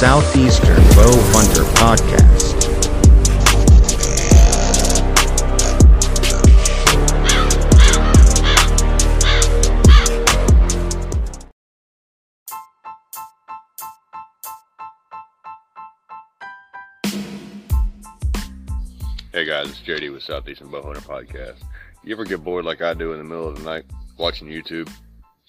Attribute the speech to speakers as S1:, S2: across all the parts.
S1: Southeastern Bow Hunter Podcast.
S2: Hey guys, it's JD with Southeastern Bowhunter Podcast. You ever get bored like I do in the middle of the night watching YouTube,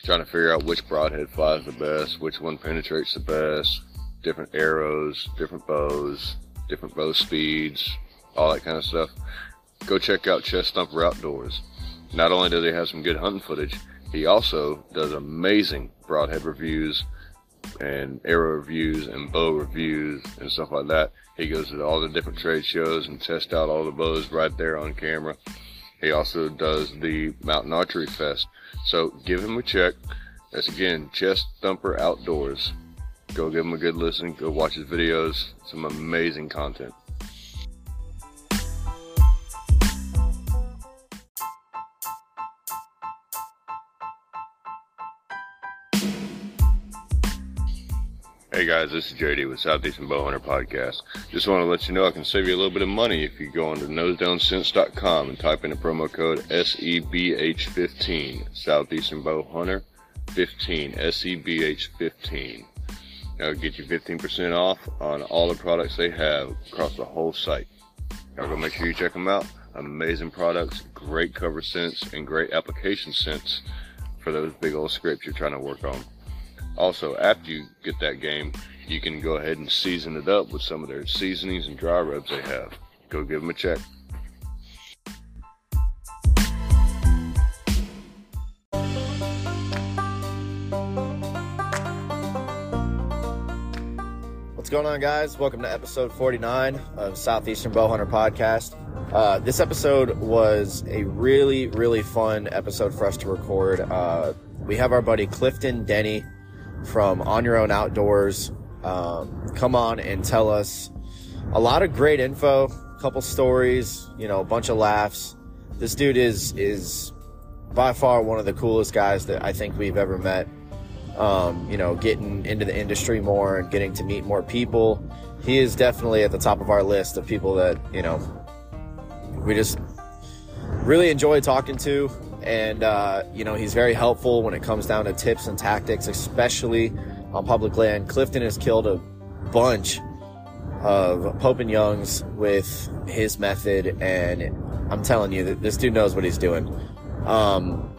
S2: trying to figure out which broadhead flies the best, which one penetrates the best, different arrows, different bows, different bow speeds, all that kind of stuff? Go check out Chest Thumper Outdoors. Not only does he have some good hunting footage, he also does amazing broadhead reviews and arrow reviews and bow reviews and stuff like that. He goes to all the different trade shows and tests out all the bows right there on camera. He also does the Mountain Archery Fest. So give him a check. That's again, Chest Thumper Outdoors. Go give him a good listen. Go watch his videos. Some amazing content. Hey guys, this is JD with Southeastern Bowhunter Podcast. Just want to let you know I can save you a little bit of money if you go on to nosedownscents.com and type in the promo code SEBH15, Southeastern Bowhunter 15, SEBH15. That'll get you 15% off on all the products they have across the whole site. Now go make sure you check them out. Amazing products, great cover scents, and great application scents for those big old scrapes you're trying to work on. Also, after you get that game, you can go ahead and season it up with some of their seasonings and dry rubs they have. Go give them a check.
S3: Going on, guys? Welcome to episode 49 of Southeastern Bowhunter Podcast. Uh, this episode was a really, really fun episode for us to record. Uh, we have our buddy Clifton Denney from On Your Own Outdoors um, come on and tell us a lot of great info, a couple stories, you know, a bunch of laughs. This dude is is by far one of the coolest guys that I think we've ever met. Um, you know, getting into the industry more and getting to meet more people. He is definitely at the top of our list of people that, you know, we just really enjoy talking to. And, uh, you know, he's very helpful when it comes down to tips and tactics, especially on public land. Clifton has killed a bunch of Pope and Youngs with his method, and I'm telling you that this dude knows what he's doing. Um,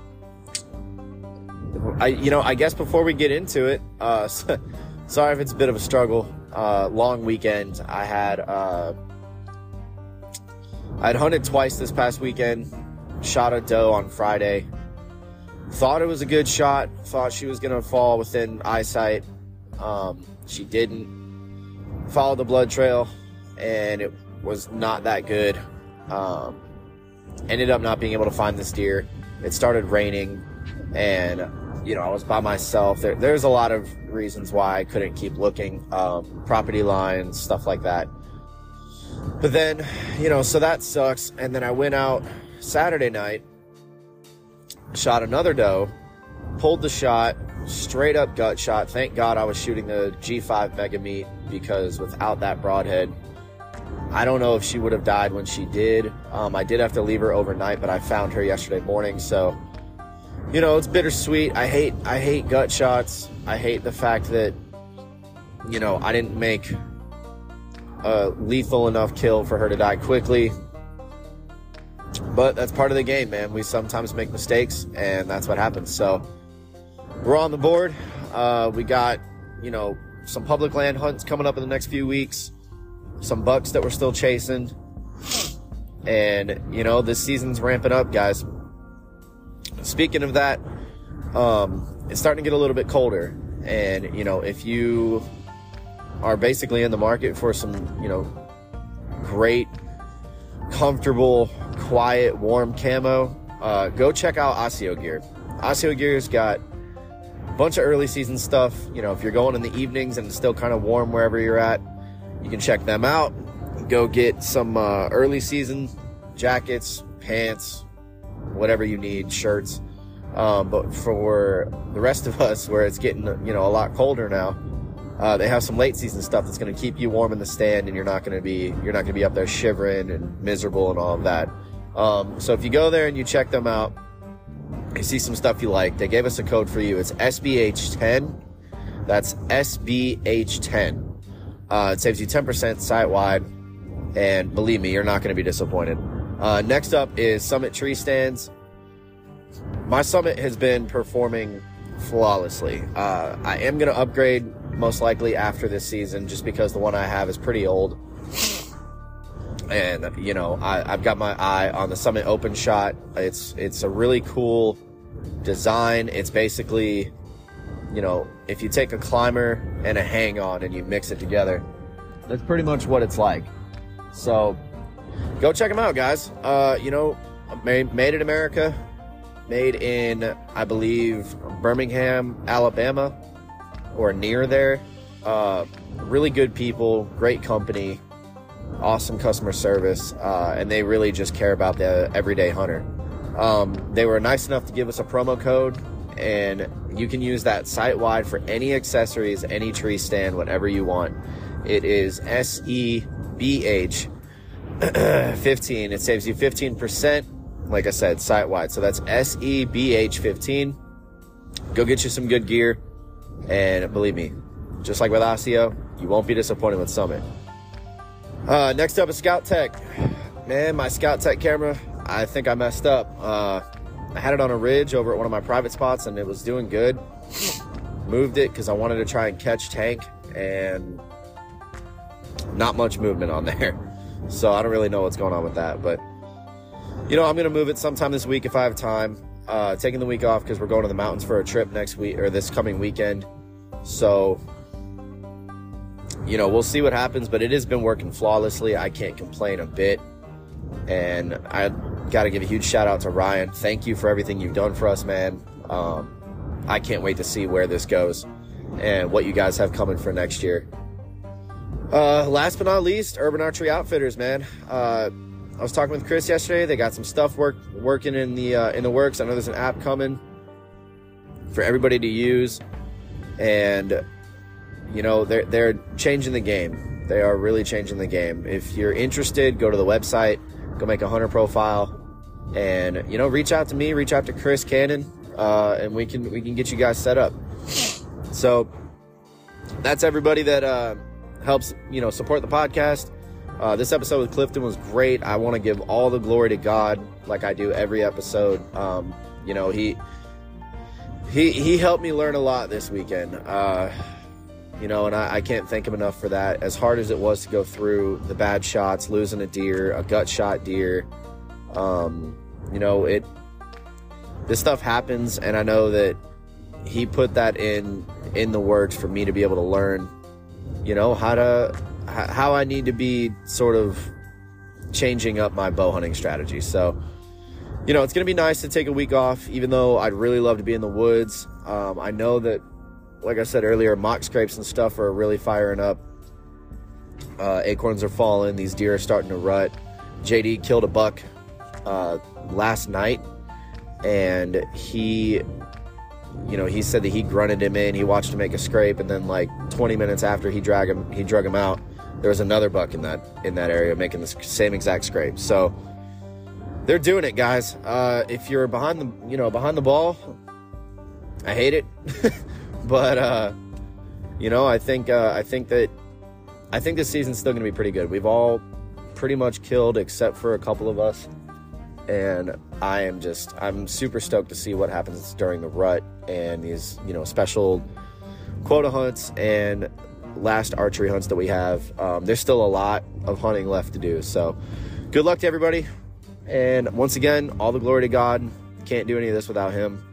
S3: I, you know, I guess before we get into it, uh, sorry if it's a bit of a struggle. Uh, long weekend. I had, uh, I'd hunted twice this past weekend. Shot a doe on Friday. Thought it was a good shot. Thought she was gonna fall within eyesight. Um, she didn't. Followed the blood trail, and it was not that good. Um, ended up not being able to find this deer. It started raining, and you know I was by myself. There, there's a lot of reasons why I couldn't keep looking. Um, property lines, stuff like that. But then, you know, so that sucks. And then I went out Saturday night, shot another doe, pulled the shot, straight up gut shot. Thank God I was shooting the G5 Mega Meat because without that broadhead, I don't know if she would have died when she did. Um, I did have to leave her overnight, but I found her yesterday morning. So, you know, it's bittersweet. I hate I hate gut shots. I hate the fact that, you know, I didn't make a lethal enough kill for her to die quickly. But that's part of the game, man. We sometimes make mistakes, and that's what happens. So we're on the board. Uh, we got, you know, some public land hunts coming up in the next few weeks, some bucks that we're still chasing. And, you know, this season's ramping up, guys. Speaking of that, um, it's starting to get a little bit colder. And, you know, if you are basically in the market for some, you know, great, comfortable, quiet, warm camo, uh, go check out Asio Gear. Asio Gear's got a bunch of early season stuff. You know, if you're going in the evenings and it's still kind of warm wherever you're at, you can check them out. Go get some uh, early season jackets, pants, whatever you need, shirts. Um, but for the rest of us, where it's getting you know a lot colder now, Uh, they have some late season stuff that's going to keep you warm in the stand, and you're not going to be you're not going to be up there shivering and miserable and all of that. Um, so if you go there and you check them out, you see some stuff you like. They gave us a code for you. It's SBH10. That's SBH10. Uh, it saves you 10% site wide, and believe me, you're not going to be disappointed. Uh, next up is Summit Tree Stands. My Summit has been performing flawlessly. Uh, I am going to upgrade most likely after this season just because the one I have is pretty old. And, you know, I, I've got my eye on the Summit Open Shot. It's, it's a really cool design. It's basically, you know, if you take a climber and a hang on and you mix it together, that's pretty much what it's like. So go check them out, guys. Uh, you know, made, made in America, made in, I believe, Birmingham, Alabama, or near there. Uh, really good people, great company, awesome customer service, uh, and they really just care about the everyday hunter. Um, they were nice enough to give us a promo code, and you can use that site wide for any accessories, any tree stand, whatever you want. It is SEBH 15. It saves you 15%, like I said, site wide. So that's SEBH 15. Go get you some good gear, and believe me, just like with Asio, you won't be disappointed with Summit. Uh, next up is Scout Tech. Man, my Scout Tech camera I think I messed up. Uh, I had it on a ridge over at one of my private spots and it was doing good. Moved it because I wanted to try and catch tank and not much movement on there. So I don't really know what's going on with that. But, you know, I'm going to move it sometime this week if I have time. Uh, taking the week off because we're going to the mountains for a trip next week or this coming weekend. So, you know, we'll see what happens, but it has been working flawlessly. I can't complain a bit. And I got to give a huge shout out to Ryan. Thank you for everything you've done for us, man. Um, I can't wait to see where this goes and what you guys have coming for next year. Uh, last but not least, Urban Archery Outfitters, man. Uh, I was talking with Chris yesterday. They got some stuff work working in the uh, in the works. I know there's an app coming for everybody to use, and you know they're they're changing the game. They are really changing the game. If you're interested, go to the website, go make a hunter profile, and you know reach out to me reach out to chris cannon uh, and we can we can get you guys set up so that's everybody that uh, helps you know support the podcast. Uh, this episode with clifton was great. I want to give all the glory to god like i do every episode. Um, you know he he he helped me learn a lot this weekend. Uh, you know and I, I can't thank him enough for that. As hard as it was to go through the bad shots losing a deer a gut shot deer um, you know, it this stuff happens, and I know that he put that in in the works for me to be able to learn, you know, how to how I need to be sort of changing up my bow hunting strategy. So, you know, it's going to be nice to take a week off, even though I'd really love to be in the woods. Um, I know that, like I said earlier, mock scrapes and stuff are really firing up. Uh, acorns are falling. These deer are starting to rut. JD killed a buck uh, last night, and he, you know, he said that he grunted him in. He watched him make a scrape, and then like 20 minutes after he drag him, he drug him out. There was another buck in that in that area making the same exact scrape. So they're doing it, guys. Uh, if you're behind the, you know, behind the ball, I hate it, but uh, you know, I think uh, I think that I think this season's still going to be pretty good. We've all pretty much killed except for a couple of us and I am just I'm super stoked to see what happens during the rut and these you know special quota hunts and last archery hunts that we have. Um, there's still a lot of hunting left to do, so good luck to everybody. And once again, all the glory to God. Can't do any of this without Him.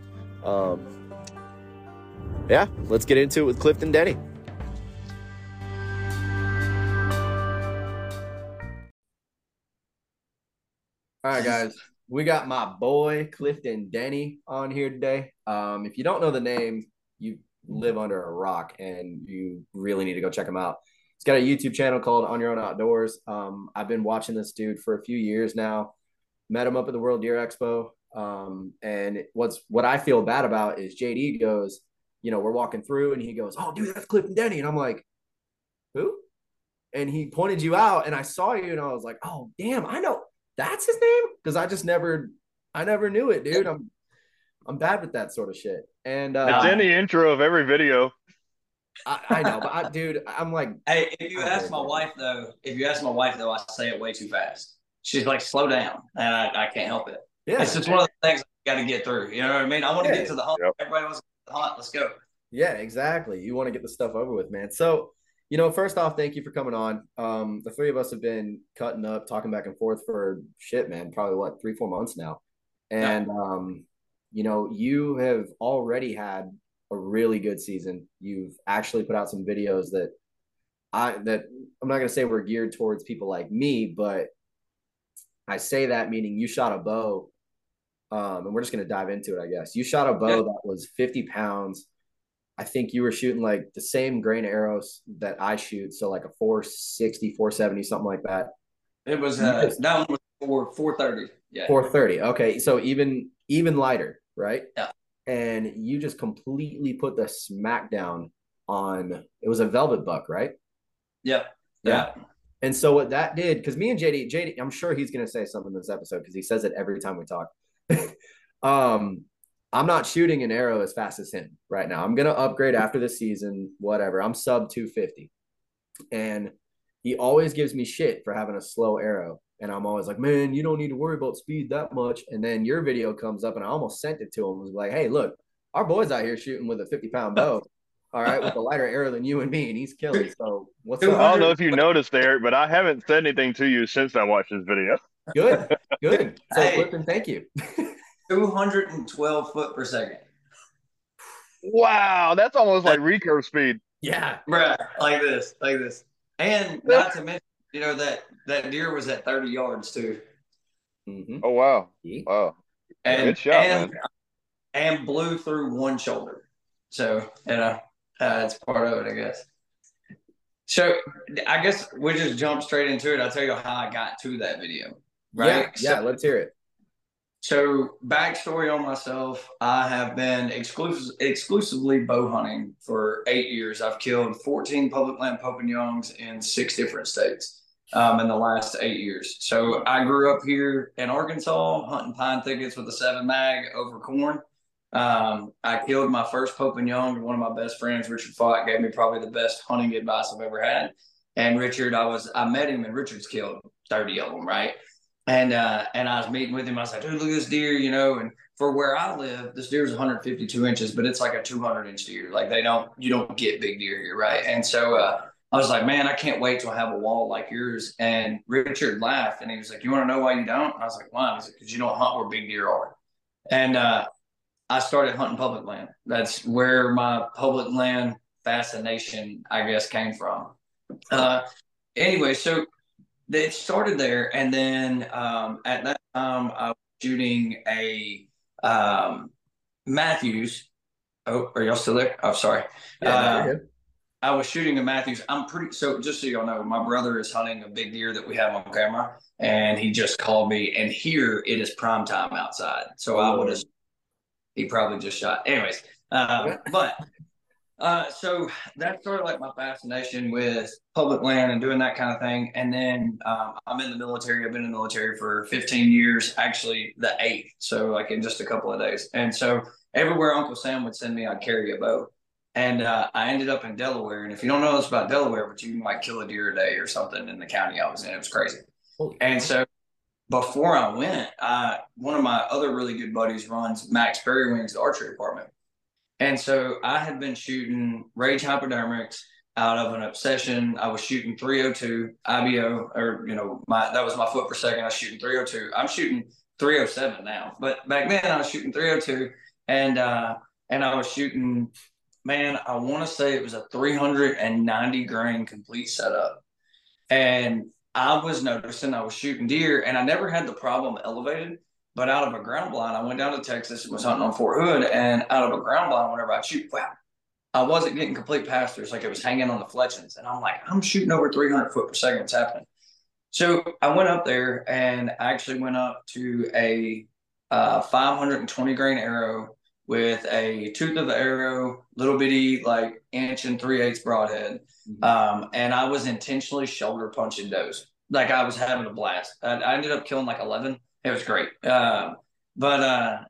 S3: Um, yeah, let's get into it with Clifton Denney. All right, guys. We got my boy Clifton Denney on here today. Um, if you don't know the name, you live under a rock and you really need to go check him out. He's got a YouTube channel called On Your Own Outdoors. Um, I've been watching this dude for a few years now. Met him up at the World Deer Expo. Um, and what's what I feel bad about is JD goes, you know, we're walking through and he goes, Oh, dude, that's Clifton Denney. And I'm like, Who? And he pointed you out and I saw you and I was like, Oh, damn, I know that's his name. Cause I just never I never knew it, dude. I'm I'm bad with that sort of shit. And uh,
S4: It's in the intro of every video.
S3: I, I know, but I, dude, I'm like,
S5: Hey, if you ask my
S3: okay.
S5: wife though, if you ask my wife though, I say it way too fast. She's like, slow down, and I, I can't help it.
S3: yeah,
S5: It's just one of the things I got to get through. You know what I mean? I want to
S3: Yeah.
S5: get to the hunt.
S4: Yep.
S5: Everybody wants to get to the hunt. Let's go.
S3: Yeah, exactly. You want to get the stuff over with, man. So, you know, first off, thank you for coming on. Um, the three of us have been cutting up, talking back and forth for shit, man, probably what, three, four months now. And um, you know, you have already had a really good season. You've actually put out some videos that I that I'm not gonna say we're geared towards people like me, but I say that meaning you shot a bow. Um, and we're just gonna dive into it, I guess. You shot a bow
S5: Yeah.
S3: that was 50 pounds. I think you were shooting like the same grain arrows that I shoot, so like a 460, 470, something like that.
S5: It was uh, that one was four thirty. Yeah.
S3: 430. Okay, so even even lighter, right?
S5: Yeah.
S3: And you just completely put the smack down on it was a velvet buck, right?
S5: Yeah,
S3: Yeah. And so what that did, because me and JD, JD, I'm sure he's gonna say something in this episode because he says it every time we talk. um, I'm not shooting an arrow as fast as him right now. I'm gonna upgrade after the season, whatever. I'm sub 250. And he always gives me shit for having a slow arrow. And I'm always like, man, you don't need to worry about speed that much. And then your video comes up and I almost sent it to him. was like, hey, look, our boy's out here shooting with a 50 pound bow. All right, with a lighter arrow than you and me, and he's killing. So what's up?
S4: I don't know if you noticed, Eric, but I haven't said anything to you since I watched this video.
S3: Good, good. So,
S5: Hey.
S3: Clifton, thank you.
S5: Two hundred and twelve foot per second.
S4: Wow, that's almost like recurve speed.
S3: Yeah,
S5: Bruh, like this, like this. And not to mention, you know, that that deer was at 30 yards too.
S3: Mhm.
S4: Oh wow, wow.
S5: And
S4: Good shot,
S5: and,
S4: man.
S5: and blew through one shoulder. So, you know, uh, it's part of it, I guess. So I guess we just jump straight into it. I'll tell you how I got to that video. Right.
S3: Yeah, yeah. Let's hear it.
S5: So, backstory on myself: I have been exclusive, exclusively bow hunting for eight years. I've killed 14 public land Pope and Youngs in six different states um, in the last eight years. So, I grew up here in Arkansas hunting pine thickets with a seven mag over corn. Um, I killed my first Young. One of my best friends, Richard Fott, gave me probably the best hunting advice I've ever had. And Richard, I was I met him, and Richard's killed 30 of them, right? And uh, and I was meeting with him. I was like, dude, look at this deer, you know. And for where I live, this deer is 152 inches, but it's like a 200 inch deer. Like they don't, you don't get big deer here, right? And so uh, I was like, man, I can't wait till I have a wall like yours. And Richard laughed, and he was like, you want to know why you don't? And I was like, why? He's like, because you don't hunt where big deer are. And uh, I started hunting public land. That's where my public land fascination, I guess, came from. Uh, anyway, so it started there, and then um, at that time I was shooting a um, Matthews. Oh, are y'all still there? I'm oh, sorry.
S3: Yeah,
S5: Uh,
S3: no, you're good.
S5: I was shooting a Matthews. I'm pretty so just so y'all know, my brother is hunting a big deer that we have on camera, and he just called me. And here it is prime time outside, so I would have. He probably just shot. Anyways, um, but uh, so sort of like my fascination with public land and doing that kind of thing. And then um, I'm in the military. I've been in the military for 15 years, actually the eighth. So like in just a couple of days. And so everywhere Uncle Sam would send me, I'd carry a bow. And uh, I ended up in Delaware. And if you don't know this about Delaware, but you can like kill a deer a day or something in the county I was in. It was crazy. And so before I went, I, one of my other really good buddies runs Mack's Prairie Wings, the archery department. And so I had been shooting Rage Hypodermics out of an obsession. I was shooting 302 IBO, or, you know, my that was my foot per second. I was shooting 302. I'm shooting 307 now. But back then I was shooting 302 and uh and I was shooting man, I want to say it was a 390 grain complete setup. And I was noticing I was shooting deer and I never had the problem elevated. But out of a ground blind, I went down to Texas and was hunting on Fort Hood. And out of a ground blind, whenever I shoot, wow, I wasn't getting complete pass-throughs. Like it was hanging on the fletchings. And I'm like, I'm shooting over 300 foot per second. It's happening? So I went up there and I actually went up to a uh, 520 grain arrow with a tooth of the arrow, little bitty like inch and three eighths broadhead.
S3: Mhm.
S5: Um, and I was intentionally shoulder punching does. Like I was having a blast. I, I ended up killing like 11. It was great. Um, but, uh,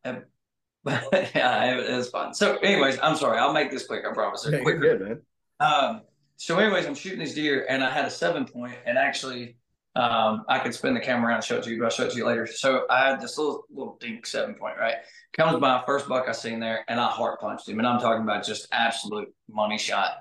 S5: but yeah, it, it was fun. So anyways, I'm sorry. I'll make this quick. I promise.
S3: Yeah,
S5: Quick
S3: you're good, man.
S5: um, so, anyways, I'm shooting these deer, and I had a seven point, and actually, um, I could spin the camera around and show it to you, but I'll show it to you later. So, I had this little little dink seven point, right? Comes by first buck I seen there, and I heart punched him, and I'm talking about just absolute money shot.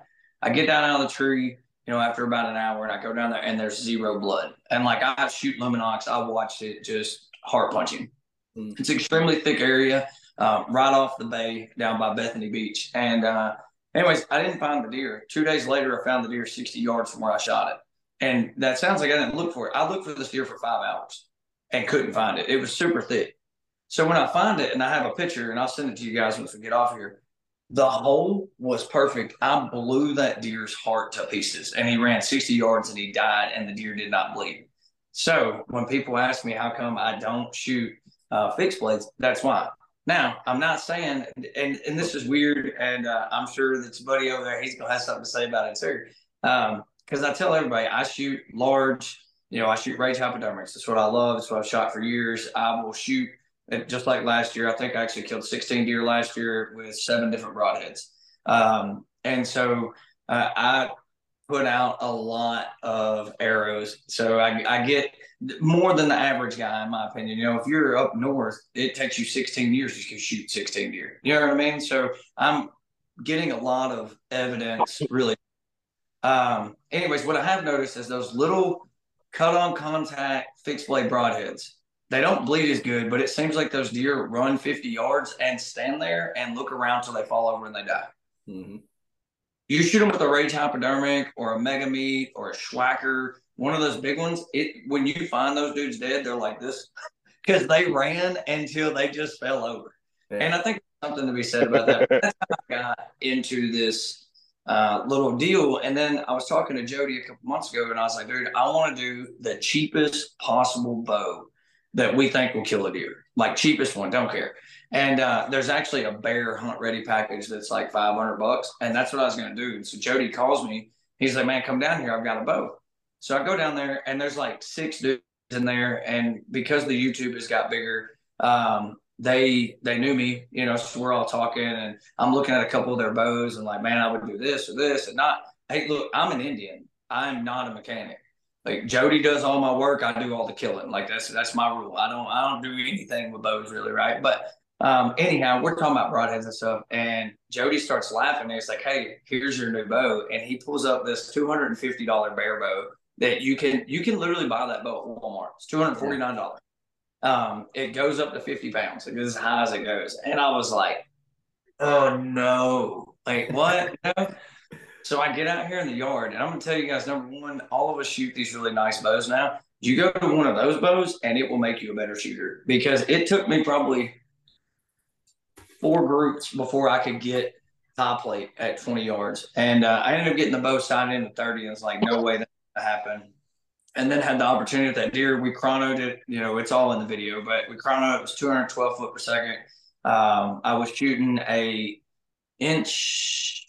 S5: I get down out of the tree, you know, after about an hour, and I go down there, and there's zero blood, and like I shoot Lumenoks, I watched it just heart punching.
S3: Mm.
S5: It's an extremely thick area, uh, right off the bay down by Bethany Beach, and uh, Anyways, I didn't find the deer. Two days later, I found the deer 60 yards from where I shot it. And that sounds like I didn't look for it. I looked for this deer for five hours and couldn't find it. It was super thick. So when I find it and I have a picture and I'll send it to you guys once we get off here, the hole was perfect. I blew that deer's heart to pieces and he ran 60 yards and he died and the deer did not bleed. So when people ask me how come I don't shoot uh, fixed blades, that's why. Now, I'm not saying, and, and this is weird, and uh, I'm sure that's buddy over there, he's to have something to say about it too. Because I tell everybody, I shoot large, you know, I shoot rage hypodermics. That's what I love. That's what I've shot for years. I will shoot, just like last year, I think I actually killed 16 deer last year with seven different broadheads. Um, and so uh, I put out a lot of arrows. So I, I get more than the average guy, in my opinion. You know, if you're up north, it takes you 16 years to shoot 16 deer. You know what I mean? So I'm getting a lot of evidence, really. Um, anyways, what I have noticed is those little cut on contact fixed blade broadheads. They don't bleed as good, but it seems like those deer run 50 yards and stand there and look around till they fall over and they die.
S3: Mm-hmm.
S5: You shoot them with a rage hypodermic or a mega meat or a Swhacker, one of those big ones. It when you find those dudes dead, they're like this because they ran until they just fell over.
S3: Yeah.
S5: And I think something to be said about that. That's how I got into this uh, little deal. And then I was talking to Jody a couple months ago, and I was like, dude, I want to do the cheapest possible bow that we think will kill a deer, like cheapest one, don't care. And uh, there's actually a bear hunt ready package that's like 500 bucks. And that's what I was going to do. So Jody calls me. He's like, man, come down here. I've got a bow. So I go down there and there's like six dudes in there. And because the YouTube has got bigger, um, they they knew me, you know, so we're all talking and I'm looking at a couple of their bows and like, man, I would do this or this and not, hey, look, I'm an Indian. I'm not a mechanic. Like Jody does all my work, I do all the killing. Like that's that's my rule. I don't I don't do anything with bows really, right? But um, anyhow, we're talking about broadheads and stuff, and Jody starts laughing. And he's like, "Hey, here's your new bow," and he pulls up this two hundred and fifty dollar bear bow that you can you can literally buy that bow at Walmart. It's two hundred forty nine dollars. Um, it goes up to fifty pounds. It goes as high as it goes, and I was like, "Oh no! Like what?" No. So I get out here in the yard, and I'm gonna tell you guys, number one, all of us shoot these really nice bows now. You go to one of those bows, and it will make you a better shooter because it took me probably four groups before I could get top plate at 20 yards. And uh, I ended up getting the bow signed into 30. And it's like, no way that happened. And then had the opportunity with that deer. We chronoed it, you know, it's all in the video, but we chronoed it was 212 foot per second. Um, I was shooting a inch,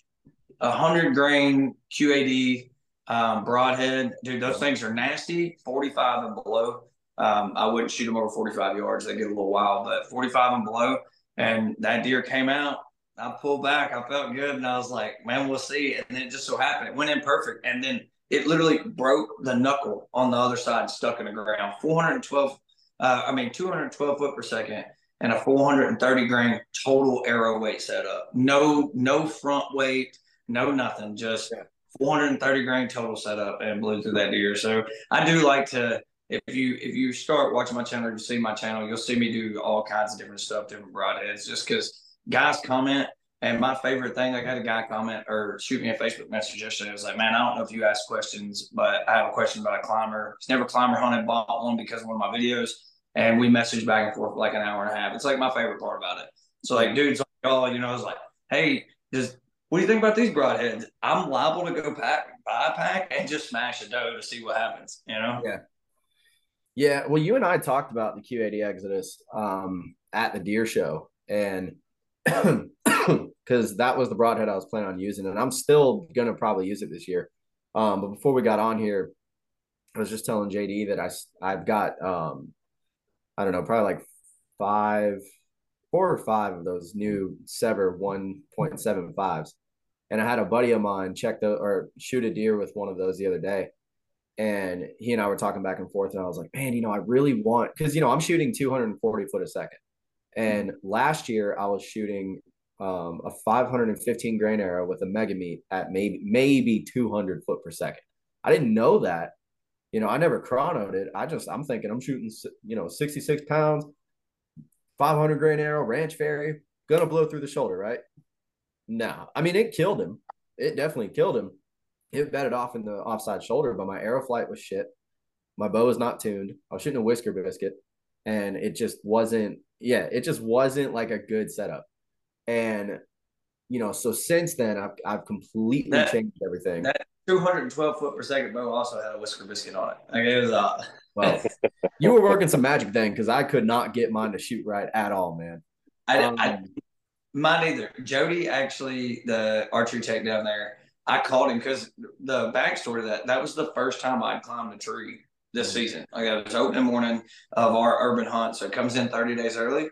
S5: a hundred grain QAD um, broadhead. Dude, those things are nasty, 45 and below. Um, I wouldn't shoot them over 45 yards. They get a little wild, but 45 and below. And that deer came out. I pulled back. I felt good. And I was like, man, we'll see. And then it just so happened. It went in perfect. And then it literally broke the knuckle on the other side, stuck in the ground. 412, uh, I mean, 212 foot per second and a 430 grain total arrow weight setup. No, no front weight, no nothing. Just 430 grain total setup and blew through that deer. So I do like to if you if you start watching my channel, or you see my channel, you'll see me do all kinds of different stuff, different broadheads, just because guys comment. And my favorite thing, like I got a guy comment or shoot me a Facebook message yesterday. It was like, man, I don't know if you ask questions, but I have a question about a climber. He's never climber hunted, bought one because of one of my videos. And we messaged back and forth for like an hour and a half. It's like my favorite part about it. So like dudes like y'all, you know, I was like, hey, just what do you think about these broadheads? I'm liable to go pack, buy a pack and just smash a doe to see what happens, you know?
S3: Yeah. Yeah, well, you and I talked about the QAD Exodus um, at the deer show, and because that was the broadhead I was planning on using, and I'm still gonna probably use it this year. Um, but before we got on here, I was just telling JD that I I've got um, I don't know, probably like five, four or five of those new Sevr one point seven fives, and I had a buddy of mine check the or shoot a deer with one of those the other day, and he and I were talking back and forth, and I was like, man, you know, I really want because you know I'm shooting 240 foot a second, and last year I was shooting um, a 515 grain arrow with a mega meat at maybe maybe 200 foot per second. I didn't know that. You know, I never chronoed it. I just I'm thinking I'm shooting you know 66 pounds, 500 grain arrow, ranch fairy, gonna blow through the shoulder, right? No, I mean it killed him. It definitely killed him. It bedded off in the offside shoulder, but my arrow flight was shit. My bow was not tuned. I was shooting a whisker biscuit, and it just wasn't. Yeah, it just wasn't like a good setup. And you know, so since then, I've I've completely that, changed everything.
S5: That 212 foot per second bow also had a whisker biscuit on it. Like it was uh
S3: well, you were working some magic then because I could not get mine to shoot right at all, man.
S5: I, um, I mine either. Jody actually, the archery tech down there, I called him because the backstory that that was the first time I'd climbed a tree this mm-hmm. season. Like it was opening morning of our urban hunt, so it comes in 30 days early.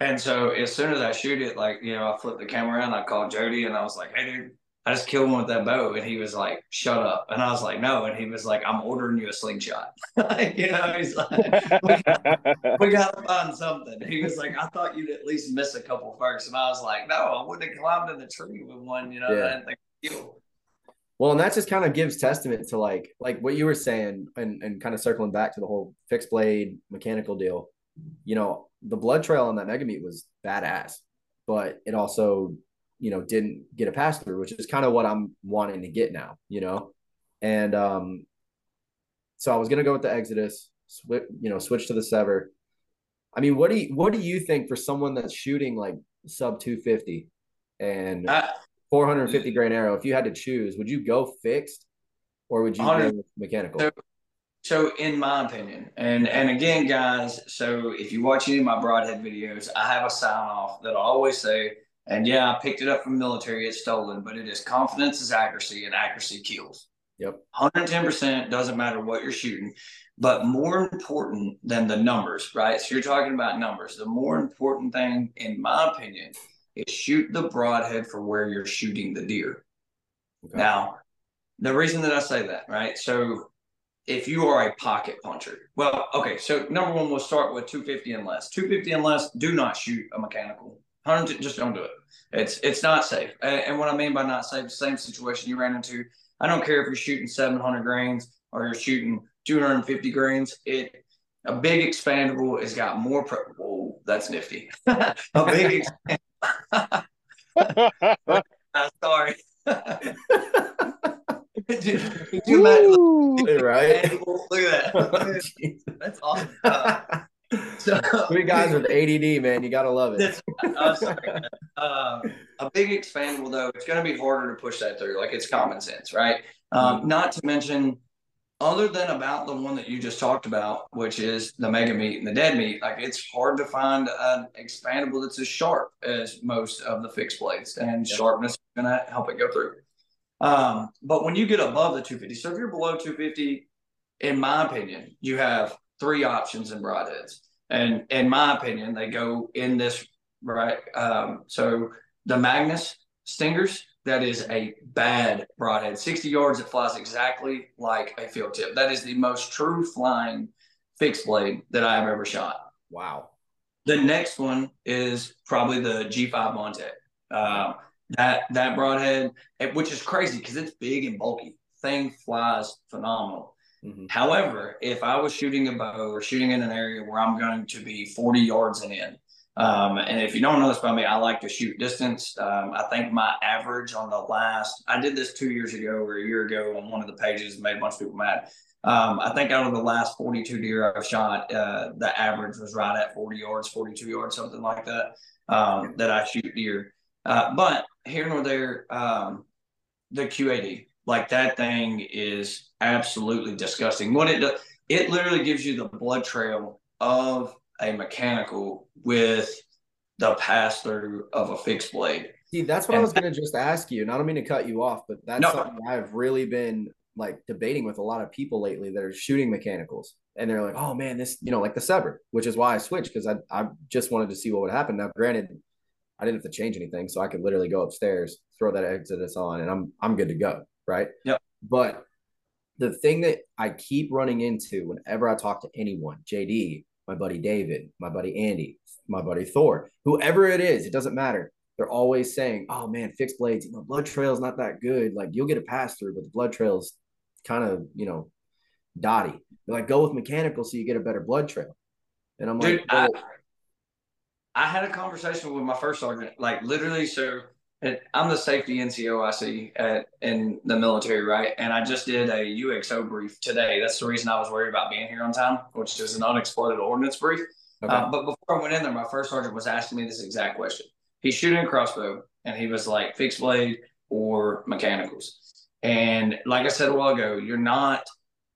S5: And so as soon as I shoot it, like, you know, I flip the camera around, I called Jody and I was like, hey, dude, I just killed one with that bow. And he was like, shut up. And I was like, no. And he was like, I'm ordering you a slingshot. you know, he's like, we got, we got to find something. He was like, I thought you'd at least miss a couple first. And I was like, no, I wouldn't have climbed in the tree with one, you know, yeah. I didn't think you.
S3: Well, and that just kind of gives testament to like like what you were saying and, and kind of circling back to the whole fixed blade mechanical deal. You know, the blood trail on that mega meat was badass, but it also, you know, didn't get a pass through, which is kind of what I'm wanting to get now, you know? And um so I was gonna go with the Exodus, switch, you know, switch to the Sevr. I mean, what do you what do you think for someone that's shooting like sub 250 and uh, 450 grain arrow? If you had to choose, would you go fixed or would you go mechanical?
S5: So, so, in my opinion, and and again, guys, so if you watch any of my broadhead videos, I have a sign off that I always say, and yeah, I picked it up from military, it's stolen, but it is confidence is accuracy, and accuracy kills.
S3: Yep.
S5: 110% doesn't matter what you're shooting. But more important than the numbers, right? So you're talking about numbers. The more important thing, in my opinion, is shoot the broadhead for where you're shooting the deer. Okay. Now, the reason that I say that, right? So if you are a pocket puncher, well, okay. So number one, we'll start with 250 and less. 250 and less, do not shoot a mechanical. 100, just don't do it. It's it's not safe. And, and what I mean by not safe, same situation you ran into. I don't care if you're shooting 700 grains or you're shooting 250 grains. It a big expandable has got more. Pro- Whoa, that's nifty. a big. uh, sorry.
S3: Could you imagine? right?
S5: Look at that. That's awesome. Uh,
S3: so, Three guys with ADD, man. You gotta love it.
S5: Uh, a big expandable, though, it's going to be harder to push that through. Like it's common sense, right? Um, mm-hmm. Not to mention, other than about the one that you just talked about, which is the mega meat and the dead meat, like it's hard to find an expandable that's as sharp as most of the fixed blades, and yep. sharpness is going to help it go through. Um, but when you get above the 250, so if you're below 250, in my opinion, you have three options in broadheads. And in my opinion, they go in this right. Um, so the Magnus Stingers, that is a bad broadhead. 60 yards, it flies exactly like a field tip. That is the most true flying fixed blade that I have ever shot.
S3: Wow.
S5: The next one is probably the G5 Montec. Uh, that that broadhead, which is crazy because it's big and bulky. Thing flies phenomenal. Mm-hmm. However, if I was shooting a bow or shooting in an area where I'm going to be 40 yards and in, um, and if you don't know this about me, I like to shoot distance. Um, I think my average on the last, I did this two years ago or a year ago on one of the pages, made a bunch of people mad. Um, I think out of the last 42 deer I've shot, uh, the average was right at 40 yards, 42 yards, something like that, um, that I shoot deer. Uh, but here nor there, um, the QAD, like that thing is absolutely disgusting. What it does, it literally gives you the blood trail of a mechanical with the pass through of a fixed blade.
S3: See, that's what
S5: And-
S3: I was going to just ask you. And I don't mean to cut you off, but that's
S5: No.
S3: something I've really been like debating with a lot of people lately that are shooting mechanicals. And they're like, oh man, this, you know, like the Sevr, which is why I switched because I, I just wanted to see what would happen. Now, granted, I didn't have to change anything. So I could literally go upstairs, throw that Exodus on, and I'm, I'm good to go. Right.
S5: Yep.
S3: But the thing that I keep running into whenever I talk to anyone, JD, my buddy David, my buddy Andy, my buddy Thor, whoever it is, it doesn't matter. They're always saying, "Oh man, fixed blades, you know, blood trail's not that good. Like you'll get a pass through, but the blood trail's kind of, you know, dotty. They're like, go with mechanical so you get a better blood trail." And I'm
S5: Dude,
S3: like,
S5: I, I had a conversation with my first sergeant, like literally. So I'm the safety NCOIC at in the military, right? And I just did a UXO brief today. That's the reason I was worried about being here on time, which is an unexploded ordnance brief.
S3: okay.
S5: Uh, but before I went in there, my first sergeant was asking me this exact question. He's shooting a crossbow, and he was like, fixed blade or mechanicals. And like I said a while ago, you're not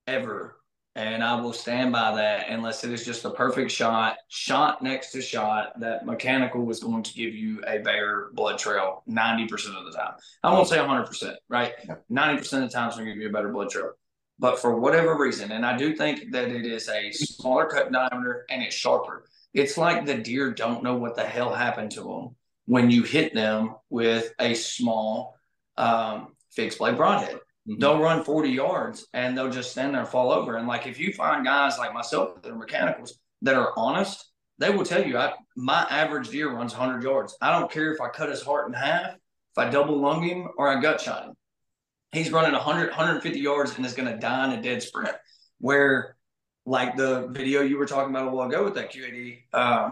S5: ever, and I will stand by that unless it is just a perfect shot, shot next to shot, that mechanical was going to give you a better blood trail 90% of the time. I won't say 100%, right? 90% of the time it's going to give you a better blood trail. But for whatever reason, and I do think that it is a smaller cut diameter and it's sharper. It's like the deer don't know what the hell happened to them when you hit them with a small um, fixed blade broadhead.
S3: Mhm.
S5: They'll run 40 yards and they'll just stand there and fall over. And like if you find guys like myself that are mechanicals that are honest, they will tell you I, my average deer runs 100 yards. I don't care if I cut his heart in half, if I double lung him, or I gut shot him. He's running 100, 150 yards and is going to die in a dead sprint. Where, like the video you were talking about a while ago with that QAD, uh,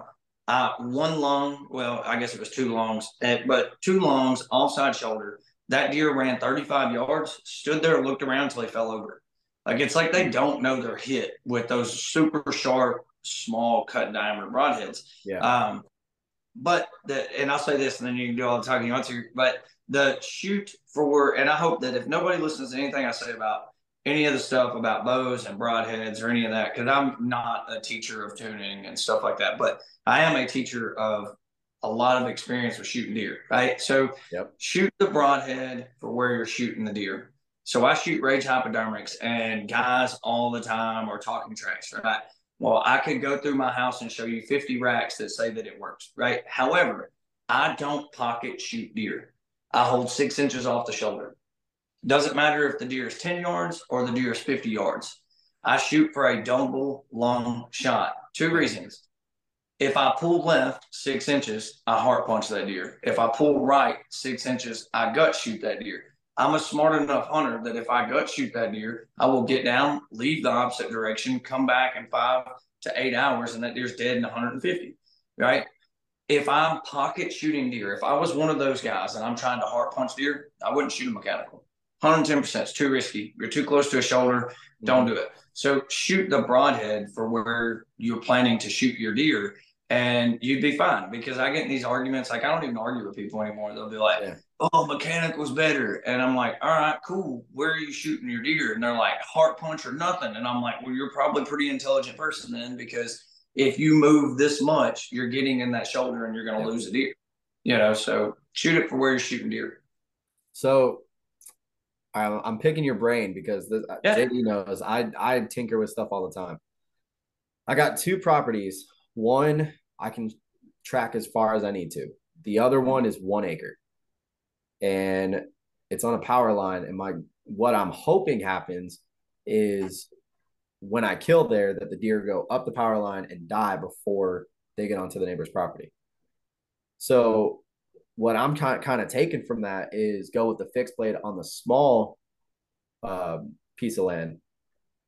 S5: uh, one lung, well, I guess it was two lungs, eh, but two lungs, offside shoulder. That deer ran 35 yards, stood there, looked around until he fell over. Like it's like they don't know they're hit with those super sharp, small cut diameter broadheads.
S3: yeah.
S5: Um, but the and I'll say this, and then you can do all the talking you want to. But the shoot for, and I hope that if nobody listens to anything I say about any of the stuff about bows and broadheads or any of that, because I'm not a teacher of tuning and stuff like that, but I am a teacher of a lot of experience with shooting deer, right? So
S3: Yep.
S5: shoot the broadhead for where you're shooting the deer. So I shoot rage hypodermics, and guys all the time are talking trash, right? Well, I could go through my house and show you 50 racks that say that it works, right? However, I don't pocket shoot deer. I hold six inches off the shoulder. Doesn't matter if the deer is 10 yards or the deer is 50 yards. I shoot for a double lung shot. Two reasons. If I pull left six inches, I heart punch that deer. If I pull right six inches, I gut shoot that deer. I'm a smart enough hunter that if I gut shoot that deer, I will get down, leave the opposite direction, come back in five to eight hours, and that deer's dead in 150. Right? If I'm pocket shooting deer, if I was one of those guys and I'm trying to heart punch deer, I wouldn't shoot a mechanical. 110% is too risky. You're too close to a shoulder. Don't mm-hmm. do it. So shoot the broadhead for where you're planning to shoot your deer, and you'd be fine. Because I get in these arguments, like I don't even argue with people anymore. They'll be like,
S3: Yeah.
S5: "Oh, mechanical's better," and I'm like, "All right, cool. Where are you shooting your deer?" And they're like, "Heart punch or nothing." And I'm like, "Well, you're probably a pretty intelligent person then, because if you move this much, you're getting in that shoulder and you're going to
S3: Yeah.
S5: lose a deer." You know, so shoot it for where you're shooting deer.
S3: So I- I'm picking your brain because this, uh,
S5: Yeah.
S3: JD knows I I tinker with stuff all the time. I got two properties. One I can track as far as I need to. The other one is one acre, and it's on a power line. And my what I'm hoping happens is when I kill there that the deer go up the power line and die before they get onto the neighbor's property. So what I'm kind kind of taking from that is go with the fixed blade on the small um, piece of land,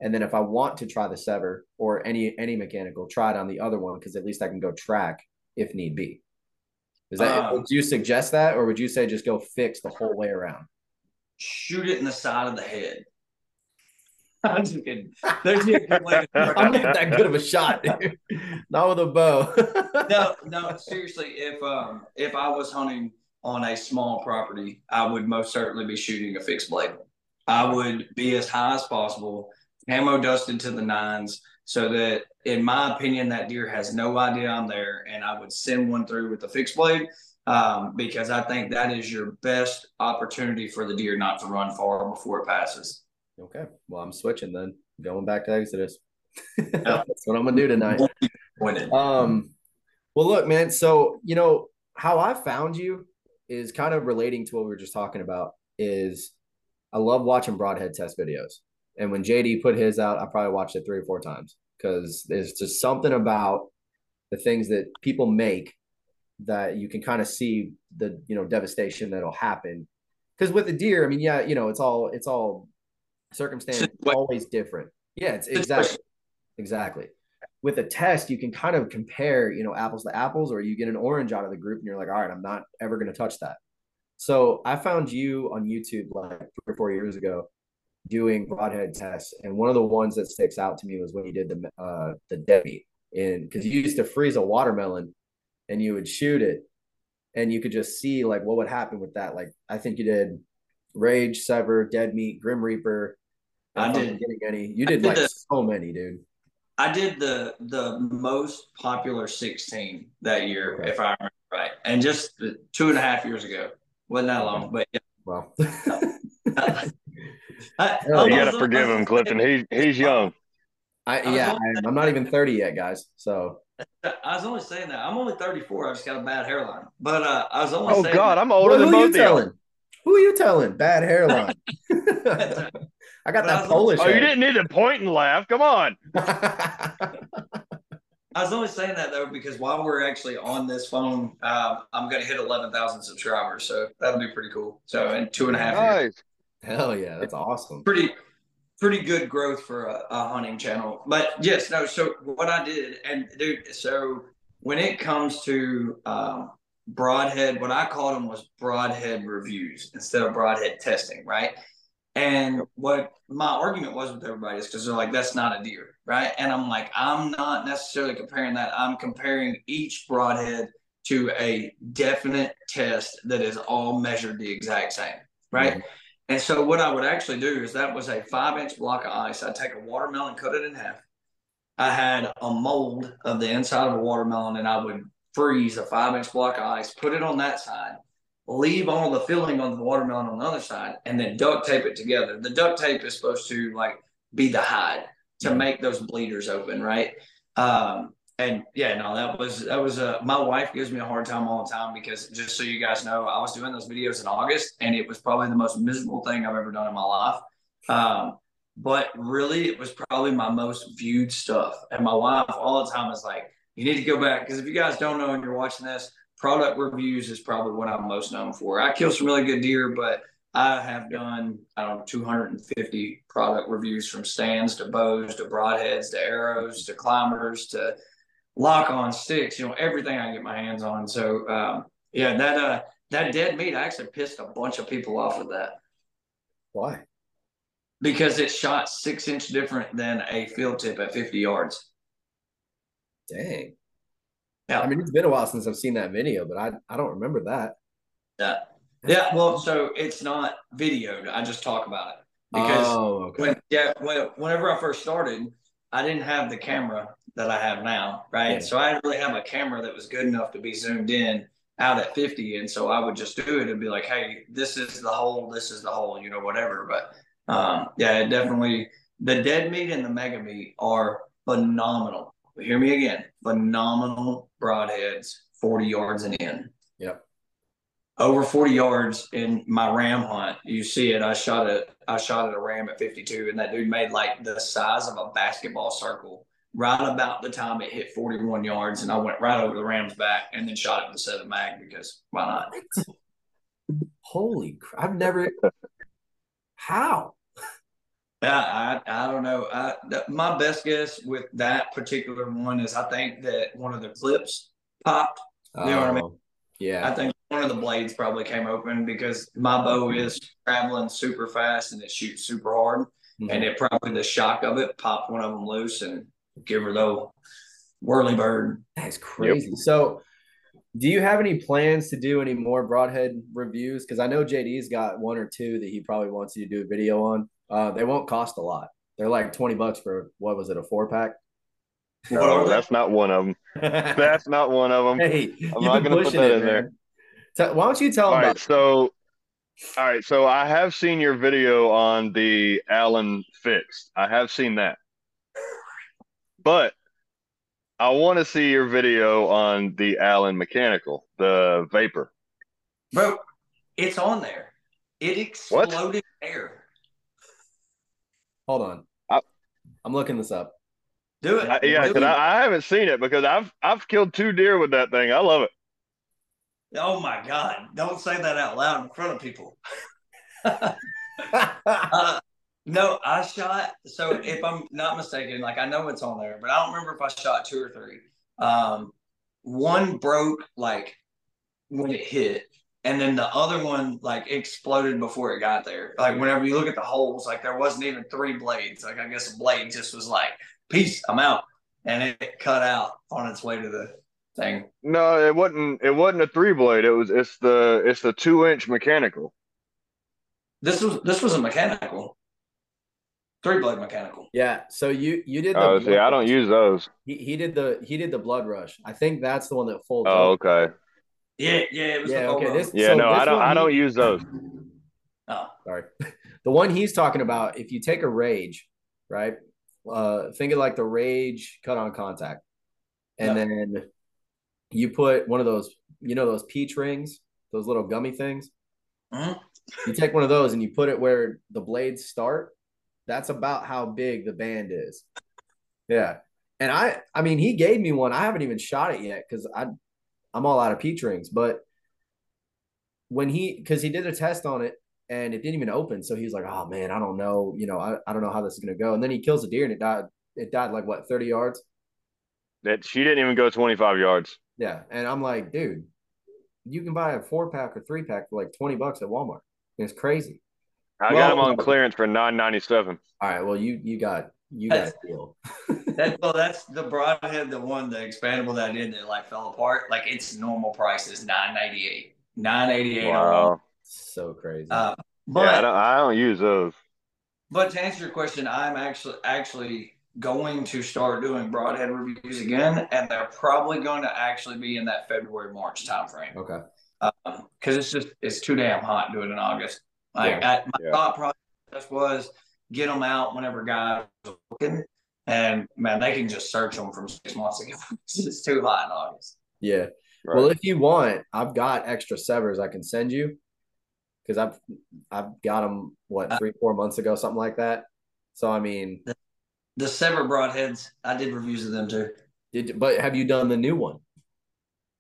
S3: and then if I want to try the Sevr or any any mechanical, try it on the other one because at least I can go track if need be. Is that
S5: Um,
S3: would you suggest that, or would you say just go fix the whole way around?
S5: Shoot it in the side of the head. I'm just kidding. There's a good way to
S3: I'm not that good of a shot, dude. not with a bow.
S5: no, no, seriously. If um if I was hunting on a small property, I would most certainly be shooting a fixed blade. I would be as high as possible, camo dusted to the nines, so that, in my opinion, that deer has no idea I'm there, and I would send one through with the fixed blade um, because I think that is your best opportunity for the deer not to run far before it passes.
S3: Okay. Well, I'm switching then. Going back to Exodus. That's what I'm gonna do tonight. Um, well, look, man. So you know how I found you is kind of relating to what we were just talking about. Is I love watching broadhead test videos, and when JD put his out, I probably watched it three or four times because there's just something about the things that people make that you can kind of see the you know devastation that'll happen. Because with the deer, I mean, yeah, you know, it's all it's all circumstance always different. Yeah, it's exactly exactly. With a test, you can kind of compare, you know, apples to apples, or you get an orange out of the group and you're like, all right, I'm not ever going to touch that. So I found you on YouTube like three or four years ago doing broadhead tests, and one of the ones that sticks out to me was when you did the uh, the Debbie, and because you used to freeze a watermelon and you would shoot it, and you could just see like what would happen with that. Like I think you did Rage, Sevr, Dead Meat, Grim Reaper,
S5: I didn't
S3: getting any. You did, did like the, so many, dude.
S5: I did the the most popular sixteen that year, okay. if I remember right, and just two and a half years ago. wasn't that long, but yeah.
S3: Well,
S4: I, I, you got to forgive him, Clifton. He's he's young.
S3: I yeah, I, I'm not even thirty yet, guys. So
S5: I was only saying that I'm only 34. I just got a bad hairline, but uh, I was only.
S4: Oh God,
S5: that.
S4: I'm older well, than both of you.
S3: Who are you telling? Bad hairline. I got that Polish.
S4: Oh, head. you didn't need to point and laugh. Come on.
S5: I was only saying that though because while we're actually on this phone, uh, I'm going to hit 11,000 subscribers, so that'll be pretty cool. So in two and a half nice. years.
S3: Hell yeah, that's awesome.
S5: Pretty, pretty good growth for a, a hunting channel. But yes, no. So what I did, and dude, so when it comes to um, broadhead, what I called them was broadhead reviews instead of broadhead testing, right? And what my argument was with everybody is because they're like, that's not a deer, right? And I'm like, I'm not necessarily comparing that. I'm comparing each broadhead to a definite test that is all measured the exact same, right? Mm-hmm. And so what I would actually do is that was a five inch block of ice. I'd take a watermelon, cut it in half. I had a mold of the inside of a watermelon, and I would freeze a five inch block of ice, put it on that side, leave all the filling on the watermelon on the other side, and then duct tape it together. The duct tape is supposed to like be the hide to make those bleeders open, right? Um, and yeah, no, that was that was uh, my wife gives me a hard time all the time because just so you guys know, I was doing those videos in August, and it was probably the most miserable thing I've ever done in my life. Um, but really, it was probably my most viewed stuff. And my wife all the time is like, "You need to go back because if you guys don't know and you're watching this, product reviews is probably what I'm most known for. I kill some really good deer, but I have done, I don't know, 250 product reviews from stands to bows to broadheads to arrows to climbers to lock on sticks, you know, everything I get my hands on. So, um, yeah, that, uh, that dead meat, I actually pissed a bunch of people off with that.
S3: Why?
S5: Because it shot six inch different than a field tip at 50 yards.
S3: Dang. Yeah. I mean, it's been a while since I've seen that video, but I, I don't remember that.
S5: Yeah. Yeah. Well, so it's not videoed. I just talk about it because oh, okay. when, yeah, when, whenever I first started, I didn't have the camera that I have now. Right. Yeah. So I didn't really have a camera that was good enough to be zoomed in out at 50. And so I would just do it and be like, Hey, this is the hole. This is the hole, you know, whatever. But, um, yeah, it definitely the dead meat and the mega meat are phenomenal but hear me again phenomenal broadheads, 40 yards and in.
S3: Yep.
S5: Over 40 yards in my ram hunt. You see it. I shot it. I shot at a ram at 52, and that dude made like the size of a basketball circle right about the time it hit 41 yards. And I went right over the ram's back and then shot it with a seven mag because why not?
S3: Holy crap. I've never. How?
S5: Yeah, I, I don't know. I, my best guess with that particular one is I think that one of the clips popped. You know what I mean? Oh,
S3: yeah.
S5: I think one of the blades probably came open because my bow is traveling super fast and it shoots super hard. Mm-hmm. And it probably the shock of it popped one of them loose and give her the whirly bird.
S3: That's crazy. Yep. So, do you have any plans to do any more broadhead reviews? Because I know JD's got one or two that he probably wants you to do a video on. Uh, they won't cost a lot. They're like 20 bucks for what was it, a four pack?
S4: No,
S5: they?
S4: that's not one of them. That's not one of them.
S3: hey, you've
S4: not gonna put
S3: pushing
S4: that
S3: it,
S4: in there.
S3: man. Tell- why don't you tell
S4: All
S3: them
S4: right,
S3: about
S4: so all right, so I have seen your video on the Allen fixed. I have seen that. But I want to see your video on the Allen mechanical, the vapor.
S5: Bro, it's on there. It
S4: What?
S5: exploded air.
S3: Hold on.
S4: I-
S3: I'm looking this up.
S5: Do it.
S4: I, yeah,
S5: Do
S4: 'cause
S5: it.
S4: I, I haven't seen it because I've I've killed two deer with that thing. I love it.
S5: Oh my God. Don't say that out loud in front of people. Uh, no, I shot. So if I'm not mistaken, like I know it's on there, but I don't remember if I shot two or three. Um, one broke like when it hit, and then the other one like exploded before it got there. Like whenever you look at the holes, like there wasn't even three blades. Like I guess a blade just was like, "Peace, I'm out," and it cut out on its way to the thing.
S4: No, it wasn't. It wasn't a three blade. It was. It's the. It's the two inch mechanical.
S5: This was this was a mechanical, three blade mechanical.
S3: yeah. So you you did the
S4: Oh, see, I don't use those.
S3: he, he did the he did the blood rush. I think that's the one that folds
S4: Oh,
S3: over.
S4: okay.
S5: Yeah, yeah, it was
S3: Yeah,
S5: the
S3: okay.
S5: Volvo.
S3: This
S4: Yeah,
S3: so
S4: no,
S3: this
S4: I don't. I
S3: he-
S4: don't use those.
S5: Oh,
S3: sorry. The one he's talking about, if you take a rage, right? Uh think of like the rage cut on contact. And
S5: Yeah.
S3: then you put one of those, you know, those peach rings, those little gummy things.
S5: Mhm.
S3: You take one of those and you put it where the blades start. That's about how big the band is. Yeah. And I I mean he gave me one. I haven't even shot it yet because I I'm all out of peach rings. But when he because he did a test on it and it didn't even open. So he's like, oh man, I don't know, you know, I, I don't know how this is gonna go. And then he kills a deer and it died, it died like what, 30 yards?
S4: That she didn't even go 25 yards.
S3: Yeah. And I'm like, dude, you can buy a four pack or three pack for like 20 bucks at Walmart. It's crazy.
S4: I
S3: Well-
S4: got them on clearance for 9.97.
S3: All right. Well, you you got you got a
S5: That's-
S3: deal.
S5: that, well, that's the broadhead, the one, the expandable that I did that like fell apart. Like its normal price is nine ninety eight, nine eighty eight.
S4: Wow.
S3: so crazy.
S5: Uh, but
S4: yeah, I don't, I don't use those.
S5: but to answer your question, I'm actually actually going to start doing broadhead reviews again, and they're probably going to actually be in that February March timeframe
S3: okay.
S5: because it's just it's too damn hot doing it in August. Like
S3: Yeah.
S5: I, my
S4: Yeah.
S5: thought process was get them out whenever guys are looking, and man, they can just search them from six months ago. it's too hot in August.
S3: Yeah.
S4: Right.
S3: Well, if you want, I've got extra Sevrs I can send you because I've I've got them what uh, three four months ago something like that. So I mean,
S5: The Sevr broadheads, I did reviews of them too.
S3: did but have you done the new one?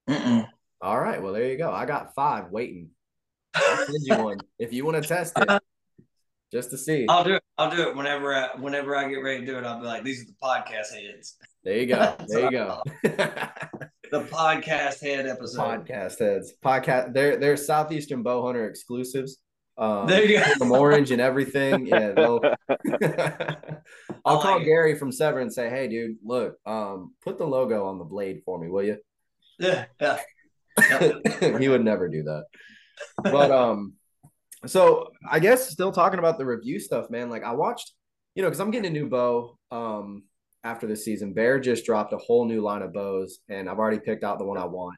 S5: Mm-mm.
S3: All right. Well, there you go. I got five waiting. I'll send you one if you want to test it, just to see.
S5: I'll do it. I'll do it whenever I whenever I get ready to do it. I'll be like, these are the podcast heads.
S3: There you go. There you go.
S5: The podcast head episode.
S3: Podcast heads. Podcast. They're they're southeastern bow hunter exclusives. Um,
S5: There you go.
S3: Them orange and everything. Yeah. They'll... I'll
S5: I
S3: call
S5: it.
S3: Gary from Sevr and say, "Hey, dude, look, um, put the logo on the blade for me, will you?"
S5: Yeah, yeah.
S3: he would never do that. But um, so I guess still talking about the review stuff, man. Like I watched, you know, because I'm getting a new bow um after this season. Bear just dropped a whole new line of bows, and I've already picked out the one I want.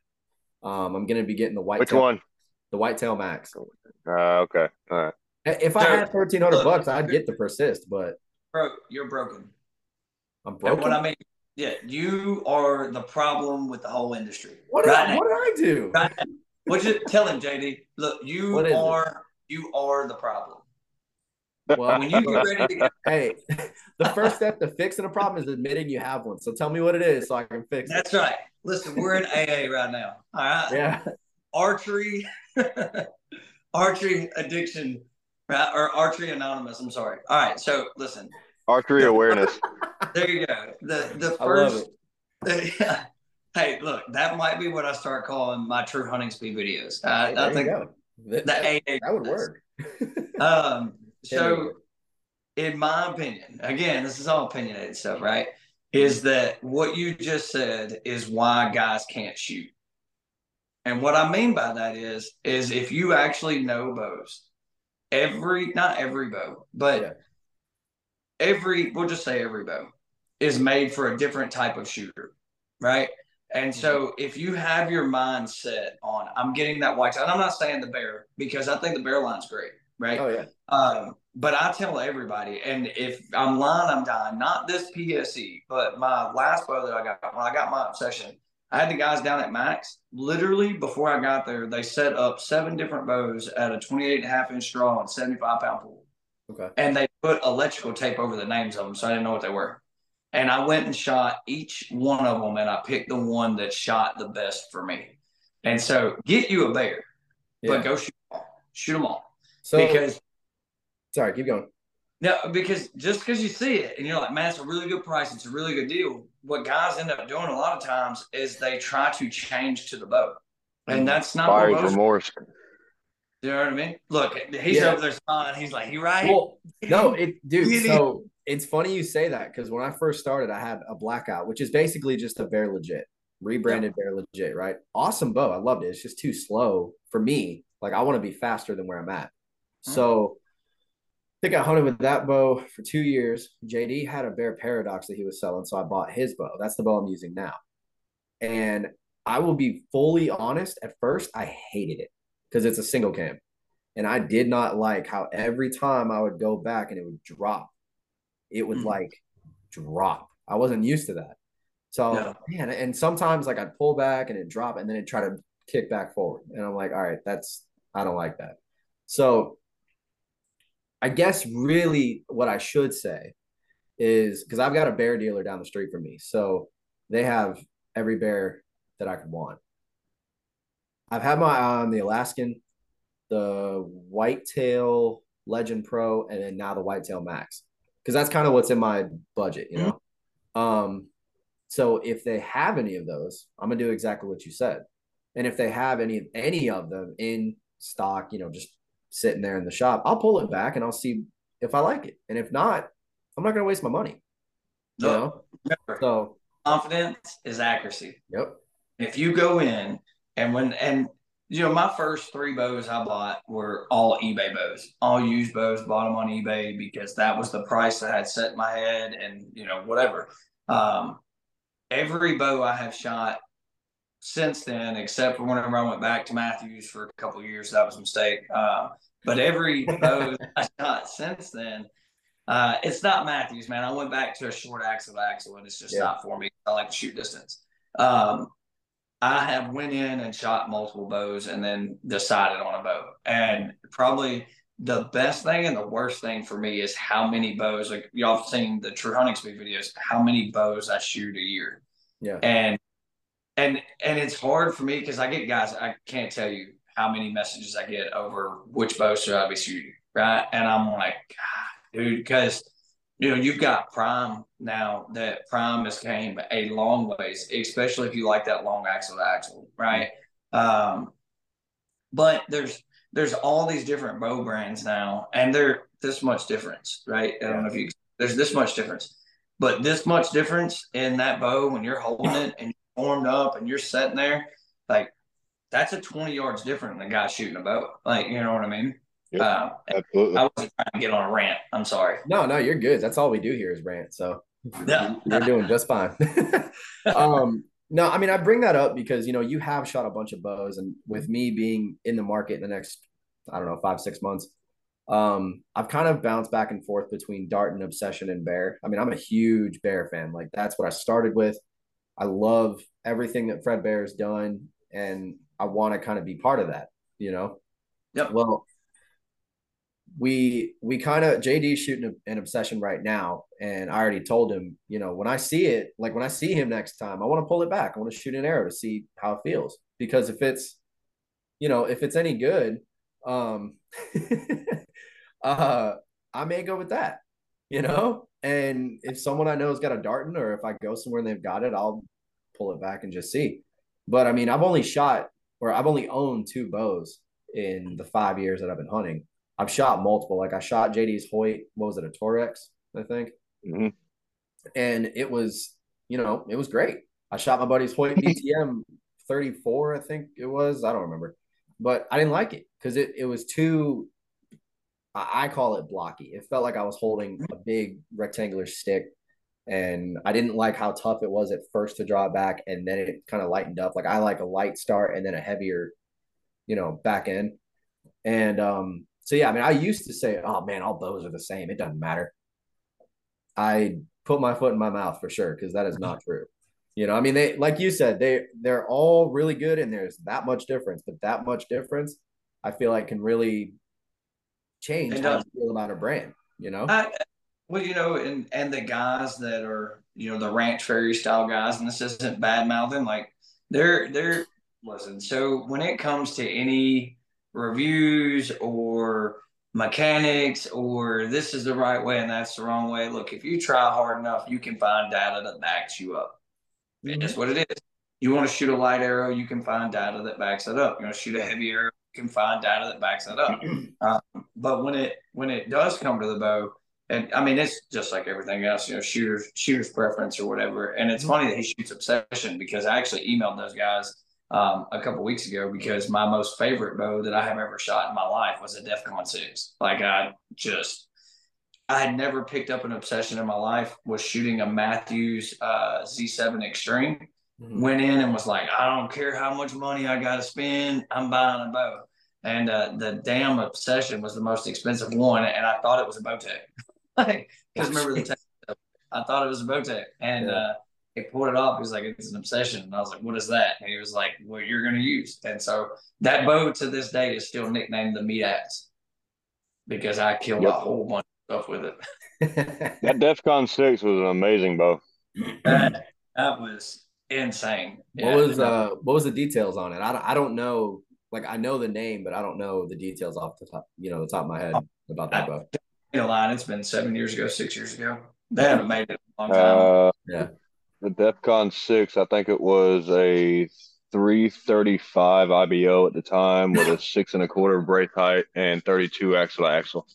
S3: Um, I'm gonna be getting the white.
S4: Which one?
S3: The Whitetail Max.
S4: Uh, okay. All right.
S3: If I had thirteen hundred bucks, I'd get the persist, but
S5: Bro, you're broken.
S3: I'm
S5: And
S3: broken.
S5: what I mean, yeah, you are the problem with the whole industry.
S3: what, did
S5: right
S3: I, what did I do?
S5: Right now. What you tell him, JD? Look, you
S3: What is it?
S5: are you are the problem.
S3: Well,
S5: When you get ready to get
S3: hey, the first step to fixing a problem is admitting you have one. So tell me what it is so I can fix it.
S5: that's right. Listen, we're in AA right now. All right.
S3: Yeah.
S5: archery archery addiction right? or archery anonymous i'm sorry all right so listen
S4: Archery awareness.
S5: there you go the the
S3: I love
S5: first
S3: it.
S5: Hey look that might be what i start calling my true hunting speed videos uh,
S3: Hey,
S5: i think
S3: you go. That, that, that would work.
S5: um so in my opinion, again, this is all opinionated stuff, right? Is that what you just said is why guys can't shoot. And what I mean by that is, is if you actually know bows, every not every bow, but
S3: Yeah.
S5: every we'll just say every bow. is made for a different type of shooter, right? And so if you have your mind set on, I'm getting that white, and I'm not saying the bear because I think the bear line's great, right?
S3: Oh yeah.
S5: Um, but I tell everybody, and if I'm lying, I'm dying. Not this PSE, but my last bow that I got when I got my obsession, I had the guys down at Mack's. Literally before I got there, they set up seven different bows at a 28 and a half inch straw and 75 pound pool.
S3: Okay.
S5: And they put electrical tape over the names of them, so I didn't know what they were. And I went and shot each one of them, and I picked the one that shot the best for me. And so, get you a bear,
S3: Yeah.
S5: but go shoot them all. Shoot them all
S3: So
S5: because
S3: sorry, keep going.
S5: no, because just because you see it and you're like, man, it's a really good price, it's a really good deal. What guys end up doing a lot of times is they try to change to the boat, and mm-hmm. that's not what
S4: Buyer's
S5: most,
S4: remorse.
S5: you know what I mean. Look, he's
S3: Yeah.
S5: over there smiling. He's like, you right?
S3: Well, no, it dude. So it's funny you say that because when I first started, I had a blackout, which is basically just a Bear Legit, rebranded Bear Legit, right? Awesome bow. I loved it. It's just too slow for me. Like I want to be faster than where I'm at. Mm. So I think I hunted with that bow for two years. JD had a Bear Paradox that he was selling, so I bought his bow. That's the bow I'm using now. And I will be fully honest. At first, I hated it because it's a single cam. And I did not like how every time I would go back and it would drop, it would
S5: Mhm.
S3: like drop. I wasn't used to that. So,
S5: Yeah.
S3: man, and sometimes like I'd pull back and it'd drop and then it'd try to kick back forward. And I'm like, all right, that's, I don't like that. So, I guess really what I should say is because I've got a bear dealer down the street from me. So they have every bear that I could want. I've had my eye on the Alaskan, the Whitetail Legend Pro, and then now the Whitetail Max. Because that's kind of what's in my budget, you know. Um, so if they have any of those, I'm gonna do exactly what you said. And if they have any any of them in stock, you know, just sitting there in the shop, I'll pull it back and I'll see if I like it. And if not, I'm not gonna waste my money. You
S5: Look,
S3: know?
S5: remember,
S3: So
S5: confidence is accuracy.
S3: yep.
S5: if you go in and when and you know my first three bows I bought were all eBay bows, all used bows, bought them on eBay because that was the price I had set in my head, and you know whatever. Um, every bow I have shot since then, except for whenever I went back to Mathews for a couple of years, that was a mistake. Uh, but every bow I shot since then, uh, it's not Mathews, man. I went back to a short axle axle, and it's just
S3: Yeah.
S5: not for me. I like to shoot distance. Um, I have went in and shot multiple bows and then decided on a bow. And probably the best thing and the worst thing for me is how many bows. Like y'all have seen the True Hunting Speed videos, how many bows I shoot a year.
S3: Yeah.
S5: And and and it's hard for me because I get guys. I can't tell you how many messages I get over which bow should I be shooting, right? And I'm like, God, dude, because you know, you've got Prime now that Prime has came a long ways, especially if you like that long axle to axle, right? Um, but there's there's all these different bow brands now, and they're this much difference, right? I don't know if you there's this much difference, but this much difference in that bow when you're holding it and you're formed up and you're sitting there, like that's a 20 yards different than a guy shooting a bow. Like, you know what I mean?
S4: Yep.
S5: Uh,
S4: Absolutely.
S5: I wasn't trying to get on a rant. I'm sorry.
S3: No, no, you're good. That's all we do here is rant. So
S5: Yeah.
S3: you're doing just fine. um, no, I mean, I bring that up because, you know, you have shot a bunch of bows and with me being in the market in the next, I don't know, five, six months, um, I've kind of bounced back and forth between dart and obsession and bear. I mean, I'm a huge bear fan. Like that's what I started with. I love everything that Fred Bear has done and I want to kind of be part of that, you know?
S5: Yep.
S3: Well, we we kind of JD's shooting an obsession right now, and I already told him, you know, when I see it, like when I see him next time, I want to pull it back. I want to shoot an arrow to see how it feels. Because if it's, you know, if it's any good, um, uh, I may go with that, you know. And if someone I know has got a Darton, or if I go somewhere and they've got it, I'll pull it back and just see. But I mean, I've only shot, or I've only owned two bows in the five years that I've been hunting. I've shot multiple. Like I shot JD's Hoyt. What was it? A Torrex, I think.
S4: hmm
S3: And it was, you know, it was great. I shot my buddy's Hoyt BTM 34, I think it was. I don't remember, but I didn't like it because it it was too. I I call it blocky. It felt like I was holding a big rectangular stick. and I didn't like how tough it was at first to draw it back, and then it kind of lightened up. Like I like a light start and then a heavier, you know, back end. And um, so yeah, I mean, I used to say, "Oh man, all bows are the same. It doesn't matter." I put my foot in my mouth for sure because that is not true. You know, I mean, they like you said, they they're all really good, and there's that much difference, but that much difference, I feel like can really change
S5: And,
S3: how you feel about a brand. You know,
S5: I, well, you know, and and the guys that are, you know, the ranch fairy style guys, and this isn't bad mouthing, like they're they're listen. So when it comes to any reviews or mechanics or this is the right way and that's the wrong way, look, if you try hard enough, you can find data that backs you up. It's what it is. You want to shoot a light arrow, you can find data that backs it up. You want to shoot a heavy arrow, you can find data that backs it up. Uh, but when it when it does come to the bow, and I mean it's just like everything else, you know, shooters shooters preference or whatever. And it's funny that he shoots obsession because I actually emailed those guys um, a couple weeks ago because my most favorite bow that I have ever shot in my life was a DEFCON six. Like I just I had never picked up an obsession in my life. Was shooting a Mathews uh, Z7 Extreme.
S3: Mhm.
S5: Went in and was like, I don't care how much money I got to spend. I'm buying a bow. And uh, the damn obsession was the most expensive one, and I thought it was a Bowtech. Like, because remember the? I thought it was a Bowtech, and
S3: Yeah.
S5: uh, he pulled it off. He was like, "It's an obsession," and I was like, "What is that?" And he was like, "What you're going to use." And so that bow to this day is still nicknamed the meat axe because I killed a whole bunch of stuff with it.
S4: That DEFCON six was an amazing bow.
S5: that, that was insane.
S3: What was uh what was the details on it? I don't, I don't know. Like I know the name, but I don't know the details off the top, you know, the top of my head about that bow.
S5: in a line? It's been seven years ago, six years ago. They haven't made it a long time.
S4: Uh,
S3: Yeah.
S4: The DEFCON six, I think it was a three thirty five IBO at the time with a six and a quarter brace height and thirty two axle to axle.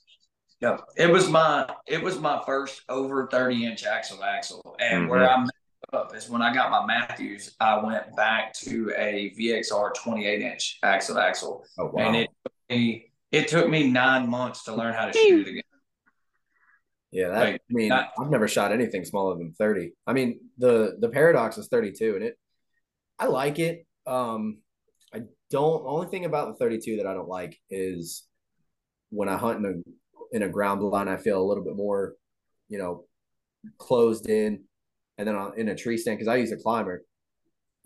S5: Yeah, it was my it was my first over thirty inch axle to axle, and
S4: Mhm.
S5: where I messed up is when I got my Mathews, I went back to a VXR twenty eight inch axle to axle,
S3: Oh wow.
S5: and it took me it took me nine months to learn how to shoot it again.
S3: Yeah, that
S5: like,
S3: I mean, I've never shot anything smaller than 30. I mean, the the paradox is 32 and it I like it. Um I don't only thing about the 32 that I don't like is when I hunt in a in a ground blind, I feel a little bit more, you know, closed in, and then on, in a tree stand because I use a climber.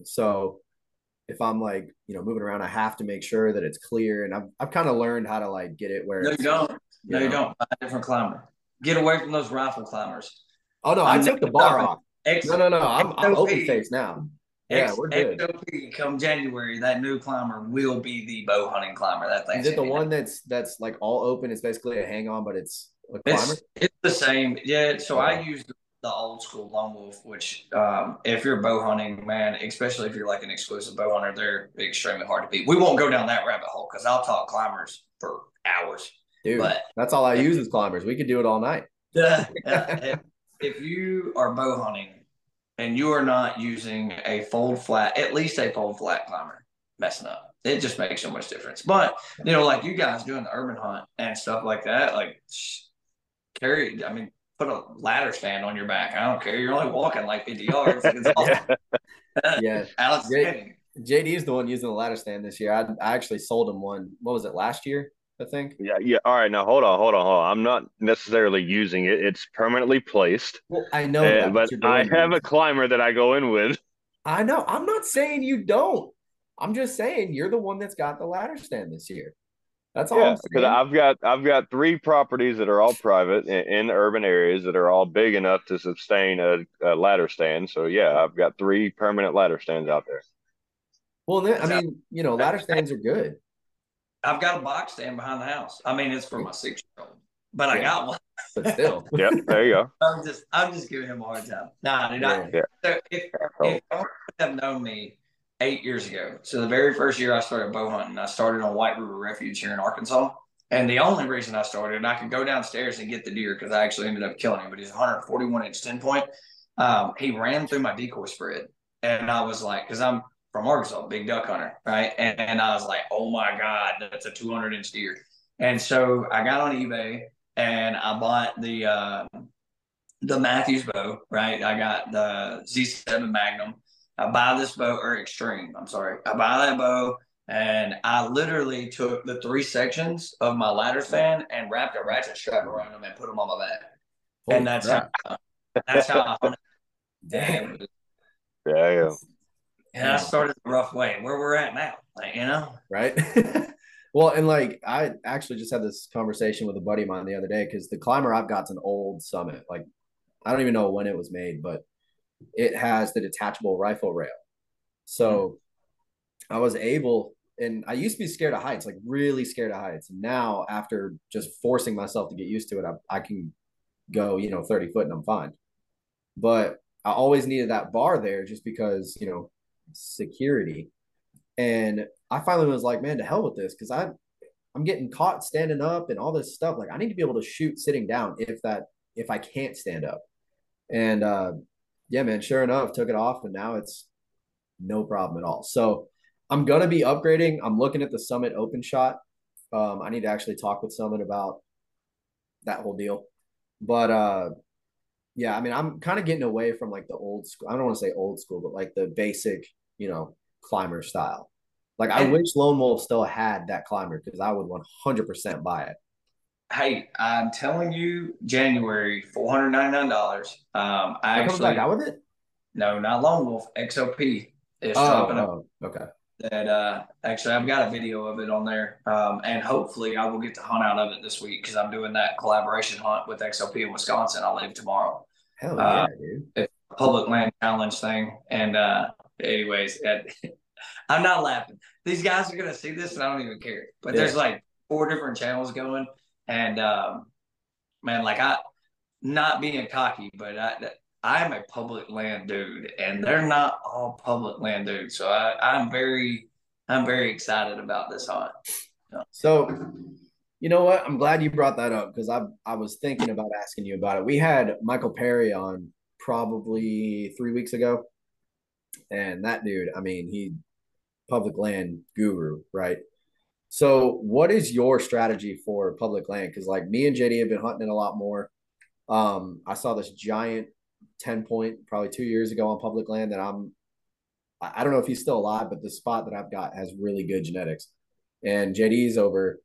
S3: So if I'm like, you know, moving around, I have to make sure that it's clear, and I've I've kind of learned how to like get it where
S5: No, you don't. No, you
S3: know.
S5: don't. Buy a different climber. Get away from those rifle climbers.
S3: Oh no, I
S5: I'm
S3: took the bar off.
S5: X,
S3: No, no, no, I'm I'm open face now. Yeah,
S5: X,
S3: we're good.
S5: XOP come January, that new climber will be the bow hunting climber. That thing.
S3: Is it the one that's that's like all open? It's basically a hang on, but it's a climber.
S5: It's, it's the same. Yeah. So I use the, the old school lone wolf, which um, if you're bow hunting, man, especially if you're like an exclusive bow hunter, they're extremely hard to beat. We won't go down that rabbit hole because I'll talk climbers for hours.
S3: Dude,
S5: But
S3: that's all I use is climbers. We could do it all night.
S5: if, if you are bow hunting and you are not using a fold flat, at least a fold flat climber, messing up. It just makes so much difference. But you know, like you guys doing the urban hunt and stuff like that, like carry. I mean, put a ladder stand on your back. I don't care. You're only walking like 50 yards. It's awesome.
S3: Yeah.
S5: Outstanding.
S3: JD is the one using the ladder stand this year. I, I actually sold him one. What was it last year? I think.
S4: Yeah, yeah. All right, now hold on, hold on, hold on. I'm not necessarily using it. It's permanently placed,
S3: Well, I know,
S4: uh,
S3: that,
S4: but I have
S3: it.
S4: a climber that I go in with.
S3: I know. I'm not saying you don't. I'm just saying you're the one that's got the ladder stand this year. That's all
S4: Yeah,
S3: I'm
S4: because
S3: saying.
S4: I've got I've got three properties that are all private in, in urban areas that are all big enough to sustain a, a ladder stand. So yeah, I've got three permanent ladder stands out there.
S3: well, then, I mean, you know, ladder stands are good.
S5: I've got a box stand behind the house. I mean, it's for my six year old, but I got one.
S3: But still,
S4: Yep, there you go.
S5: I'm just, I'm just giving him a hard time. Nah, dude. I,
S4: Yeah.
S5: So if, if you would have known me eight years ago, so the very first year I started bow hunting, I started on White River Refuge here in Arkansas. And the only reason I started, and I could go downstairs and get the deer because I actually ended up killing him, but he's 141 inch 10 point. Um, he ran through my decoy spread. And I was like, because I'm from Arkansas, big duck hunter, right? And, and I was like, oh my God, that's a 200 inch deer. And so I got on eBay and I bought the, uh, the Mathews bow, right? I got the Z7 Magnum. I buy this bow or Extreme. I'm sorry. I buy that bow and I literally took the three sections of my ladder fan and wrapped a ratchet strap around them and put them on my back.
S3: Holy
S5: and that's
S3: crap.
S5: how that's how I hunted. Damn. Damn.
S4: Yeah,
S5: And I started the rough way. Where we're at now, like, you know.
S3: right? well, and like I actually just had this conversation with a buddy of mine the other day because the climber I've got's an old Summit. Like I don't even know when it was made, but it has the detachable rifle rail. So hmm. I was able, and I used to be scared of heights, like really scared of heights. Now, after just forcing myself to get used to it, I, I can go, you know, 30 foot and I'm fine. But I always needed that bar there just because, you know, security. And I finally was like, man, to hell with this because I I'm getting caught standing up and all this stuff. Like I need to be able to shoot sitting down if that if I can't stand up. And uh yeah, man, sure enough, took it off and now it's no problem at all. So I'm gonna be upgrading. I'm looking at the Summit Open Shot. Um, I need to actually talk with Summit about that whole deal. But uh yeah, I mean, I'm kind of getting away from like the old school. I don't want to say old school, but like the basic, you know, climber style. Like I
S5: And-
S3: wish Lone Wolf still had that climber because I would 100% buy it.
S5: Hey, I'm telling you, January, four hundred ninety nine dollars. Um, I
S3: coming
S5: actually
S3: out with it?
S5: no, not Lone Wolf. XOP is
S3: Oh,
S5: dropping up.
S3: oh, okay.
S5: That uh, actually, I've got a video of it on there, um, and hopefully, I will get to hunt out of it this week because I'm doing that collaboration hunt with XOP in Wisconsin. I'll leave tomorrow.
S3: Hell
S5: Uh,
S3: yeah, dude.
S5: public land challenge thing. And uh anyways, and I'm not laughing. These guys are gonna see this and I don't even care. But there's like four different channels going. And um man, like I not being cocky, but I I'm a public land dude and they're not all public land dudes. So I, I'm very I'm very excited about this hunt.
S3: So, you know what? I'm glad you brought that up because I I was thinking about asking you about it. We had Michael Perry on probably three weeks ago, and that dude, I mean, he public land guru, right? So, what is your strategy for public land? Because like me and JD have been hunting it a lot more. Um, I saw this giant ten point probably two years ago on public land that I'm. I don't know if he's still alive, but the spot that I've got has really good genetics, and JD's over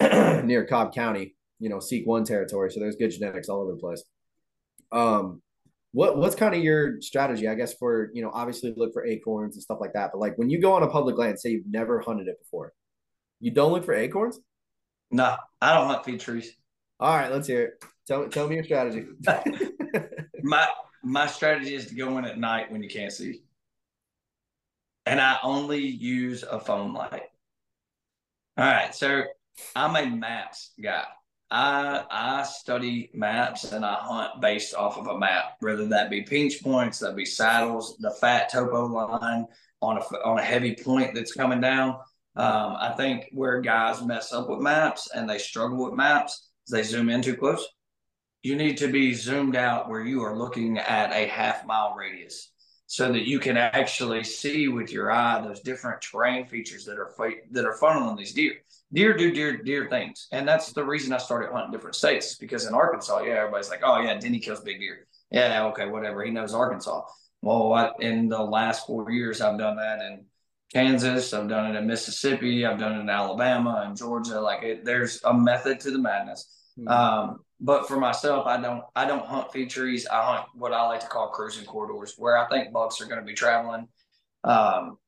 S3: near Cobb County, you know, Seek One territory. So there's good genetics all over the place. Um, what what's kind of your strategy? I guess for you know, obviously look for acorns and stuff like that. But like when you go on a public land, say you've never hunted it before, you don't look for acorns.
S5: No, I don't hunt feed trees.
S3: All right, let's hear it. Tell tell me your strategy.
S5: my my strategy is to go in at night when you can't see and i only use a phone light all right so i'm a maps guy i i study maps and i hunt based off of a map whether that be pinch points that be saddles the fat topo line on a on a heavy point that's coming down. Um, i think where guys mess up with maps and they struggle with maps is they zoom in too close. You need to be zoomed out where you are looking at a half mile radius so that you can actually see with your eye those different terrain features that are that are funneling these deer. Deer do deer deer things, and that's the reason I started hunting different states. Because in Arkansas, yeah, everybody's like, "Oh yeah, Denney kills big deer." Yeah, okay, whatever. He knows Arkansas. Well, I, in the last four years, I've done that in Kansas. I've done it in Mississippi. I've done it in Alabama and Georgia. Like, it, there's a method to the madness. Um, but for myself, I don't I don't hunt feed trees. I hunt what I like to call cruising corridors, where I think bucks are going to be traveling. Um,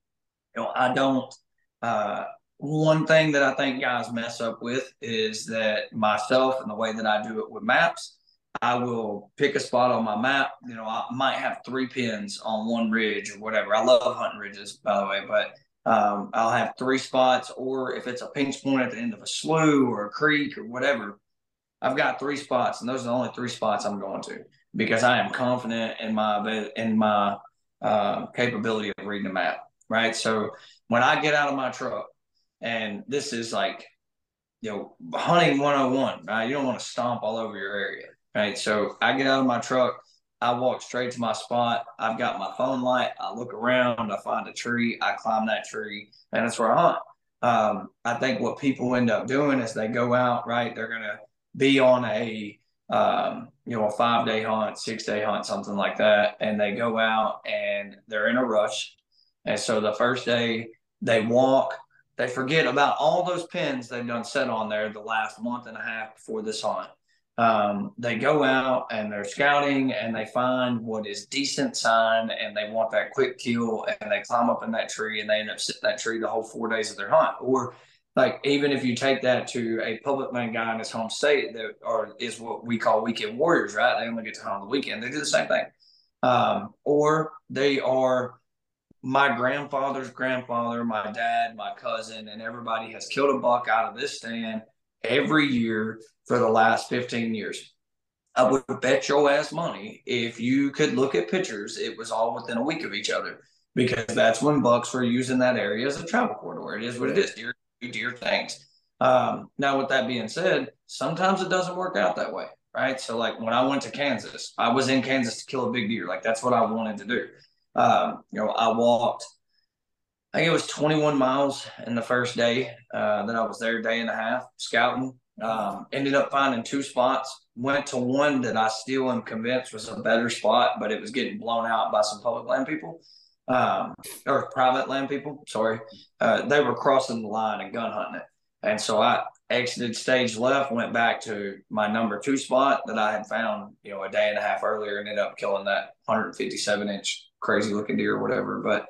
S5: you know, I don't. Uh, one thing that I think guys mess up with is that myself and the way that I do it with maps, I will pick a spot on my map. You know, I might have three pins on one ridge or whatever. I love hunting ridges, by the way, but um, I'll have three spots, or if it's a pinch point at the end of a slough or a creek or whatever, I've got three spots, and those are the only three spots I'm going to because I am confident in my in my uh, capability of reading a map. Right. So when I get out of my truck, and this is like, you know, hunting 101, right? You don't want to stomp all over your area. Right. So I get out of my truck. I walk straight to my spot. I've got my phone light. I look around. I find a tree. I climb that tree, and that's where I hunt. Um, I think what people end up doing is they go out, right? They're gonna be on a um, you know, a five day hunt, six day hunt, something like that. And they go out and they're in a rush. And so the first day they walk, they forget about all those pins they've done set on there the last month and a half before this hunt. Um, they go out and they're scouting and they find what is decent sign and they want that quick kill and they climb up in that tree and they end up sitting that tree the whole four days of their hunt. Or like even if you take that to a public land guy in his home state that are is what we call weekend warriors, right? They only get to hunt on the weekend. They do the same thing. Um, or they are my grandfather's grandfather, my dad, my cousin, and everybody has killed a buck out of this stand every year for the last 15 years. I would bet your ass money if you could look at pictures, it was all within a week of each other because that's when bucks were using that area as a travel corridor. It is what it is. Deer, deer things. Um, now, with that being said, sometimes it doesn't work out that way, right? So, like when I went to Kansas, I was in Kansas to kill a big deer. Like that's what I wanted to do. Um, you know, I walked I think it was 21 miles in the first day uh, that I was there, day and a half scouting. Um, ended up finding two spots. Went to one that I still am convinced was a better spot, but it was getting blown out by some public land people um, or private land people. Sorry, uh, they were crossing the line and gun hunting it, and so I exited stage left, went back to my number two spot that I had found, you know, a day and a half earlier, and ended up killing that 157 inch crazy looking deer or whatever. But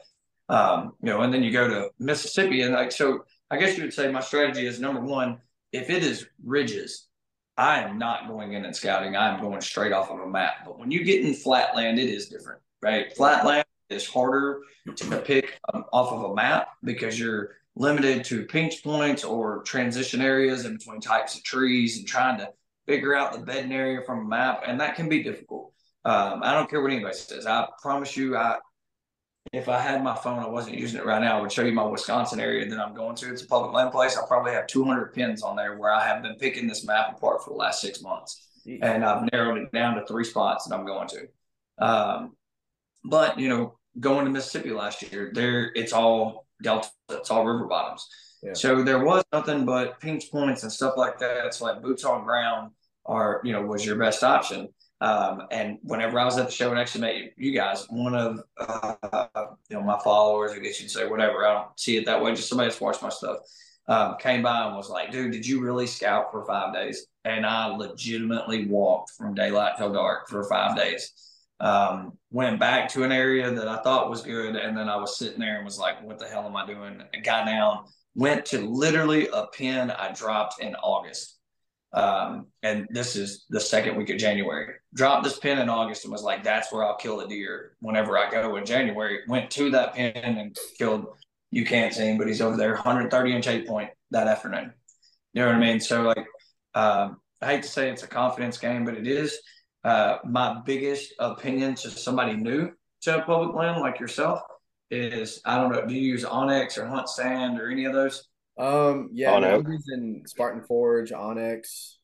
S5: um, you know, and then you go to Mississippi, and like so, I guess you would say my strategy is number one, if it is ridges, I am not going in and scouting. I'm going straight off of a map. But when you get in flat land, it is different, right? Flat is harder to pick um, off of a map because you're limited to pinch points or transition areas in between types of trees and trying to figure out the bedding area from a map, and that can be difficult. Um, I don't care what anybody says. I promise you, I if I had my phone, I wasn't using it right now, I would show you my Wisconsin area that I'm going to. It's a public land place. I probably have 200 pins on there where I have been picking this map apart for the last six months. And I've narrowed it down to three spots that I'm going to. Um, but, you know, going to Mississippi last year, there it's all delta, it's all river bottoms. Yeah. So there was nothing but pinch points and stuff like that. It's like boots on ground are, you know, was your best option. Um, and whenever I was at the show and actually met you guys, one of uh, you know my followers, I guess you'd say, whatever. I don't see it that way. Just somebody that's watched my stuff um, came by and was like, "Dude, did you really scout for five days?" And I legitimately walked from daylight till dark for five days. Um, went back to an area that I thought was good, and then I was sitting there and was like, "What the hell am I doing?" And got down. Went to literally a pin I dropped in August um, and this is the second week of January. Dropped this pin in August and was like, that's where I'll kill a deer whenever I go in January. Went to that pin and killed, you can't see him, but he's over there, 130 inch eight point that afternoon. You know what I mean? So, like, um, I hate to say it's a confidence game, but it is. Uh, my biggest opinion to somebody new to public land like yourself is I don't know, do you use onX or HuntStand or any of those?
S3: Um, yeah, no, I'm using Spartan Forge, onX.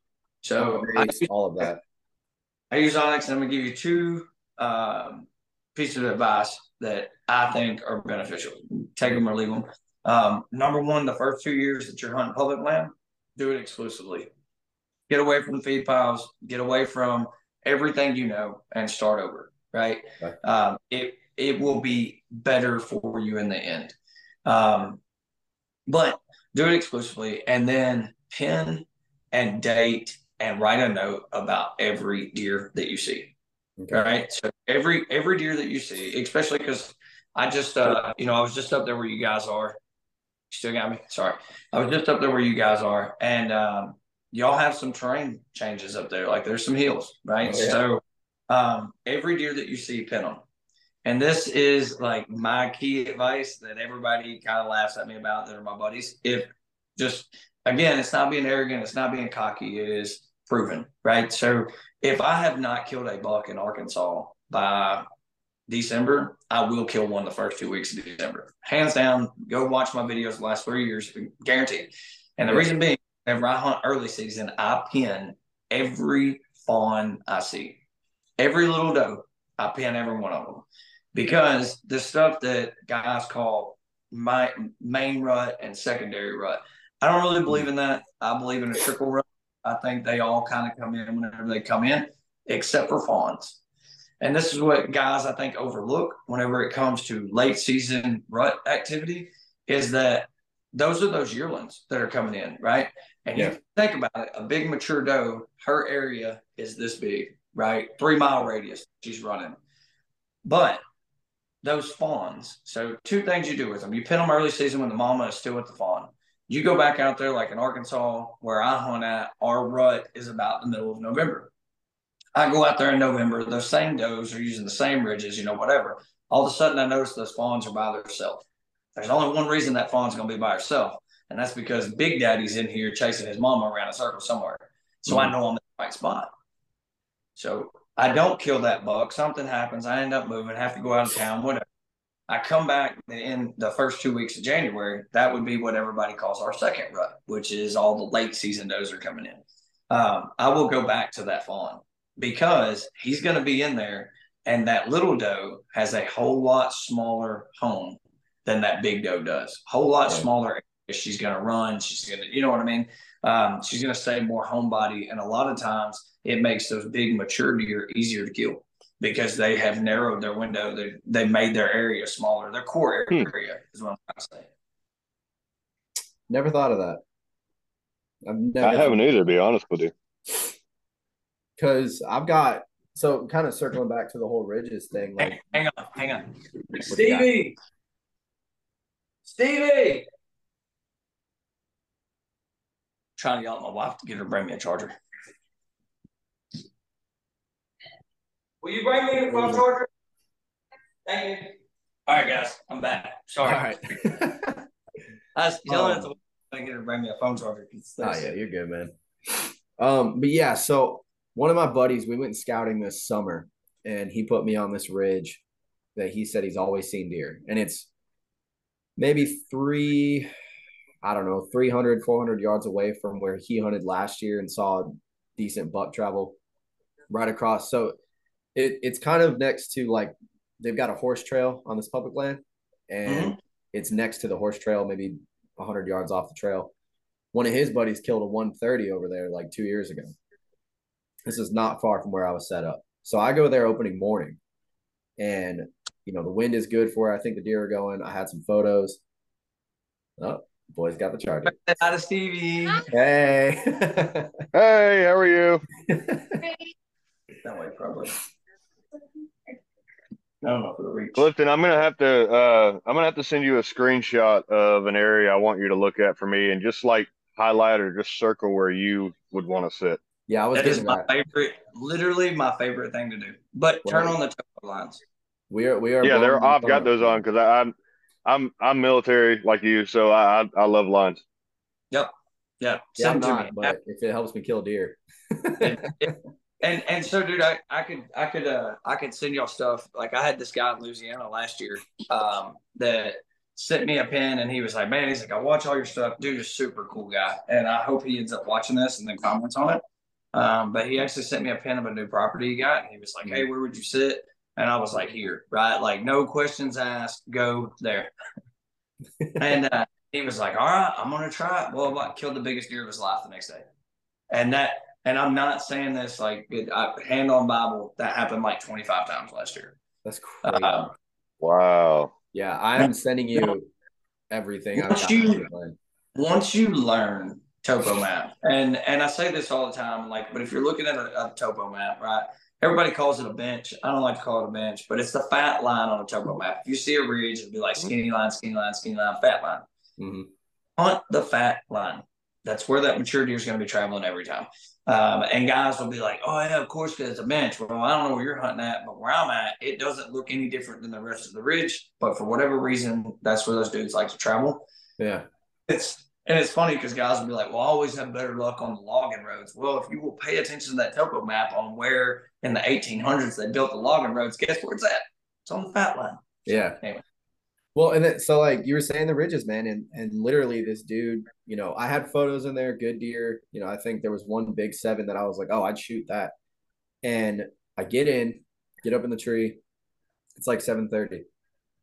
S5: so
S3: all of that.
S5: I use onX, and I'm gonna give you two um, pieces of advice that I think are beneficial. Take them or leave them. Um, number one, the first two years that you're hunting public land, do it exclusively. Get away from the feed piles. Get away from everything you know, and start over. Right? right. Um, it it will be better for you in the end. Um, but do it exclusively, and then pin and date and write a note about every deer that you see. Okay. Right. So every every deer that you see, especially because I just uh you know I was just up there where you guys are. You still got me. Sorry, I was just up there where you guys are, and um, y'all have some terrain changes up there. Like there's some hills, right? Oh, yeah. So um, every deer that you see, pin them. And this is like my key advice that everybody kind of laughs at me about that are my buddies. If just again, it's not being arrogant, it's not being cocky, it is proven, right? So if I have not killed a buck in Arkansas by December, I will kill one the first two weeks of December. Hands down, go watch my videos the last three years, guaranteed. And the reason being, whenever I hunt early season, I pin every fawn I see. Every little doe, I pin every one of them because the stuff that guys call my main rut and secondary rut, I don't really believe in that. I believe in a trickle rut. I think they all kind of come in whenever they come in, except for fawns. And this is what guys I think overlook whenever it comes to late season rut activity is that those are those yearlings that are coming in, right? And
S3: Yeah.
S5: you think about it, a big mature doe, her area is this big, right? Three mile radius she's running. But those fawns, so two things you do with them. You pin them early season when the mama is still with the fawn. You go back out there like in Arkansas, where I hunt at, our rut is about the middle of November. I go out there in November, those same does are using the same ridges, you know, whatever. All of a sudden I notice those fawns are by themselves. There's only one reason that fawn's gonna be by herself, and that's because Big Daddy's in here chasing his mama around a circle somewhere. So I know I'm in the right spot. So I don't kill that buck. Something happens. I end up moving, have to go out of town, whatever. I come back in the first two weeks of January. That would be what everybody calls our second rut, which is all the late season does are coming in. Um, I will go back to that fawn because he's going to be in there, and that little doe has a whole lot smaller home than that big doe does. Whole lot smaller. Area. She's going to run. She's going to, you know what I mean. Um, she's going to stay more homebody, and a lot of times it makes those big mature deer easier to kill because they have narrowed their window. They they made their area smaller. Their core
S4: Hmm.
S5: area is what I'm trying to say.
S3: Never thought of that. I've never
S4: I haven't either, to be honest with you.
S3: because I've got so kind of circling back to the whole ridges thing. Like,
S5: hang on, hang on. Stevie, Stevie. Trying to yell at my wife to get her to bring me a charger. Will you bring me a phone charger? Thank you. All right, guys, I'm back. Sorry.
S3: right.
S5: I was yelling at
S3: Um,
S5: the to get her to bring me a phone charger. 'cause
S3: oh yeah, you're good, man. Um, but yeah, so one of my buddies, we went scouting this summer, and he put me on this ridge that he said he's always seen deer, and it's maybe three, I don't know, 300, 400 yards away from where he hunted last year and saw decent buck travel right across. So it it's kind of next to like they've got a horse trail on this public land, and mm-hmm. it's next to the horse trail, maybe 100 yards off the trail. One of his buddies killed a 130 over there like two years ago. This is not far from where I was set up. So I go there opening morning, and you know the wind is good for it. I think the deer are going. I had some photos. Oh, boys got the charger.
S5: Out of Stevie.
S3: Hey.
S4: Hey, how are you?
S5: That way, probably. I don't know if it'll reach.
S4: Clifton, I'm gonna have to uh I'm gonna have to send you a screenshot of an area I want you to look at for me and just like highlight or just circle where you would want to sit.
S3: yeah, I was
S5: That is my
S3: that.
S5: favorite, literally my favorite thing to do. But turn on the topo lines.
S3: We are we are.
S4: Yeah,
S3: both
S4: there I've got those on because I'm I'm I'm military like you, so I I, I love lines.
S5: Yep. Yeah.
S3: Yeah, I'm not,
S5: me.
S3: but if it helps me kill deer.
S5: And and so, dude, I, I could I could uh I could send y'all stuff. Like I had this guy in Louisiana last year, um, that sent me a pin, and he was like, "Man, he's like, I watch all your stuff, dude. Is super cool guy, and I hope he ends up watching this and then comments on it." Um, but he actually sent me a pin of a new property he got, and he was like, "Hey, where would you sit?" And I was like, "Here, right? Like no questions asked, go there." and uh, he was like, "All right, I'm gonna try it." Well, I killed the biggest deer of his life the next day, and that and I'm not saying this like it, I, hand on Bible. That happened like 25 times last year.
S3: That's crazy.
S5: Um,
S4: Wow.
S3: yeah, I'm sending you everything.
S5: Once you-
S3: on the plan.
S5: once you learn topo map, and and I say this all the time, like, but if you're looking at a, a topo map, right? Everybody calls it a bench. I don't like to call it a bench, but it's the fat line on a topo map. If you see a ridge, it'd be like skinny line, skinny line, skinny line, fat line.
S3: Mhm.
S5: Hunt the fat line. That's where that mature deer is going to be traveling every time. Um, and guys will be like, "Oh yeah, of course, because it's a bench." Well, I don't know where you're hunting at, but where I'm at, it doesn't look any different than the rest of the ridge. But for whatever reason, that's where those dudes like to travel.
S3: Yeah.
S5: It's and it's funny because guys will be like, "Well, I always have better luck on the logging roads." Well, if you will pay attention to that topo map on where in the 1800s they built the logging roads, guess where it's at? It's on the fat line.
S3: Yeah.
S5: Anyway.
S3: Well, and then, so like you were saying the ridges, man, and and literally this dude, you know, I had photos in there, good deer. You know, I think there was one big seven that I was like, oh, I'd shoot that. And I get in, get up in the tree. It's like 7:30.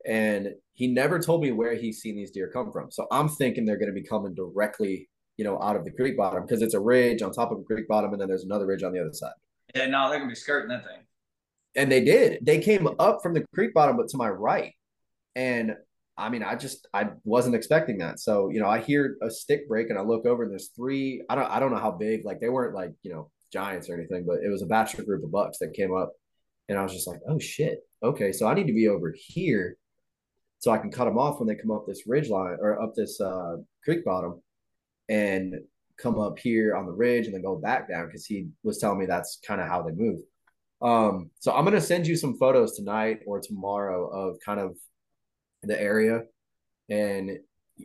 S3: And he never told me where he's seen these deer come from. So I'm thinking they're gonna be coming directly you know, out of the creek bottom because it's a ridge on top of a creek bottom, and then there's another ridge on the other side.
S5: Yeah, no, they're gonna be skirting that thing.
S3: And they did. They came up from the creek bottom, but to my right. And I mean, I just I wasn't expecting that. So, you know, I hear a stick break and I look over and there's three, I don't I don't know how big, like they weren't like, you know, giants or anything, but it was a bachelor group of bucks that came up. And I was just like, oh shit. Okay. So I need to be over here so I can cut them off when they come up this ridge line or up this uh, creek bottom and come up here on the ridge and then go back down because he was telling me that's kind of how they move. Um, so I'm gonna send you some photos tonight or tomorrow of kind of the area, and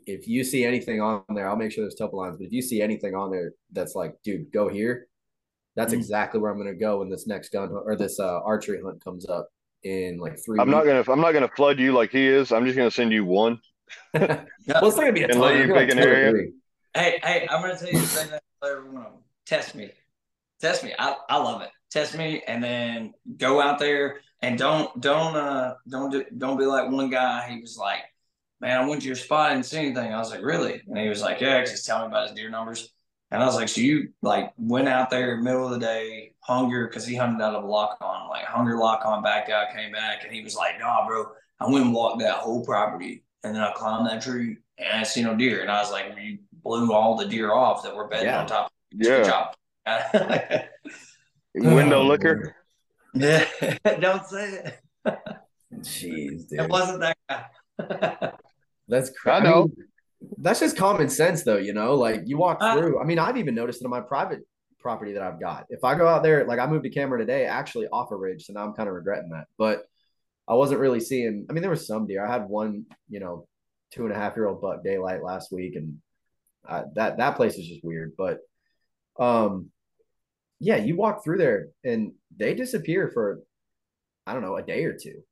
S3: if you see anything on there, I'll make sure there's topo lines. But if you see anything on there that's like, dude, go here, that's
S4: Mm-hmm.
S3: exactly where I'm gonna go when this next gun or this uh, archery hunt comes up in like three.
S4: I'm not gonna I'm not gonna flood you like he is. I'm just gonna send you one.
S3: well, it's not gonna be a
S4: And
S3: ton.
S4: let you
S3: It's like
S4: pick an area.
S3: three.
S5: Hey, hey, I'm gonna tell you the thing that I tell every one of them. Test me. Test me. I, I love it. Test me and then go out there and don't don't uh don't do, don't be like one guy. He was like, Man, I went to your spot and didn't see anything. I was like, Really? And he was like, Yeah, just tell me about his deer numbers. And I was like, So you like went out there middle of the day, hunger, because he hunted out of a lock on, like hunger lock on back out, came back, and he was like, Nah, bro, I went and walked that whole property and then I climbed that tree and I didn't see no deer. And I was like, well, you blew all the deer off that were bedding
S3: Yeah.
S5: on top.
S4: Yeah.
S5: Good job.
S4: Window looker.
S5: yeah, don't say it.
S3: Jeez, dude.
S5: It wasn't that guy.
S3: That's
S4: I
S3: crazy.
S4: know.
S3: That's just common sense, though. You know, like you walk
S5: Uh,
S3: through. I mean, I've even noticed it on my private property that I've got. If I go out there, like I moved to camera today, actually off a ridge, so now I'm kind of regretting that. But I wasn't really seeing. I mean, there was some deer. I had one, you know, two and a half year old buck daylight last week, and I, that that place is just weird. But, um, yeah, you walk through there and they disappear for, I don't know, a day or two.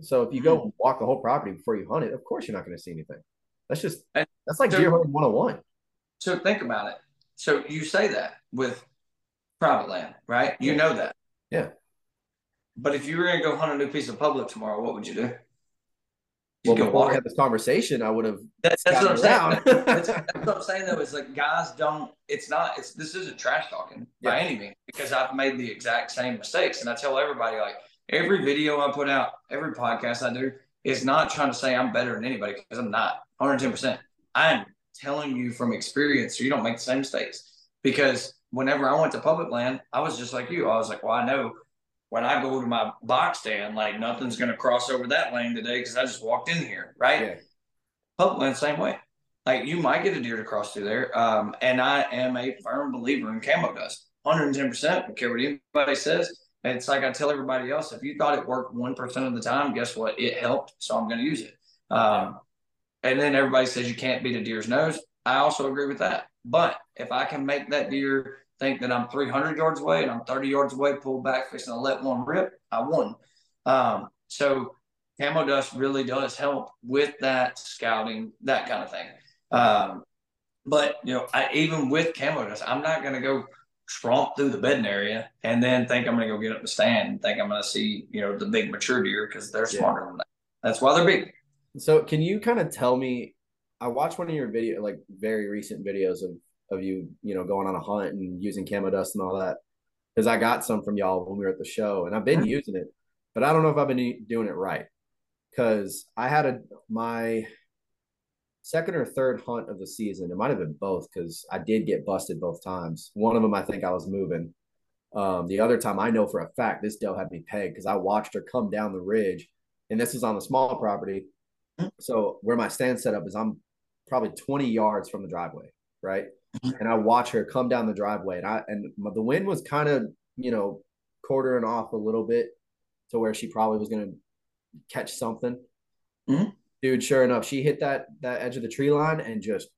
S3: So if you go
S5: Hmm.
S3: walk the whole property before you hunt it, of course you're not going to see anything. That's just that's like
S5: so-
S3: deer hunting 101.
S5: so think about it. So you say that with private land, right? You know that.
S3: Yeah.
S5: But if you were gonna go hunt a new piece of public tomorrow, what would you do?
S3: Well,
S5: You'd go
S3: before
S5: walk
S3: we had this conversation, I would have.
S5: That's, that's what I'm saying. that's, that's what I'm saying though. Is like guys don't. It's not. It's this isn't trash talking by
S3: Yeah.
S5: any means because I've made the exact same mistakes, and I tell everybody like every video I put out, every podcast I do is not trying to say I'm better than anybody because I'm not. 110. percent I'm telling you from experience, so you don't make the same mistakes. Because whenever I went to public land, I was just like you. I was like, well, I know when I go to my box stand, like nothing's going to cross over that lane today because I just walked in here, right?
S3: Yeah.
S5: Public land, same way. Like you might get a deer to cross through there. Um, and I am a firm believer in camo dust. 110%. Don't care what anybody says. And it's like I tell everybody else, if you thought it worked 1% of the time, guess what? It helped. So I'm going to use it. Um, and then everybody says you can't beat a deer's nose. I also agree with that. But if I can make that deer think that I'm 300 yards away and I'm 30 yards away, pull back, fixing to let one rip, I won. Um, so camo dust really does help with that scouting, that kind of thing. Um, but you know, I, even with camo dust, I'm not going to go tromp through the bedding area and then think I'm going to go get up the stand and think I'm going to see you know the big mature deer because they're
S3: Yeah.
S5: smarter than that. That's why they're big.
S3: So can you kind of tell me? I watched one of your video, like very recent videos of of you, you know, going on a hunt and using camo dust and all that, because I got some from y'all when we were at the show, and I've been using it, but I don't know if I've been doing it right. Because I had a my second or third hunt of the season. It might have been both because I did get busted both times. One of them, I think I was moving. Um, the other time, I know for a fact this doe had me pegged because I watched her come down the ridge, and this is on the small property. So where my stand set up is, I'm probably 20 yards from the driveway, right? And I watch her come down the driveway, and I and my- the wind was kind of you know quartering off a little bit to where she probably was gonna catch something.
S5: Mhm.
S3: Dude, sure enough, she hit that that edge of the tree line and just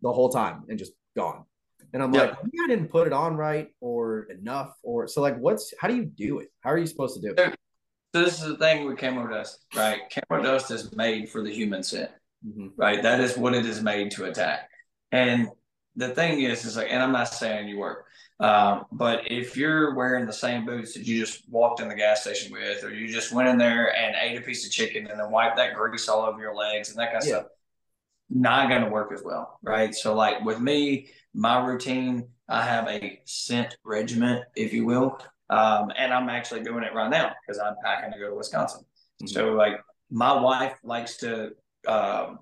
S3: the whole time and just gone. And I'm
S5: Yeah.
S3: like, I didn't put it on right or enough, or so like, what's how do you do it? How are you supposed to do it?
S5: So this is the thing with camo dust, right? Camo dust is made for the human scent.
S3: Mhm.
S5: right? That is what it is made to attack. And the thing is, is like, and I'm not saying you work, um, but if you're wearing the same boots that you just walked in the gas station with, or you just went in there and ate a piece of chicken and then wiped that grease all over your legs and that kind of
S3: Yeah.
S5: stuff, not going to work as well, right? So, like with me, my routine, I have a scent regiment, if you will, um, and I'm actually doing it right now because I'm packing to go to Wisconsin. Mm-hmm. So, like, my wife likes to um,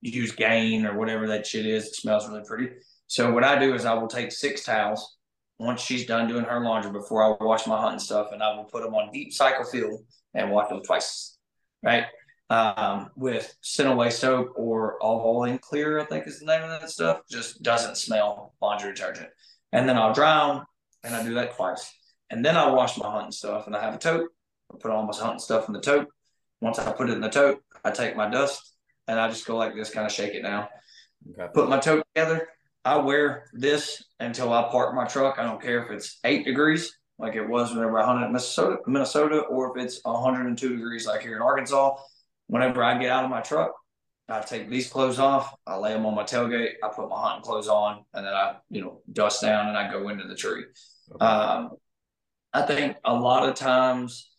S5: use Gain or whatever that shit is. It smells really pretty. So, what I do is I will take six towels once she's done doing her laundry before I wash my hunting stuff, and I will put them on deep cycle field and wash them twice, right? um, with Scent-Away soap or All In Clear, I think is the name of that stuff. Just doesn't smell laundry detergent. And then I'll dry them, and I do that twice. And then I wash my hunting stuff, and I have a tote. I put all my hunting stuff in the tote. Once I put it in the tote, I take my dust and I just go like this, kind of shake it down. Okay. Put my tote together. I wear this until I park my truck. I don't care if it's eight degrees, like it was whenever I hunted in Minnesota, Minnesota, or if it's 102 degrees, like here in Arkansas whenever I get out of my truck, I take these clothes off, I lay them on my tailgate, I put my hunting clothes on, and then I, you know, dust down and I go into the tree. Okay. Um, I think a lot of times,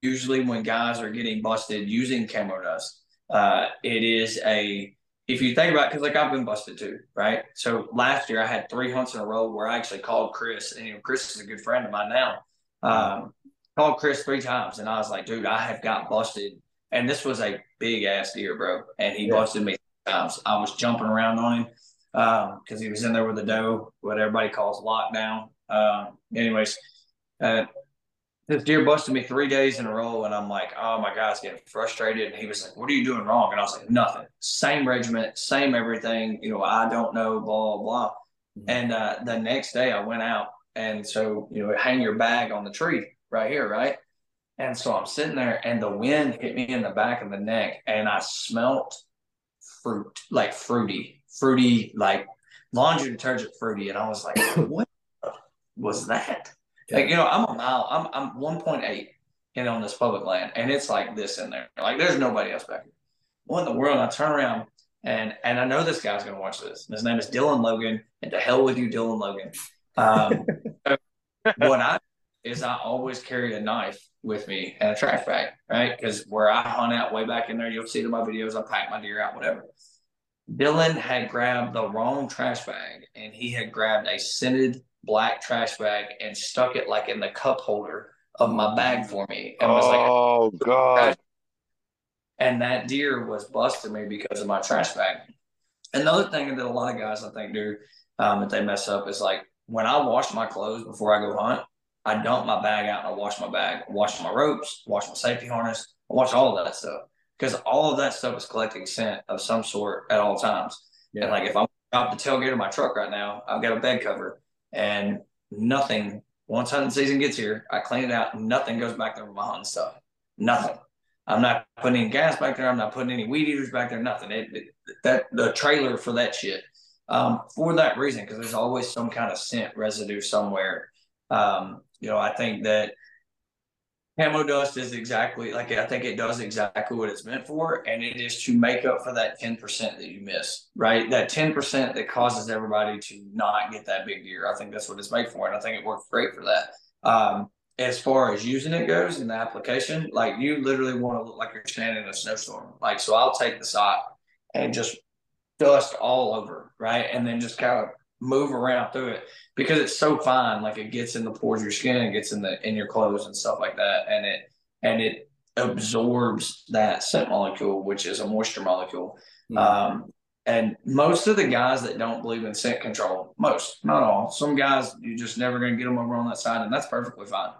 S5: usually when guys are getting busted using camo dust, uh, it is a if you think about because like I've been busted too, right? So last year I had three hunts in a row where I actually called Chris, and you know Chris is a good friend of mine now. Um, called Chris three times, and I was like, dude, I have got busted. And this was a big ass deer, bro. And he yeah. busted me times. I was jumping around on him because um, he was in there with a doe, what everybody calls lockdown. Um, anyways, uh, this deer busted me three days in a row, and I'm like, oh my God, getting frustrated. And he was like, what are you doing wrong? And I was like, nothing. Same regiment, same everything. You know, I don't know, blah, blah, blah. Mm-hmm. And uh, the next day I went out, and so, you know, hang your bag on the tree right here, right? And so I'm sitting there and the wind hit me in the back of the neck and I smelt fruit, like fruity, fruity, like laundry detergent fruity. And I was like, what was that? Like, you know, I'm a mile, I'm, I'm 1.8 you know, on this public land and it's like this in there. Like there's nobody else back here. What in the world? And I turn around and, and I know this guy's going to watch this. His name is Dylan Logan and to hell with you, Dylan Logan. Um, what I is I always carry a knife with me and a trash bag, right? Because where I hunt out way back in there, you'll see it in my videos. I pack my deer out, whatever. Dylan had grabbed the wrong trash bag and he had grabbed a scented black trash bag and stuck it like in the cup holder of my bag for me. And was like,
S4: oh god.
S5: And that deer was busting me because of my trash bag. Another thing that a lot of guys I think do um, that they mess up is like when I wash my clothes before I go hunt, I dump my bag out and I wash my bag, wash my ropes, wash my safety harness, I wash all of that stuff because all of that stuff is collecting scent of some sort at all times. Yeah. And like if I'm out the tailgate of my truck right now, I've got a bed cover and nothing. Once hunting season gets here, I clean it out. Nothing goes back there with my hunting stuff. Nothing. I'm not putting any gas back there. I'm not putting any weed eaters back there. Nothing. It, it that the trailer for that shit. Um, for that reason, because there's always some kind of scent residue somewhere. Um, you know, I think that camo dust is exactly like I think it does exactly what it's meant for, and it is to make up for that ten percent that you miss, right? That ten percent that causes everybody to not get that big deer. I think that's what it's made for, and I think it works great for that. Um, as far as using it goes in the application, like you literally want to look like you're standing in a snowstorm. Like so, I'll take the sock and just dust all over, right, and then just kind of move around through it because it's so fine. Like it gets in the pores of your skin, it gets in the in your clothes and stuff like that, and it and it absorbs that scent molecule, which is a moisture molecule. Mm-hmm. Um, and most of the guys that don't believe in scent control, most, not all, some guys you're just never going to get them over on that side, and that's perfectly fine.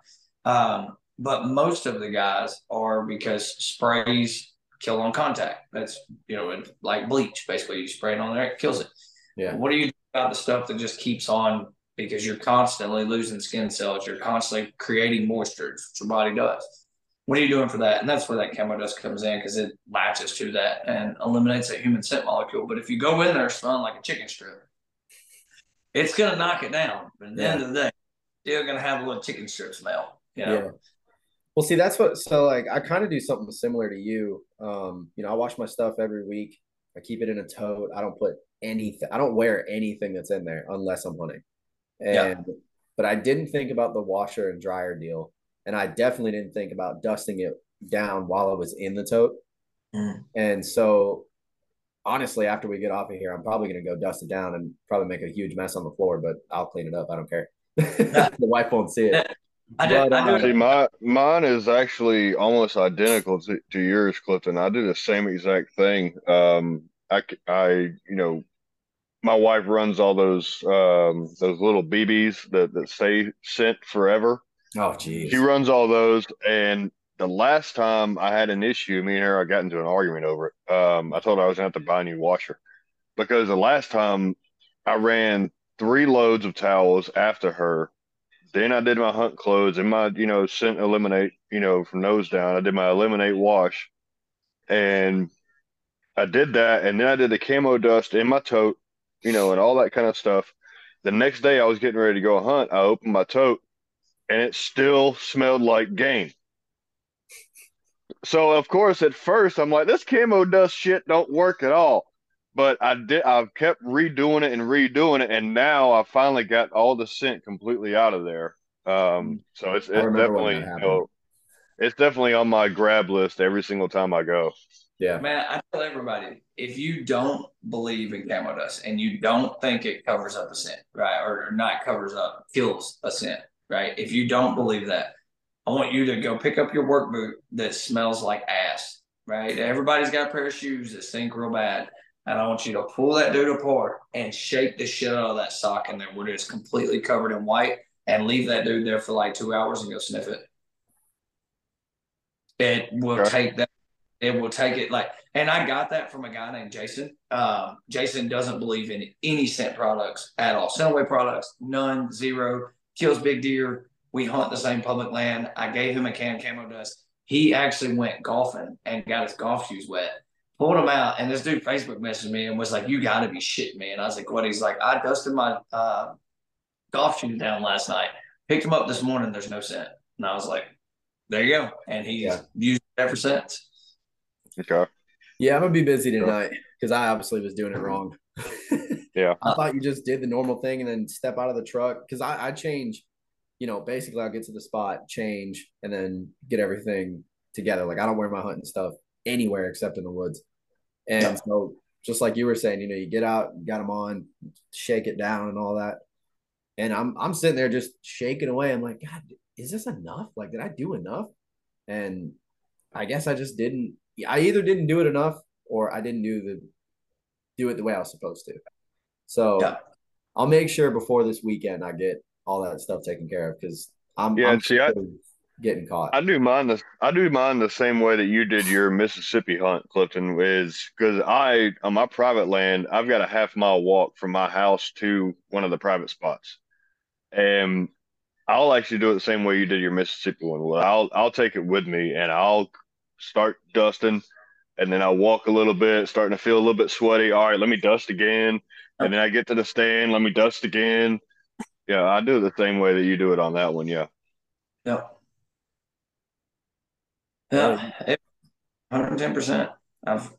S5: Um, but most of the guys are because sprays kill on contact. That's you know like bleach. Basically, you spray it on there, it kills it. Yeah. What do you about the stuff that just keeps on because you're constantly losing skin cells. You're constantly creating moisture. What your body does. What are you doing for that? And that's where that camo dust comes in because it latches to that and eliminates that human scent molecule. But if you go in there smelling like a chicken strip, it's going to knock it down. But at the yeah. end of the day, still going to have a little chicken strip smell. You know? Yeah.
S3: Well, see, that's what. So, like, I kind of do something similar to you. Um, you know, I wash my stuff every week. I keep it in a tote. I don't put anything. I don't wear anything that's in there unless I'm hunting. And yeah. but I didn't think about the washer and dryer deal. And I definitely didn't think about dusting it down while I was in the tote. Mm. And so honestly, after we get off of here, I'm probably gonna go dust it down and probably make a huge mess on the floor, but I'll clean it up. I don't care. the wife won't see it.
S5: I do.
S3: But,
S5: I
S3: uh,
S5: do.
S4: See, my mine is actually almost identical to, to yours, Clifton. I do the same exact thing. Um, I, c- I, you know, my wife runs all those um those little BBs that that stay scent forever.
S3: Oh, geez.
S4: She runs all those, and the last time I had an issue, me and her, I got into an argument over it. Um, I told her I was gonna have to buy a new washer because the last time I ran three loads of towels after her. Then I did my hunt clothes and my, you know, scent eliminate, you know, from nose down. I did my eliminate wash, and I did that, and then I did the camo dust in my tote, you know, and all that kind of stuff. The next day I was getting ready to go hunt. I opened my tote, and it still smelled like game. So of course, at first I'm like, this camo dust shit don't work at all. But I did. I've kept redoing it and redoing it, and now I finally got all the scent completely out of there. Um, so it's, it's definitely, you know, it's definitely on my grab list every single time I go.
S3: Yeah.
S5: Man, I tell everybody if you don't believe in camo dust and you don't think it covers up a scent, right, or, or not covers up, kills a scent, right? If you don't believe that, I want you to go pick up your work boot that smells like ass, right? Everybody's got a pair of shoes that stink real bad. And I want you to pull that dude apart and shake the shit out of that sock in there where it's completely covered in white and leave that dude there for like two hours and go sniff it. It will
S4: Okay.
S5: take that it will take it like and i got that from a guy named jason. Um, jason doesn't believe in any scent products at all scent away products none zero kills big deer. We hunt the same public land. I gave him a can of camo dust. He actually went golfing and got his golf shoes wet pulled them out and this dude facebook messaged me and was like you gotta be shitting me. And i was like what? He's like i dusted my uh, golf shoes down last night picked them up this morning there's no scent. And i was like there you go. And he's
S3: Yeah.
S5: used it ever since
S4: Okay.
S3: Yeah, I'm gonna be busy tonight because I obviously was doing it wrong.
S4: Yeah.
S3: I thought you just did the normal thing and then step out of the truck because I, I change, you know, basically I'll get to the spot, change, and then get everything together. Like I don't wear my hunting stuff anywhere except in the woods. And
S5: Yeah.
S3: so just like you were saying, you know, you get out, you got them on, shake it down and all that. And I'm I'm sitting there just shaking away. I'm like, God, is this enough? Like, did I do enough? And I guess I just didn't. I either didn't do it enough or I didn't do the do it the way I was supposed to. So
S5: Yeah.
S3: I'll make sure before this weekend I get all that stuff taken care of because I'm
S4: Yeah,
S3: I'm
S4: see, I-
S3: getting caught.
S4: I do mine the I do mine the same way that you did your Mississippi hunt, Clifton, is because I on my private land, I've got a half mile walk from my house to one of the private spots. And I'll actually do it the same way you did your Mississippi one. I'll I'll take it with me and I'll start dusting and then I'll walk a little bit, starting to feel a little bit sweaty. All right, let me dust again. And then I get to the stand, let me dust again. Yeah, I do it the same way that you do it on that one. Yeah.
S5: Yep. Yeah, hundred ten percent. I've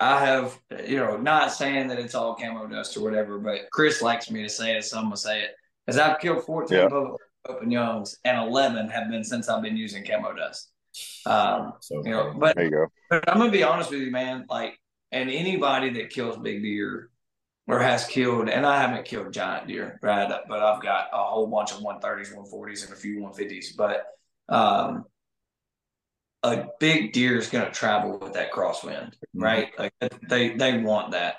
S5: I have you know not saying that it's all camo dust or whatever, but Chris likes me to say it, so I'm gonna say it because I've killed fourteen
S4: Yeah.
S5: Pope and Youngs and eleven have been since I've been using camo dust. Um,
S3: so
S5: you know, but
S4: There you go.
S5: but I'm gonna be honest with you, man. Like, and anybody that kills big deer or has killed, and I haven't killed giant deer, right? But I've got a whole bunch of 130s, 140s, and a few 150s. But um, a big deer is gonna travel with that crosswind, right? Like they they want that.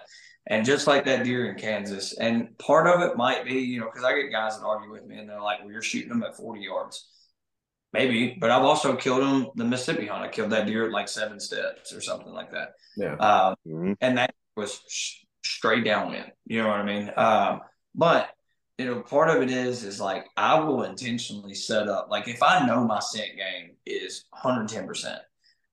S5: And just like that deer in Kansas, and part of it might be, you know, because I get guys that argue with me and they're like, well, you're shooting them at 40 yards. Maybe, but I've also killed them the Mississippi hunt. I killed that deer at like seven steps or something like that.
S3: yeah.
S5: Um,
S4: Mhm.
S5: and that was sh- straight downwind. You know what I mean? Um, but you know, part of it is is like I will intentionally set up. Like if I know my scent game is 110 percent,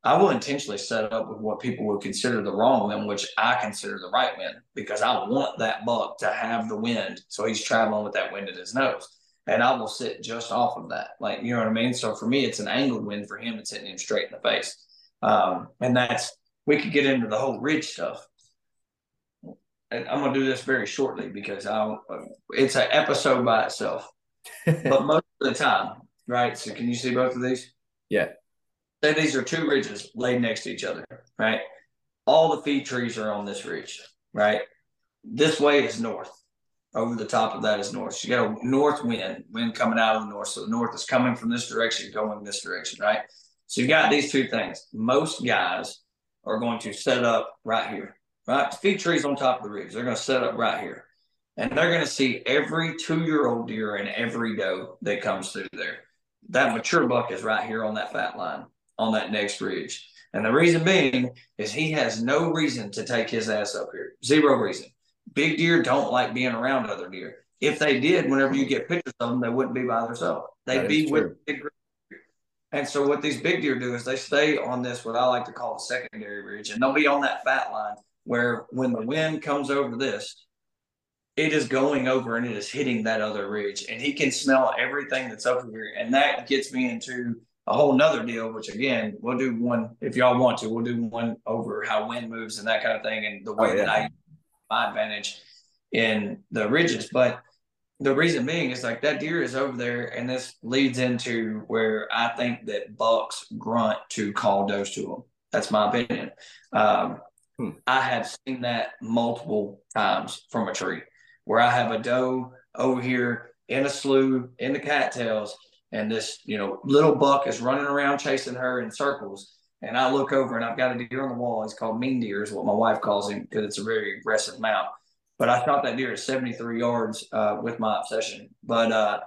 S5: I will intentionally set up with what people would consider the wrong wind, which I consider the right wind, because I want that buck to have the wind, so he's traveling with that wind in his nose. And I will sit just off of that, like you know what I mean. So for me, it's an angled wind. For him, it's hitting him straight in the face. Um, and that's we could get into the whole ridge stuff. And I'm gonna do this very shortly because I it's an episode by itself. But most of the time, right? So can you see both of these?
S3: Yeah.
S5: Say these are two ridges laid next to each other, right? all the feed trees are on this ridge, right? This way is north. Over the top of that is north. So you got a north wind, wind coming out of the north. So the north is coming from this direction, going this direction, right? So you got these two things. Most guys are going to set up right here, right? Feed trees on top of the ridge. They're going to set up right here. And they're going to see every two year old deer and every doe that comes through there. That mature buck is right here on that fat line on that next ridge. And the reason being is he has no reason to take his ass up here. Zero reason. Big deer don't like being around other deer. If they did, whenever you get pictures of them, they wouldn't be by themselves. They'd be with big deer. and so what these big deer do is they stay on this what I like to call the secondary ridge, and they'll be on that fat line where when the wind comes over this, it is going over and it is hitting that other ridge, and he can smell everything that's over here, and that gets me into a whole nother deal. Which again, we'll do one if y'all want to. We'll do one over how wind moves and that kind of thing, and the way oh, yeah. that I my advantage in the ridges, but the reason being is like that deer is over there, and this leads into where I think that bucks grunt to call does to them. That's my opinion. Um, hmm. I have seen that multiple times from a tree where I have a doe over here in a slough in the cattails, and this you know little buck is running around chasing her in circles. And I look over and I've got a deer on the wall. He's called mean deer, is what my wife calls him because it's a very aggressive mount. But I shot that deer at 73 yards uh, with my obsession. But uh,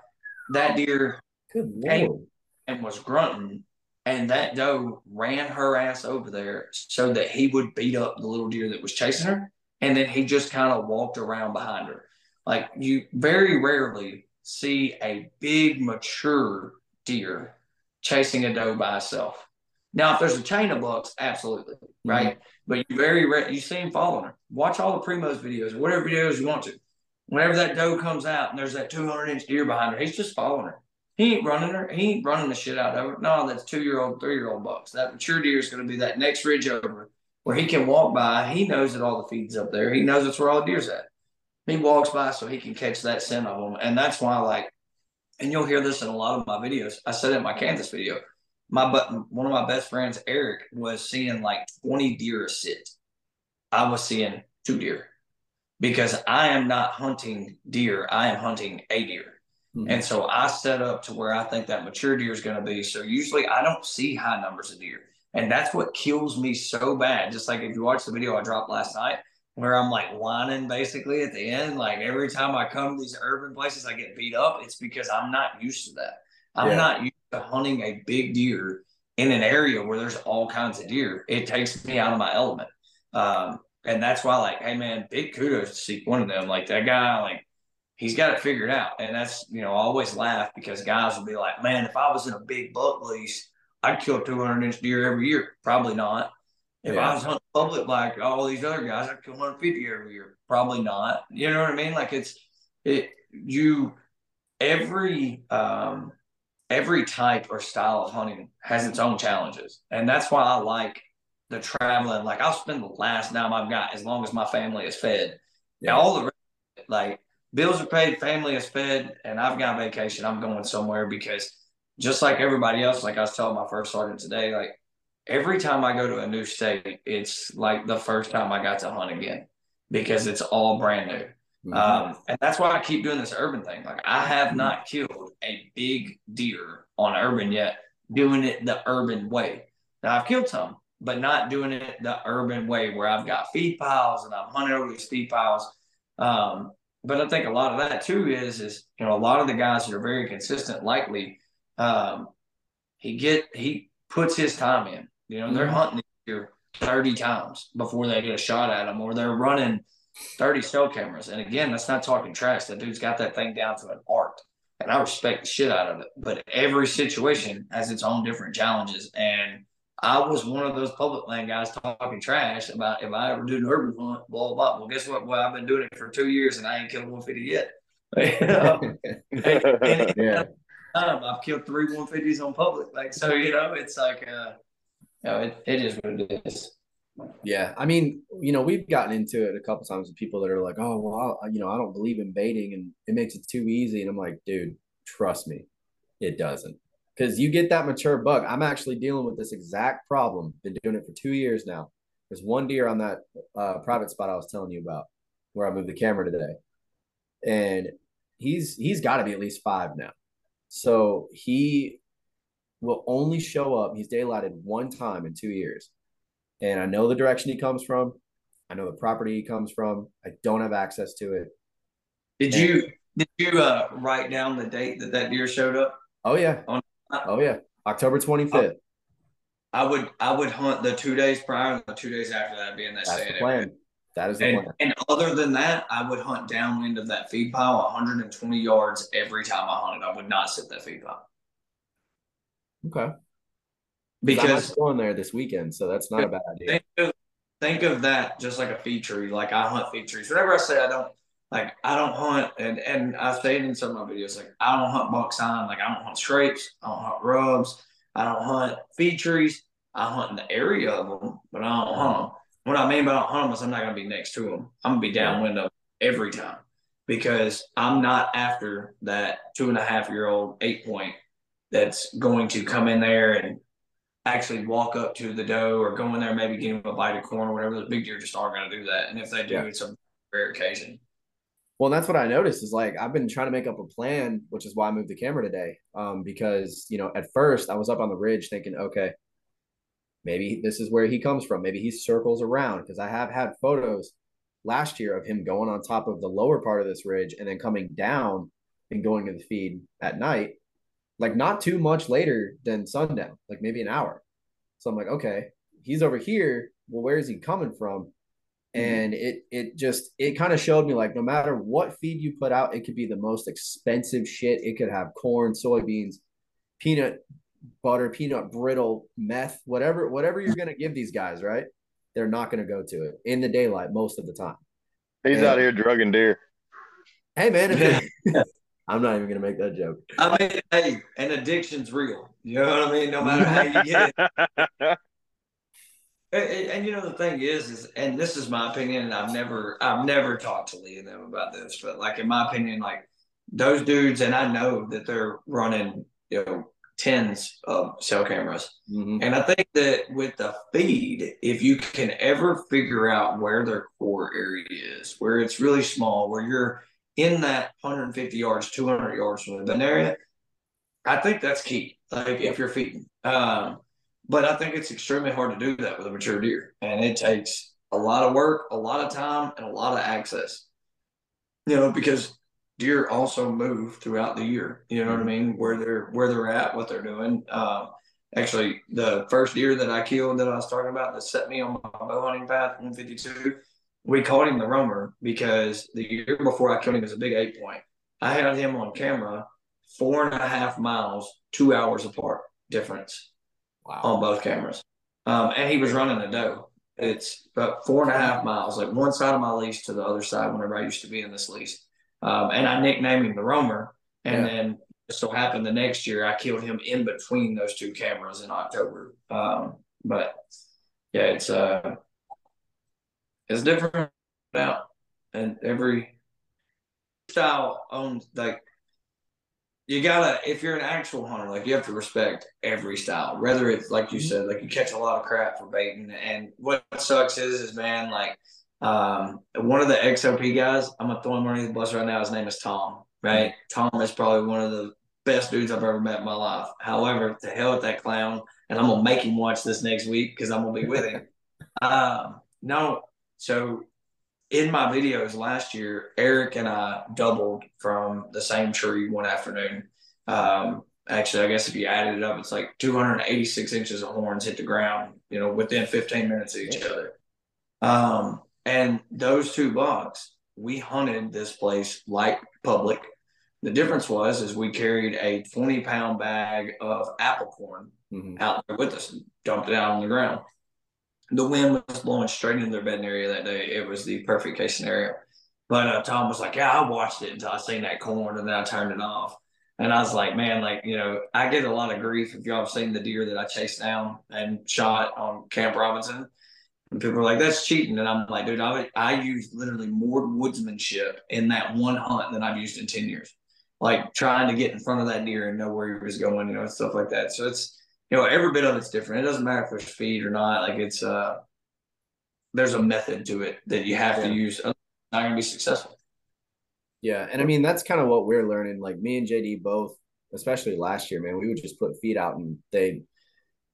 S5: that deer came and was grunting, and that doe ran her ass over there so that he would beat up the little deer that was chasing her. And then he just kind of walked around behind her. Like you very rarely see a big mature deer chasing a doe by itself. Now, if there's a chain of bucks, absolutely, right? Mm-hmm. But you very rare, you see him following her. Watch all the primos videos or whatever videos you want to. Whenever that doe comes out and there's that 200 inch deer behind her, he's just following her. He ain't running her. He ain't running the shit out of her. No, that's two year old, three year old bucks. That mature deer is going to be that next ridge over where he can walk by. He knows that all the feed's up there. He knows it's where all the deer's at. He walks by so he can catch that scent of them. And that's why, like, and you'll hear this in a lot of my videos. I said it in my Kansas video my but one of my best friends, Eric, was seeing like 20 deer a sit. I was seeing two deer because I am not hunting deer. I am hunting a deer. Mm-hmm. And so I set up to where I think that mature deer is going to be. So usually I don't see high numbers of deer. And that's what kills me so bad. Just like if you watch the video I dropped last night, where I'm like whining basically at the end, like every time I come to these urban places, I get beat up. It's because I'm not used to that. I'm yeah. not used to hunting a big deer in an area where there's all kinds of deer, it takes me out of my element. Um, and that's why, like, hey man, big kudos to see one of them. Like that guy, like he's got it figured out. And that's you know, I always laugh because guys will be like, man, if I was in a big buck lease, I'd kill 200 inch deer every year. Probably not. If yeah. I was hunting public like all these other guys, I'd kill 150 every year. Probably not. You know what I mean? Like it's it you every um every type or style of hunting has its own challenges. And that's why I like the traveling. Like I'll spend the last dime I've got as long as my family is fed. Yeah. Now, all the like bills are paid, family is fed, and I've got vacation. I'm going somewhere because just like everybody else, like I was telling my first sergeant today, like every time I go to a new state, it's like the first time I got to hunt again because it's all brand new. Mm-hmm. Um, and that's why I keep doing this urban thing. Like I have not killed a big deer on urban yet, doing it the urban way. Now I've killed some, but not doing it the urban way where I've got feed piles and I'm hunting over these feed piles. Um, but I think a lot of that too is is you know a lot of the guys that are very consistent, likely um, he get he puts his time in. You know, they're mm-hmm. hunting here 30 times before they get a shot at them, or they're running 30 cell cameras. And again, that's not talking trash. That dude's got that thing down to an art. And I respect the shit out of it. But every situation has its own different challenges. And I was one of those public land guys talking trash about if I ever do an urban hunt, blah, blah, blah. Well, guess what? Well, I've been doing it for two years and I ain't killed 150 yet. yeah. Um, I've killed three 150s on public. Like, so, you know, it's like, uh, you know, it, it is what it is.
S3: Yeah, I mean, you know, we've gotten into it a couple times with people that are like, "Oh, well, I, you know, I don't believe in baiting, and it makes it too easy." And I'm like, "Dude, trust me, it doesn't." Because you get that mature buck. I'm actually dealing with this exact problem. Been doing it for two years now. There's one deer on that uh, private spot I was telling you about where I moved the camera today, and he's he's got to be at least five now. So he will only show up. He's daylighted one time in two years, and I know the direction he comes from. I know the property he comes from. I don't have access to it.
S5: Did you did you uh, write down the date that that deer showed up?
S3: Oh yeah.
S5: On-
S3: oh yeah. October 25th.
S5: I would I would hunt the two days prior and the two days after that being that
S3: That's
S5: same
S3: the plan. That is the
S5: And,
S3: plan.
S5: and other than that, I would hunt downwind of that feed pile 120 yards every time I hunted. I would not sit that feed pile
S3: Okay. I'm
S5: because
S3: going there this weekend, so that's not a bad idea.
S5: think of, think of that just like a feed tree. Like I hunt feed trees. Whenever I say I don't like I don't hunt and and I say it in some of my videos like I don't hunt buck sign. Like I don't hunt scrapes. I don't hunt rubs. I don't hunt feed trees. I hunt in the area of them, but I don't hunt them. What I mean by I don't hunt them is I'm not going to be next to them. I'm going to be downwind of every time because I'm not after that two and a half year old eight point that's going to come in there and actually walk up to the doe or go in there, maybe give him a bite of corn or whatever. The big deer just aren't going to do that. And if they do,
S3: Yeah.
S5: it's a rare occasion.
S3: Well, that's what I noticed is like I've been trying to make up a plan, which is why I moved the camera today. Um, because you know, at first I was up on the ridge thinking, okay, maybe this is where he comes from. Maybe he circles around because I have had photos last year of him going on top of the lower part of this ridge and then coming down and going to the feed at night, like not too much later than sundown, like maybe an hour. So I'm like, okay, he's over here. Well, where is he coming from? Mm-hmm. and it it just it kind of showed me like no matter what feed you put out it could be the most expensive shit it could have corn soybeans peanut butter peanut brittle meth whatever whatever you're going to give these guys right they're not going to go to it in the daylight most of the time
S4: He's
S3: Yeah.
S4: out here drugging deer.
S3: hey man if it- i'm not even going to make that joke
S5: I mean, hey, an addiction's real. You know what I mean? No matter how you get it. And, and- and you know the thing is, is and this is my opinion, and I've never, I've never talked to Lee and them about this, but like in my opinion, like those dudes, and I know that they're running, you know, tens of cell cameras,
S3: Mhm.
S5: and I think that with the feed, if you can ever figure out where their core area is, where it's really small, where you're in that 150 yards, 200 yards from the bin area, I think that's key. Like if you're feeding, um, but I think it's extremely hard to do that with a mature deer, and it takes a lot of work, a lot of time, and a lot of access. You know, because deer also move throughout the year. You know what I mean? Where they're where they're at, what they're doing. Um, actually, the first deer that I killed that I was talking about that set me on my bow hunting path, 152. We called him the roamer because the year before I killed him was a big eight point. I had him on camera four and a half miles, two hours apart difference
S3: wow
S5: on both cameras. Um, and he was running a doe. It's about four and a half miles, like one side of my lease to the other side whenever I used to be in this lease. Um, and I nicknamed him the Roamer. And
S3: Yeah.
S5: then it so happened the next year I killed him in between those two cameras in October. Um, but yeah, it's uh it's different now. And every style owns like you gotta if you're an actual hunter like you have to respect every style whether it's like you said like you catch a lot of crap for baiting and what sucks is is man like um one of the xop guys i'm gonna throw him underneath the bus right now his name is tom right? Tom is probably one of the best dudes i've ever met in my life. However to hell with that clown and i'm gonna make him watch this next week because i'm gonna be with him. Um no so in my videos last year, Eric and I doubled from the same tree one afternoon. Um, actually, I guess if you added it up, it's like 286 inches of horns hit the ground, you know, within 15 minutes of each other. Um, and those two bucks, we hunted this place like public. The difference was is we carried a 20 pound bag of apple corn
S3: Mhm.
S5: out there with us, and dumped it out on the ground. The wind was blowing straight into their bedding area that day. It was the perfect case scenario. But uh, Tom was like, "Yeah, I watched it until I seen that corn, and then I turned it off." And I was like, "Man, like you know, I get a lot of grief if y'all have seen the deer that I chased down and shot on Camp Robinson." And people are like, "That's cheating," and I'm like, "Dude, I I used literally more woodsmanship in that one hunt than I've used in ten years." Like trying to get in front of that deer and know where he was going, you know, and stuff like that. So it's you know, every bit of it's different. It doesn't matter if there's feed or not. Like it's uh there's a method to it that you have
S3: Yeah.
S5: to use. It's Not gonna be successful.
S3: Yeah, and I mean that's kind of what we're learning. Like me and JD both, especially last year, man, we would just put feed out and they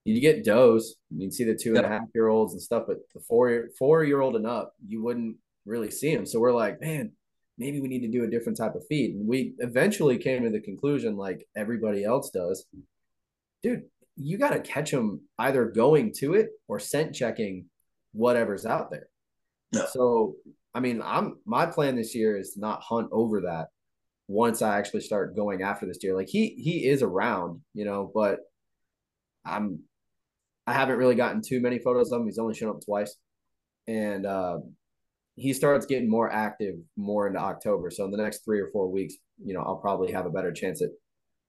S3: you get does. You'd see the two and a half year olds and stuff, but the four four year old and up, you wouldn't really see them. So we're like, man, maybe we need to do a different type of feed. And we eventually came to the conclusion, like everybody else does, dude, you got to catch them either going to it or scent checking whatever's out there.
S5: Yeah.
S3: So, I mean, I'm my plan this year is to not hunt over that once I actually start going after this deer. Like he he is around, you know, but I'm I haven't really gotten too many photos of him. He's only shown up twice. And uh he starts getting more active more into October. So in the next three or four weeks, you know, I'll probably have a better chance at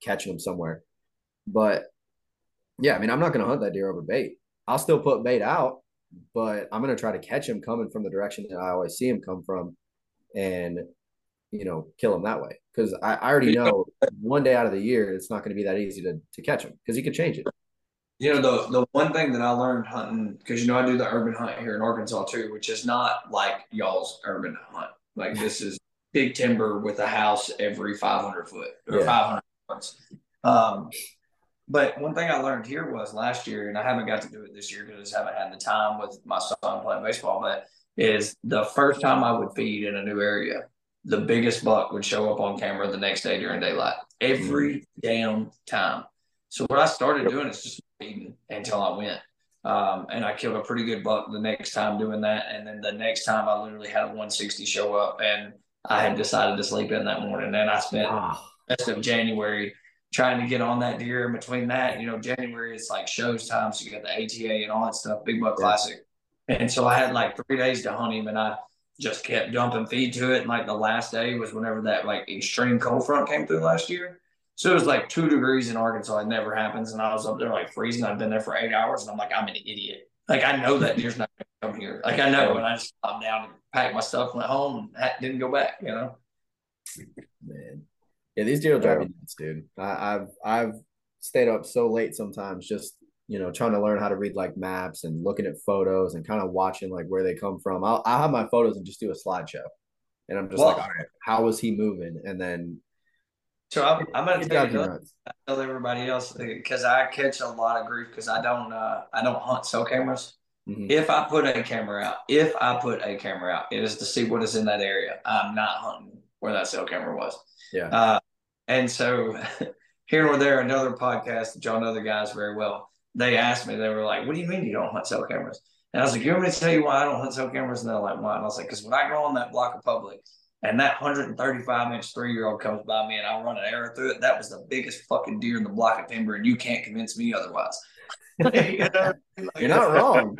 S3: catching him somewhere. But yeah, I mean, I'm not going to hunt that deer over bait. I'll still put bait out, but I'm going to try to catch him coming from the direction that I always see him come from and, you know, kill him that way. Cause I, I already know one day out of the year, it's not going to be that easy to, to catch him because he could change it.
S5: You know, the the one thing that I learned hunting because you know I do the urban hunt here in Arkansas too, which is not like y'all's urban hunt. Like this is big timber with a house every 500 foot or
S3: Yeah.
S5: 500 yards. Um, but one thing I learned here was last year, and I haven't got to do it this year because I just haven't had the time with my son playing baseball. But is the first time I would feed in a new area, the biggest buck would show up on camera the next day during daylight every damn time. So what I started doing is just feeding until I went. Um, and I killed a pretty good buck the next time doing that. And then the next time I literally had a 160 show up and I had decided to sleep in that morning. And I spent the rest of January trying to get on that deer. And between that, you know, January it's like shows time. So you got the ATA and all that stuff, Big Buck Classic. And so I had like three days to hunt him and I just kept dumping feed to it. And like the last day was whenever that like extreme cold front came through last year. So it was like two degrees in Arkansas. It never happens. And I was up there like freezing. I've been there for eight hours and I'm like, I'm an idiot. Like I know that deer's not going to come here. Like I know. And I just calmed down and packed my stuff, went home and didn't go back, you know?
S3: man. Yeah, these deer will drive me nuts, dude. I, I've I've stayed up so late sometimes just you know trying to learn how to read like maps and looking at photos and kind of watching like where they come from. I'll I'll have my photos and just do a slideshow, and I'm just
S5: Well-
S3: like, all right, how was he moving? And then
S5: So I'm, I'm
S3: gonna
S5: tell you. Tell everybody else because I catch a lot of grief because I don't uh, I don't hunt cell cameras.
S3: Mhm.
S5: If I put a camera out, if I put a camera out, it is to see what is in that area. I'm not hunting where that cell camera was.
S3: Yeah.
S5: Uh, and so here or there, another podcast that y'all know the guys very well. They asked me, they were like, "What do you mean you don't hunt cell cameras?" And I was like, "You want me to tell you why I don't hunt cell cameras?" And they're like, "Why?" And I was like, "Because when I go on that block of public, and that 135 inch three year old comes by me and I run an arrow through it, that was the biggest fucking deer in the block of timber, and you can't convince me otherwise. You know?
S3: You're not wrong.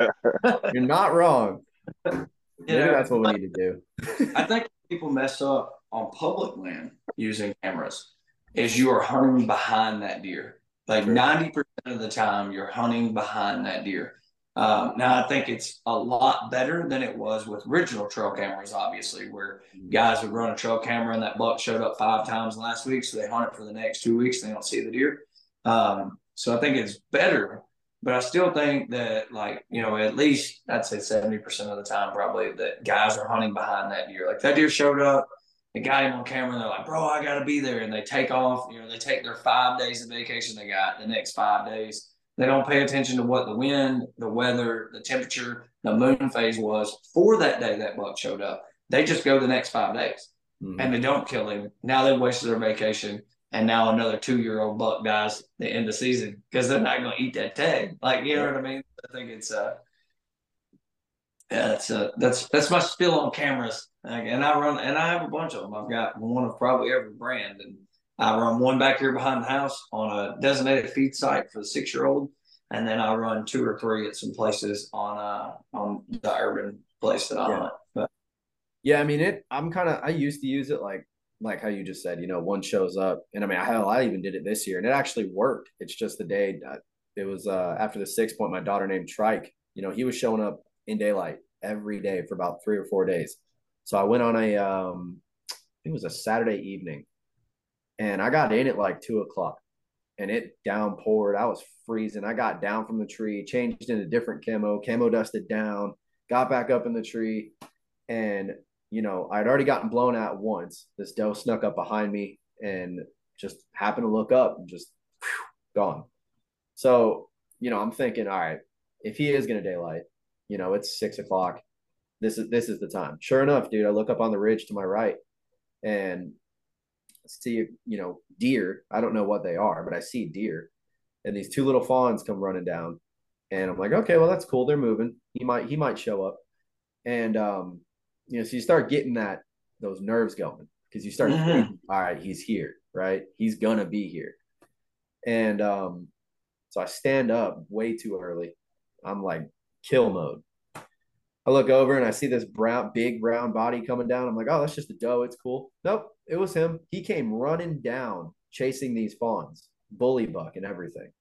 S3: You're not wrong.
S5: You
S3: Maybe
S5: know,
S3: that's what we need to do.
S5: I think people mess up on public land using cameras is you are hunting behind that deer. Like
S3: True.
S5: 90% of the time, you're hunting behind that deer. Um, now, I think it's a lot better than it was with original trail cameras, obviously, where guys would run a trail camera and that buck showed up five times last week. So they hunt it for the next two weeks. They don't see the deer. Um, so I think it's better, but I still think that, like, you know, at least I'd say 70% of the time, probably that guys are hunting behind that deer. Like that deer showed up, they got him on camera, and they're like, bro, I got to be there. And they take off, you know, they take their five days of vacation they got the next five days. They don't pay attention to what the wind, the weather, the temperature, the moon phase was for that day that buck showed up. They just go the next five days
S3: Mhm.
S5: and they don't kill him. Now they've wasted their vacation, and now another two year old buck dies the end of season because they're not going to eat that tag. Like you know what I mean? I think it's uh, yeah, that's a, that's that's my spill on cameras, and I run and I have a bunch of them. I've got one of probably every brand, and I run one back here behind the house on a designated feed site for the six year old, and then I run two or three at some places on uh on the urban place that I
S3: Yeah.
S5: hunt. But
S3: Yeah, I mean it. I'm kind of. I used to use it like like how you just said. You know, one shows up, and I mean, hell, I even did it this year, and it actually worked. It's just the day. uh, It was uh, after the six point. My daughter named Trike. You know, he was showing up in daylight every day for about three or four days. So I went on a um, I think it was a Saturday evening, and I got in at like two o'clock, and it downpoured. I was freezing. I got down from the tree, changed into different camo, camo dusted down, got back up in the tree, and you know, I'd already gotten blown at once. This doe snuck up behind me and just happened to look up and just whew, gone. So, you know, I'm thinking, all right, if he is gonna daylight, you know, it's six o'clock. This is this is the time. Sure enough, dude, I look up on the ridge to my right and see, you know, deer. I don't know what they are, but I see deer. And these two little fawns come running down. And I'm like, okay, well, that's cool. They're moving. He might he might show up. And um, you know, so you start getting that those nerves going because you start
S5: Mhm.
S3: thinking, all right, he's here, right? He's gonna be here. And um, so I stand up way too early. I'm like kill mode. I look over and I see this brown, big brown body coming down. I'm like, oh, that's just a doe. It's cool. Nope, it was him. He came running down, chasing these fawns, bully buck and everything.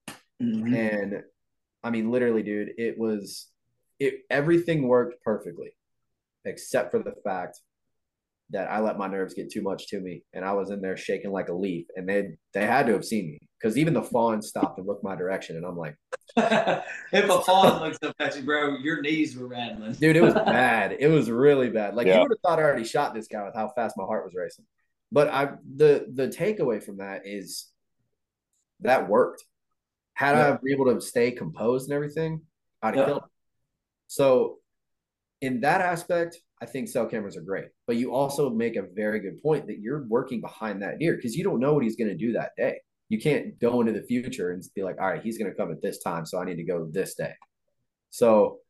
S5: Mhm.
S3: And I mean, literally, dude, it was it everything worked perfectly, except for the fact that I let my nerves get too much to me, and I was in there shaking like a leaf, and they they had to have seen me because even the fawn stopped and looked my direction, and I'm like,
S5: if a fawn looks up at you, bro, your knees were rattling.
S3: dude, it was bad. It was really bad. Like
S4: Yeah.
S3: you would have thought I already shot this guy with how fast my heart was racing. But I the the takeaway from that is that worked. Had I been able to stay composed and everything, I'd have
S5: Yeah.
S3: killed him. So in that aspect, I think cell cameras are great. But you also make a very good point that you're working behind that deer because you don't know what he's going to do that day. You can't go into the future and be like, all right, he's going to come at this time, so I need to go this day. So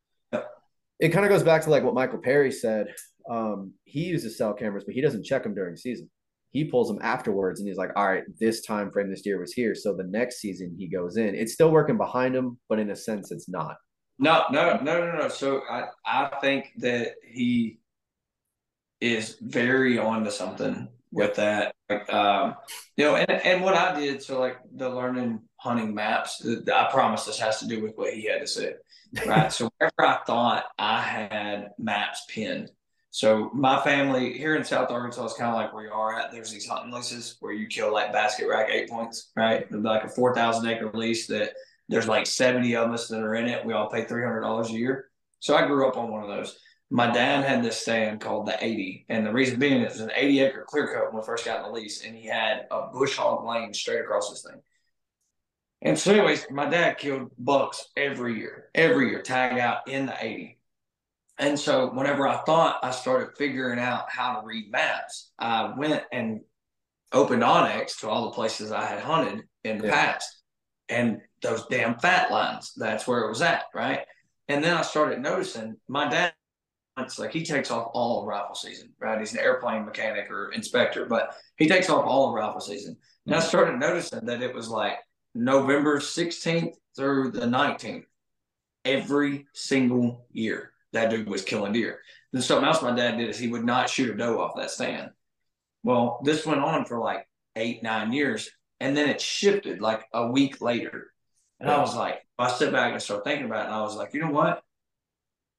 S3: it kind of goes back to like what Michael Perry said. Um, he uses cell cameras, but he doesn't check them during season. He pulls them afterwards, and he's like, "All right, this time frame, this deer was here." So the next season he goes in. It's still working behind him, but in a sense, it's not.
S5: No, no, no, no, no. So I, I think that he is very on to something with that. Like, um, you know, and, and what I did, so like the learning hunting maps, I promise this has to do with what he had to say. Right. so wherever I thought I had maps pinned. So my family here in South Arkansas is kind of like where you are at. There's these hunting leases where you kill like basket rack eight points, right? Like a four thousand acre lease that there's like 70 of us that are in it. We all pay $300 a year. So I grew up on one of those. My dad had this stand called the 80. And the reason being, it was an 80 acre clear cut when we first got in the lease. And he had a bush hog lane straight across this thing. And so, anyways, my dad killed bucks every year, every year, tag out in the 80. And so, whenever I thought I started figuring out how to read maps, I went and opened onX to all the places I had hunted in the
S3: Yeah.
S5: past. And those damn fat lines, that's where it was at, right? And then I started noticing my dad, it's like he takes off all of rifle season, right? He's an airplane mechanic or inspector, but he takes off all of rifle season. And I hmm. started noticing that it was like November 16th through the 19th, every single year. That dude was killing deer. Then something else my dad did is he would not shoot a doe off that stand. Well, this went on for like eight, nine years. And then it shifted like a week later. And I was like, I sit back and start thinking about it. And I was like, you know what?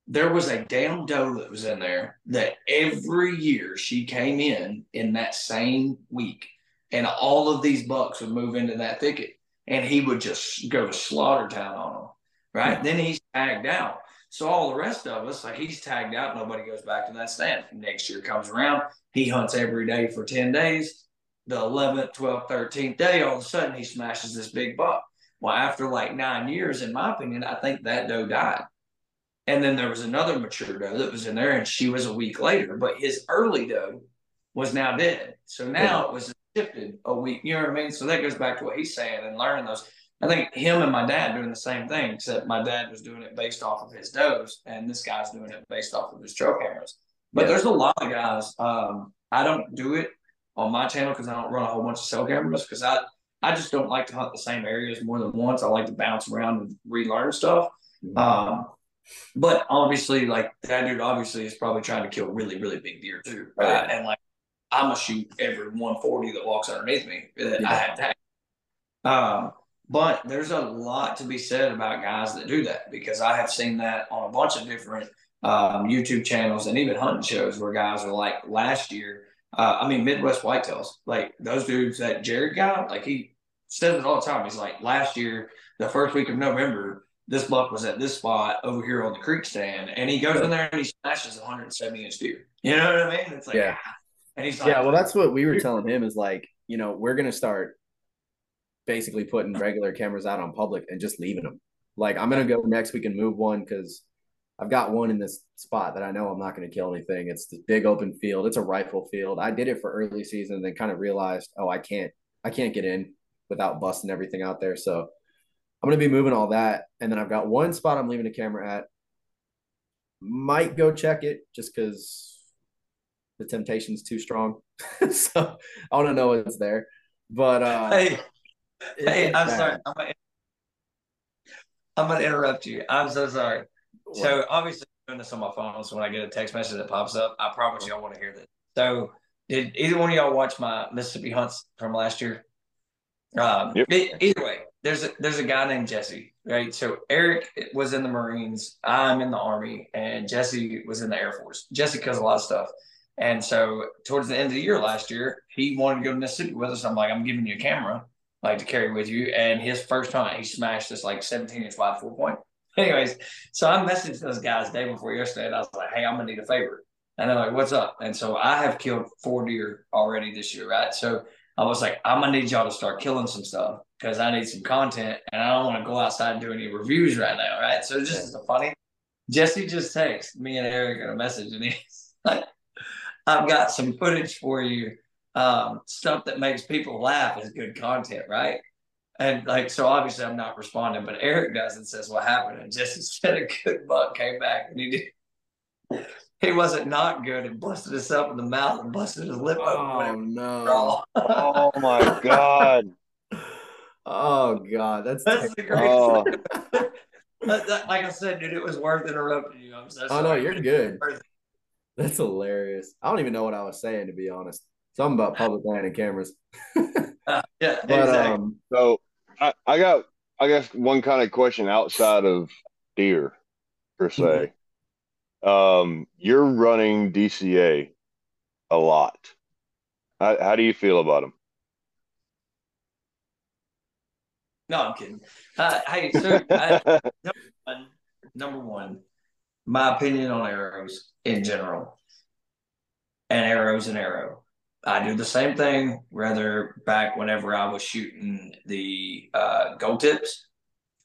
S5: There was a damn doe that was in there that every year she came in in that same week. And all of these bucks would move into that thicket. And he would just go to slaughter town on them. Right. Hmm. Then he's tagged out. So all the rest of us, like he's tagged out, nobody goes back to that stand. Next year comes around, he hunts every day for 10 days. The 11th, 12th, 13th day, all of a sudden he smashes this big buck. Well, after like nine years, in my opinion, I think that doe died. And then there was another mature doe that was in there, and she was a week later. But his early doe was now dead. So now it was shifted a week. You know what I mean? So that goes back to what he's saying and learning those. I think him and my dad doing the same thing, except my dad was doing it based off of his does, and this guy's doing it based off of his trail cameras. But
S3: Yeah.
S5: there's a lot of guys. Um, I don't do it on my channel because I don't run a whole bunch of cell cameras because I I just don't like to hunt the same areas more than once. I like to bounce around and relearn stuff. Um, but obviously, like that dude, obviously is probably trying to kill really, really big deer too,
S3: Oh,
S5: right? And like I'm gonna shoot every 140 that walks underneath me that I
S3: Yeah.
S5: have tagged. Um, but there's a lot to be said about guys that do that because I have seen that on a bunch of different um, YouTube channels and even hunting shows where guys are like last year. Uh, I mean, Midwest Whitetails, like those dudes that Jared got, like he says it all the time. He's like, last year, the first week of November, this buck was at this spot over here on the creek stand, and he goes in there and he smashes a 170 inch deer. You know what I mean? It's like,
S3: Yeah.
S5: and he's like,
S3: Yeah, well, that's what we were telling him is like, you know, we're gonna start basically putting regular cameras out on public and just leaving them. Like, I'm gonna go next week and move one because I've got one in this spot that I know I'm not gonna kill anything. It's this big open field. It's a rifle field. I did it for early season, and then kind of realized, oh, I can't, I can't get in without busting everything out there. So I'm gonna be moving all that, and then I've got one spot I'm leaving a camera at. Might go check it just because the temptation's too strong. so I want to know what's there. But uh
S5: hey, hey, I'm
S3: bad.
S5: sorry. I'm gonna, I'm gonna interrupt you. I'm so sorry. So obviously I'm doing this on my phone, so when I get a text message that pops up, I promise y'all want to hear this. So did either one of y'all watch my Mississippi hunts from last year? Um,
S4: Yep.
S5: either way, there's a there's a guy named Jesse, right? So Eric was in the Marines, I'm in the Army, and Jesse was in the Air Force. Jesse does a lot of stuff. And so towards the end of the year last year, he wanted to go to Mississippi with us. I'm like, I'm giving you a camera, like to carry with you. And his first hunt, he smashed this like 17 inch wide four point. Anyways, so I messaged those guys day before yesterday, and I was like, "Hey, I'm gonna need a favor." And they're like, "What's up?" And so I have killed four deer already this year, right? So I was like, "I'm gonna need y'all to start killing some stuff because I need some content, and I don't want to go outside and do any reviews right now, right?" So just a funny, Jesse just texts me and Eric in a message, and he's like, "I've got some footage for you. Um, stuff that makes people laugh is good content, right?" And like, so obviously I'm not responding, but Eric does and says, What happened? And Jesse said a good buck came back and he did. He wasn't not good and busted us up in the mouth and busted his lip open.
S3: Oh
S5: whenever
S3: no.
S4: Oh my god.
S3: Oh god, that's,
S5: That's the
S3: terrible.
S5: greatest.
S4: Oh.
S5: That- that- like I said, dude, it was worth interrupting you. I'm so
S3: Oh no, you're good. That's hilarious. I don't even know what I was saying to be honest. Something about public land and cameras.
S5: Uh, yeah,
S3: But
S5: exactly.
S3: um
S4: So I, I got I guess one kind of question outside of deer per se. Um, you're running DCA a lot. How, how do you feel about them?
S5: no, I'm kidding. Uh, hey, so I, one, number one, my opinion on arrows in general, and arrows and arrow. I do the same thing, rather back whenever I was shooting the uh, gold tips.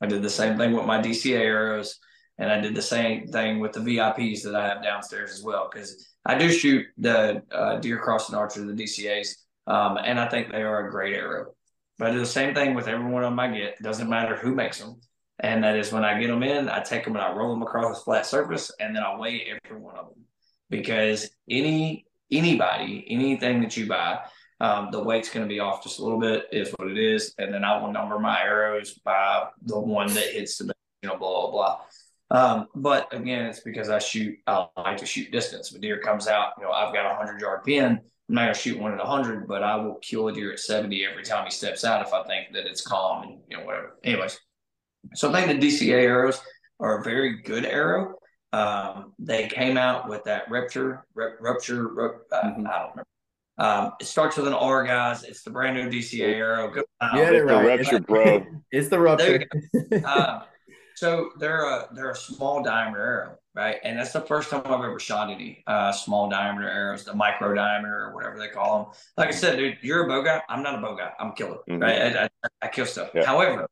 S5: I did the same thing with my DCA arrows, and I did the same thing with the VIPs that I have downstairs as well. Because I do shoot the uh, deer crossing archer, the DCAs, um, and I think they are a great arrow. But I do the same thing with every one of them I get. Doesn't matter who makes them. And that is when I get them in, I take them and I roll them across a flat surface, and then I weigh every one of them. Because any anybody, anything that you buy, um, the weight's going to be off just a little bit, is what it is. And then I will number my arrows by the one that hits the, you know, blah blah blah. Um, but again, it's because I shoot. I like to shoot distance. If a deer comes out, you know, I've got a hundred yard pin. I'm not gonna shoot one at 100, but I will kill a deer at 70 every time he steps out if I think that it's calm and you know whatever. Anyways, so I think the DCA arrows are a very good arrow. Um, they came out with that rupture, rup- rupture, rup- uh,
S3: Mhm.
S5: I don't remember. Um, it starts with an R, guys. It's the brand new DCA arrow. Go
S3: you had it
S4: the. Rupture bro.
S3: It's the rupture.
S5: uh, so they're a they're a small diameter arrow, right? And that's the first time I've ever shot any uh, small diameter arrows, the micro diameter or whatever they call them. Like I said, dude, you're a bow guy. I'm not a bow guy. I'm a killer,
S4: Mhm.
S5: right? I, I, I kill stuff.
S4: Yeah.
S5: However,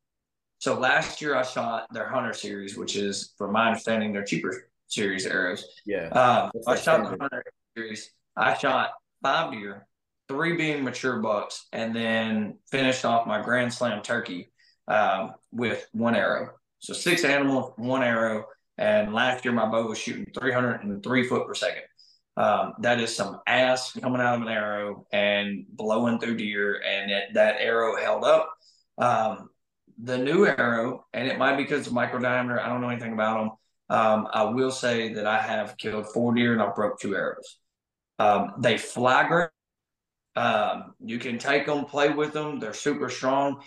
S5: so last year I shot their Hunter series, which is, from my understanding, their cheaper series arrows.
S3: yeah. That's
S5: I shot the hunter series. I shot five deer, three being mature bucks, and then finished off my Grand Slam turkey um, with one arrow. So six animals, one arrow. And last year my bow was shooting 303 foot per second. Um, that is some ass coming out of an arrow and blowing through deer, and it, that arrow held up. Um, the new arrow, and it might be because of micro diameter. I don't know anything about them. Um, I will say that I have killed four deer and I broke two arrows. Um, they fly great. Um, you can take them, play with them. They're super strong.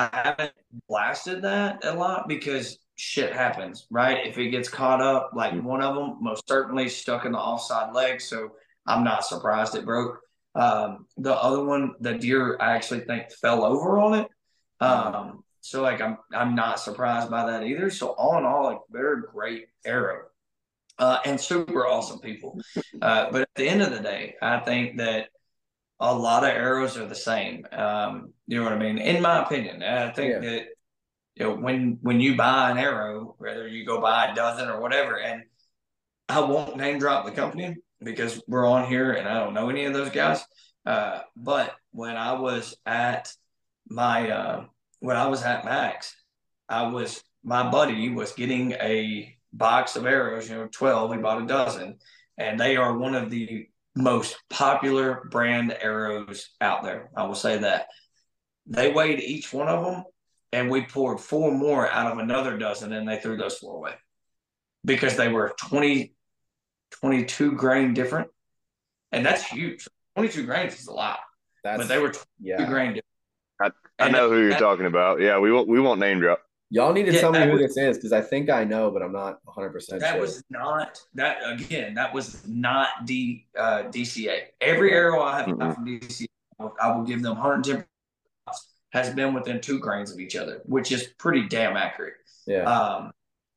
S5: I haven't blasted that a lot because shit happens, right? If it gets caught up, like one of them most certainly stuck in the offside leg, so I'm not surprised it broke. Um, the other one, the deer, I actually think fell over on it. Um, so like I'm I'm not surprised by that either. So all in all, like they're great arrow. Uh, and super awesome people. Uh, but at the end of the day, I think that a lot of arrows are the same. Um, you know what I mean? In my opinion, I think
S3: Yeah.
S5: that you know when when you buy an arrow, whether you go buy a dozen or whatever, and I won't name drop the company because we're on here and I don't know any of those guys. Uh, but when I was at my uh, when I was at Mack's, I was my buddy was getting a box of arrows, you know, 12, he bought a dozen, and they are one of the most popular brand arrows out there. I will say that. They weighed each one of them, and we poured four more out of another dozen, and they threw those four away because they were 20, 22 grain different. And that's huge. 22 grains is a lot,
S3: That's
S5: but they were 22
S3: yeah.
S5: grain different.
S4: I
S5: And
S4: know who you're
S5: that-
S4: talking about. Yeah, we won't we won't name drop.
S3: Y'all need to
S5: Yeah,
S3: tell me who
S5: was-
S3: this is because I think I know, but I'm not 100 percent
S5: That
S3: sure.
S5: was not that again. That was not D uh, DCA. Every arrow I have got from DCA, I will- give them 110 has been within two grains of each other, which is pretty damn accurate.
S3: yeah.
S5: Um,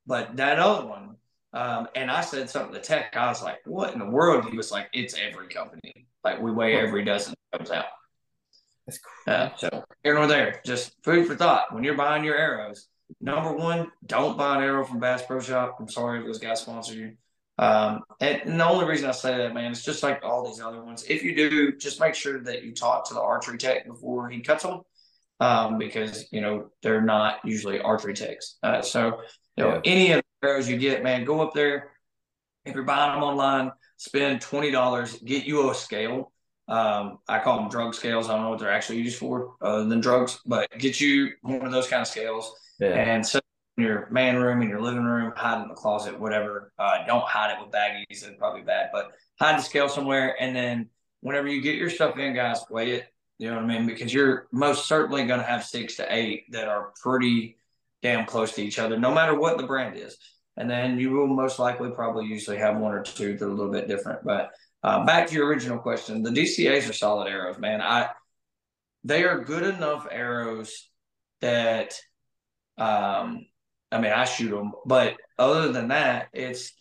S5: but that other one, um, and I said something to Tech. I was like, "What in the world?" He was like, "It's every company. Like we weigh every dozen that comes out."
S3: That's
S5: Uh, so here nor there, just food for thought. When you're buying your arrows, number one, don't buy an arrow from Bass Pro Shop. I'm sorry if those guys sponsor you. Um, and, the only reason I say that, man, it's just like all these other ones. If you do, just make sure that you talk to the archery tech before he cuts them, um, because you know they're not usually archery techs. Uh, so you know
S3: Yeah.
S5: any of the arrows you get, man, go up there. If you're buying them online, spend twenty dollars, get you a scale. Um, I call them drug scales. I don't know what they're actually used for other than drugs, but get you one of those kind of scales
S3: yeah.
S5: and so in your man room, in your living room, hide in the closet, whatever. Uh, don't hide it with baggies; it's probably bad. But hide the scale somewhere, and then whenever you get your stuff in, guys, weigh it. You know what I mean? Because you're most certainly going to have six to eight that are pretty damn close to each other, no matter what the brand is. And then you will most likely probably usually have one or two that are a little bit different. But uh, back to your original question, the DCAs are solid arrows, man. I they are good enough arrows that um I mean I shoot them, but other than that, it's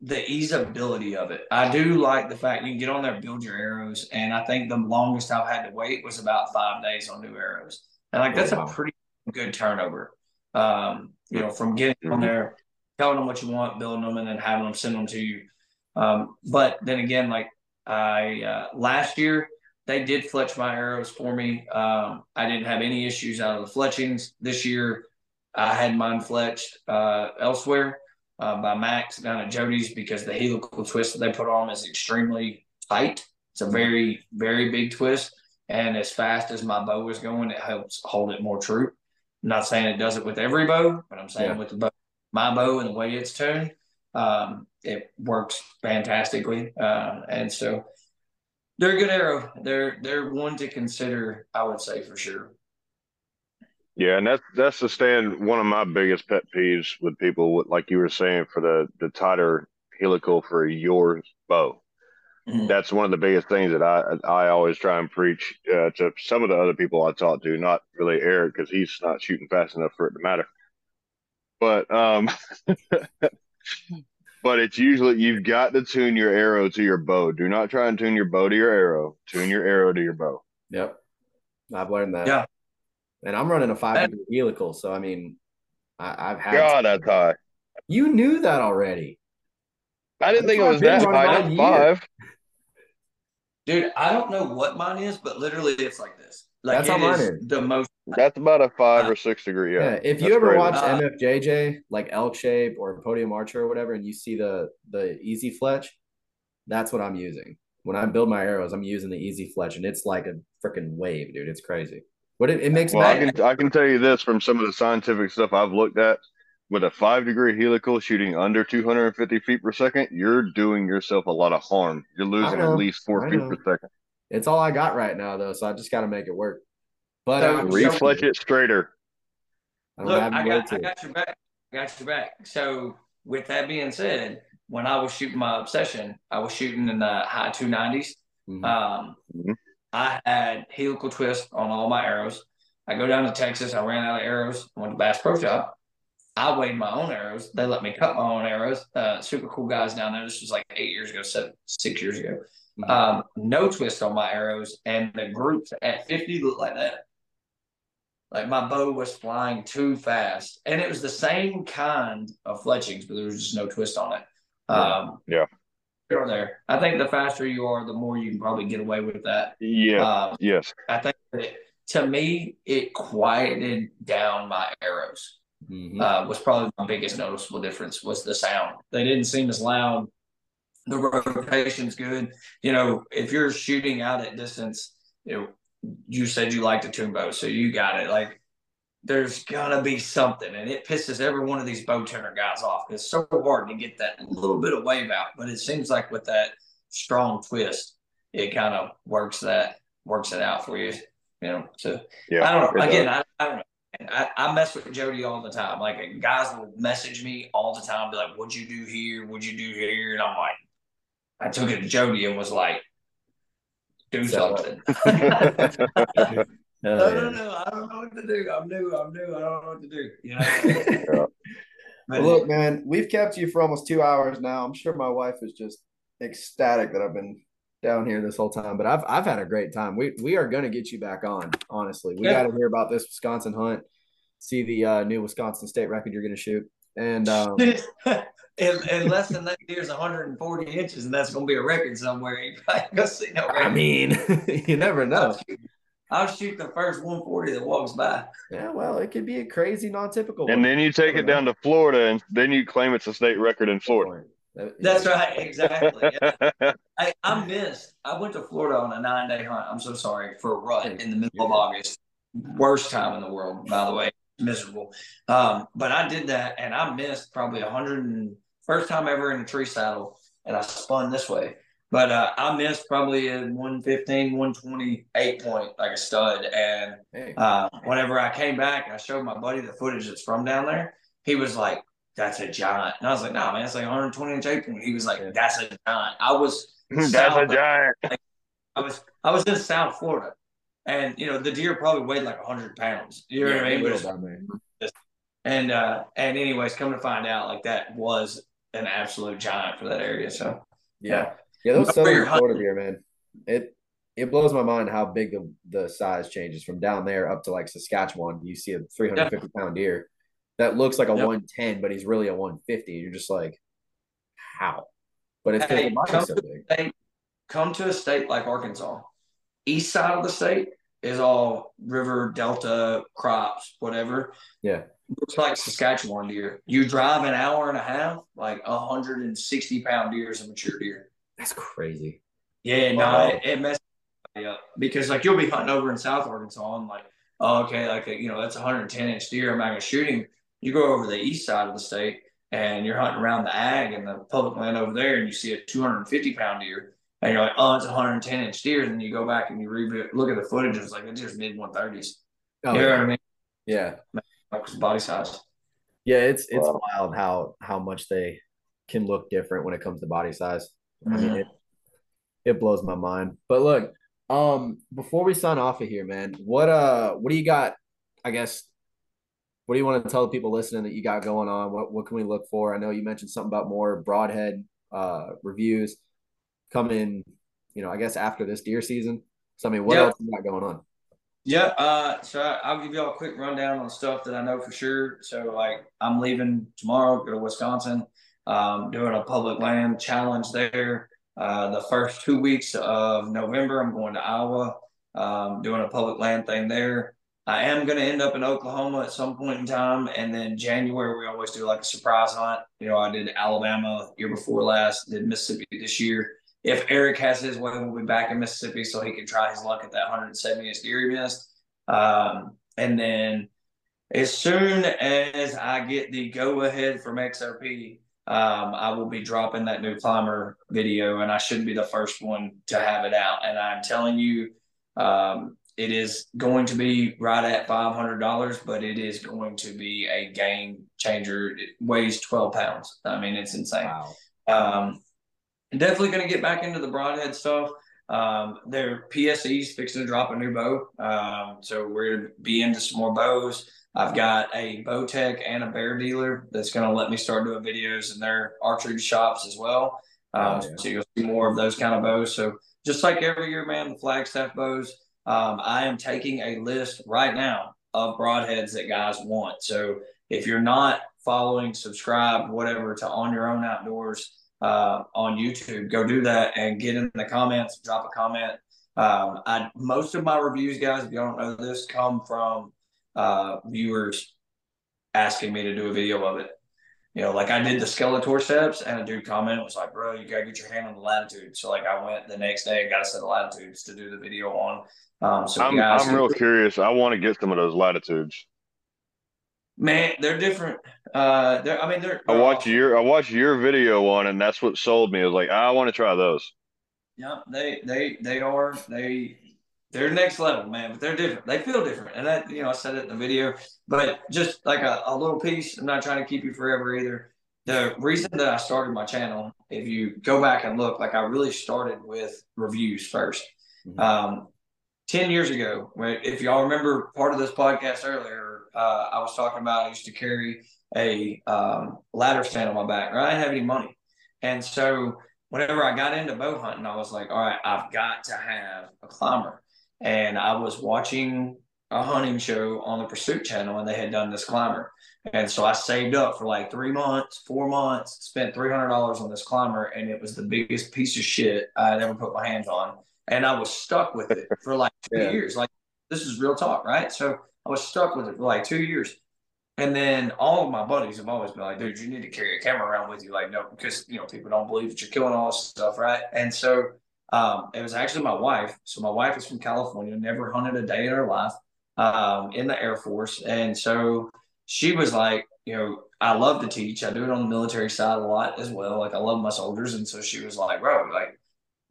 S5: the easeability of it. I do like the fact you can get on there, build your arrows, and I think the longest I've had to wait was about five days on new arrows, and like that's a pretty good turnover. Um, you know, from getting on
S4: Mhm.
S5: there, telling them what you want, building them, and then having them send them to you. Um, but then again, like I uh, last year they did fletch my arrows for me. Um, I didn't have any issues out of the fletchings this year. I had mine fletched uh, elsewhere uh, by Max down at Jody's because the helical twist that they put on is extremely tight. It's a very, very big twist. And as fast as my bow is going, it helps hold it more true. I'm not saying it does it with every bow, but I'm saying
S3: Yeah.
S5: with the bow, my bow and the way it's tuned, um, it works fantastically. Uh, and so they're a good arrow. They're they're one to consider, I would say for sure.
S4: Yeah, and that's that's the stand. One of my biggest pet peeves with people, with, like you were saying, for the the tighter helical for your bow.
S5: Mhm.
S4: That's one of the biggest things that I I always try and preach uh, to some of the other people I talk to. Not really Eric because he's not shooting fast enough for it to matter. But um, but it's usually you've got to tune your arrow to your bow. Do not try and tune your bow to your arrow. Tune your arrow to your bow.
S3: Yep. I've learned that.
S5: Yeah.
S3: And I'm running a five
S5: That-
S3: degree helical, so I mean, I, I've had.
S4: God, that's high.
S3: You knew that already.
S4: I didn't think it was
S3: why I've
S4: that high. That's five.
S5: Dude, I don't know what mine is, but literally it's like this. Like
S3: That's how mine
S5: is
S3: is.
S5: the most
S4: That's about a five or six degree.
S3: Yeah.
S4: Yeah.
S3: if you ever
S4: crazy.
S3: watch
S5: Uh,
S3: MFJJ, like Elk Shape or Podium Archer or whatever, and you see the the Easy Fletch, that's what I'm using. When I build my arrows, I'm using the Easy Fletch, and it's like a freaking wave, dude. It's crazy. But it, it makes
S4: Well, I can I can tell you this from some of the scientific stuff I've looked at. With a five degree helical shooting under 250 feet per second, you're doing yourself a lot of harm. You're losing at least four
S3: I
S4: feet
S3: know.
S4: per second.
S3: It's all I got right now, though, so I just got to make it work. But
S5: So-
S3: I'm
S5: so-
S4: it straighter.
S3: I
S5: Look, I got I got your back. I got your back. So with that being said, when I was shooting my obsession, I was shooting in the high two nineties.
S3: Mhm.
S5: Um,
S4: Mhm.
S5: I had helical twist on all my arrows. I go down to Texas. I ran out of arrows. I Went to Bass Pro Shop. I weighed my own arrows. They let me cut my own arrows. Uh, super cool guys down there. This was like eight years ago, seven, six years ago.
S3: Mhm.
S5: Um, no twist on my arrows, and the groups at 50 looked like that. Like my bow was flying too fast, and it was the same kind of fletchings, but there was just no twist on it. Um,
S4: Yeah.
S5: You're there. I think the faster you are, the more you can probably get away with that.
S4: Yeah.
S5: Um,
S4: yes.
S5: I think that to me, it quieted down my arrows.
S3: Mhm.
S5: Uh, was probably my biggest noticeable difference was the sound. They didn't seem as loud. The rotation's good. You know, if you're shooting out at distance, you know, you said you liked the tune bow, so you got it. Like, there's gonna be something, and it pisses every one of these bow tuner guys off. It's so hard to get that little bit of wave out, but it seems like with that strong twist, it kind of works that works it out for you. You know, so
S4: Yeah.
S5: I don't know. Again. I, I don't know. I, I mess with Jody all the time. Like guys will message me all the time, be like, "What'd you do here? What'd you do here?" And I'm like, I took it to Jody and was like, "Do something."
S3: Yeah.
S5: don't know. I don't know what to do. I'm new. I'm new. I don't know what to do. You know.
S3: Well, look, man, we've kept you for almost two hours now. I'm sure my wife is just ecstatic that I've been down here this whole time. But I've I've had a great time. We we are gonna get you back on. Honestly, we
S5: Yeah.
S3: got to hear about this Wisconsin hunt. See the uh, new Wisconsin state record you're gonna shoot, and um,
S5: in, in less than that year's 140 inches, and that's going to be a record somewhere. You probably go see no record.
S3: I mean, you never know.
S5: I'll shoot, the first 140 that walks by.
S3: Yeah, well, it could be a crazy, non-typical.
S4: And
S3: one.
S4: then you take it down to Florida, and then you claim it's a state record in Florida.
S5: That's right, exactly. Yeah. I, I missed. I went to Florida on a nine day hunt. I'm so sorry for a rut in the middle of August. Worst time in the world, by the way. Miserable. Um, but I did that and I missed probably a first time ever in a tree saddle, and I spun this way. But uh, I missed probably a 115, 128 point like a stud. And
S3: Hey,
S5: uh, whenever I came back, I showed my buddy the footage that's from down there. He was like, "That's a giant," and I was like, "Nah, man, it's like 120 inch eight point." He was like, "That's a giant." I was,
S4: That's a
S5: South-
S4: giant.
S5: I was, I was in South Florida, and you know the deer probably weighed like 100 pounds. You know
S3: yeah,
S5: what I mean?
S3: little
S5: But-
S3: down there.
S5: And uh, and anyways, come to find out, like that was an absolute giant for that area. So
S3: Yeah, yeah, those
S5: But for your
S3: southern Florida deer, man, it it blows my mind how big the the size changes from down there up to like Saskatchewan. You see a 350 pound deer that looks like a
S5: Yep.
S3: 110, but he's really a 150. You're just like, how? But it's
S5: Hey, come
S3: so
S5: to-
S3: big.
S5: they come to a state like Arkansas. East side of the state is all river, delta, crops, whatever.
S3: Yeah.
S5: Looks like Saskatchewan deer. You drive an hour and a half, like 160 pound deer is a mature deer.
S3: That's crazy.
S5: Yeah, no,
S3: Wow.
S5: it, it messes me up because like you'll be hunting over in South Arkansas and like, oh, okay, like you know that's 110 inch deer. I'm not gonna shoot him. You go over the east side of the state and you're hunting around the ag and the public land over there, and you see a 250 pound deer, and you're like, oh, it's 110 inch deer. And then you go back and you re- look at the footage, it's like it's just mid 130s.
S3: Oh,
S5: you know what
S3: yeah.
S5: I mean?
S3: yeah,
S5: Like his body size.
S3: yeah. It's it's
S4: Wow.
S3: wild how how much they can look different when it comes to body size. I mean, it, it blows my mind. But look, um, before we sign off of here, man, what uh, what do you got? I guess, what do you want to tell the people listening that you got going on? What what can we look for? I know you mentioned something about more broadhead uh reviews coming. You know, I guess after this deer season. So I mean, what
S5: Yeah.
S3: else you got going on?
S5: Yeah, uh, so I- I'll give y'all a quick rundown on stuff that I know for sure. So, like, I'm leaving tomorrow, go to Wisconsin, um, doing a public land challenge there. Uh, the first two weeks of November, I'm going to Iowa, um, doing a public land thing there. I am going to end up in Oklahoma at some point in time, and then January we always do like a surprise hunt. You know, I did Alabama year before last, did Mississippi this year if Eric has his way, we'll be back in Mississippi so he can try his luck at that 170th deer he missed. Um, and then as soon as I get the go ahead from XOP, um, I will be dropping that new climber video, and I shouldn't be the first one to have it out. And I'm telling you, um, it is going to be right at five hundred dollars, but it is going to be a game changer. It weighs twelve pounds. I mean, it's insane.
S3: Wow.
S5: Um, definitely going to get back into the broadhead stuff. Um, their PSE's fixing to drop a new bow. Um, so we're going to be into some more bows. I've got a Bowtech and a bear dealer that's going to let me start doing videos in their archery shops as well. Um,
S3: Oh, yeah.
S5: So you'll see more of those kind of bows. So just like every year, man, the Flagstaff bows, um, I am taking a list right now of broadheads that guys want. So if you're not following, subscribe, whatever, to On Your Own Outdoors uh, on YouTube, go do that and get in the comments, drop a comment. Um, I most of my reviews, guys, if you don't know this, come from uh, viewers asking me to do a video of it. You know, like I did the Skeletor steps, and a dude commented was like, "Bro, you gotta get your hand on the latitude." So like, I went the next day and got a set of latitudes to do the video on. Um, so
S4: I'm,
S5: guys,
S4: I'm real curious. I want to get some of those latitudes.
S5: man, they're different. Uh, they're, I mean, they're.
S4: I watched
S5: awesome.
S4: your I watched your video on, and that's what sold me. I was like, I want to try those.
S5: Yeah, they they they are they they're next level, man. But they're different. They feel different, and that you know I said it in the video. But just like a, a little piece. I'm not trying to keep you forever either. The reason that I started my channel, if you go back and look, like I really started with reviews 1st
S3: Mhm.
S5: Um, Ten years ago, if y'all remember part of this podcast earlier, uh, I was talking about I used to carry a um, ladder stand on my back. Right, I didn't have any money, and so whenever I got into bow hunting, I was like, all right, I've got to have a climber. And I was watching a hunting show on the Pursuit channel and they had done this climber. And so I saved up for like three months, four months, spent $300 on this climber. And it was the biggest piece of shit I had ever put my hands on. And I was stuck with it for like two
S3: Yeah.
S5: years. Like, this is real talk, right? So I was stuck with it for like two years. And then all of my buddies have always been like, dude, you need to carry a camera around with you. Like, no, because, you know, people don't believe that you're killing all this stuff, right? And so um, it was actually my wife. So my wife is from California, never hunted a day in her life um, in the Air Force. And so she was like, you know, I love to teach. I do it on the military side a lot as well. Like, I love my soldiers. And so she was like, bro, like,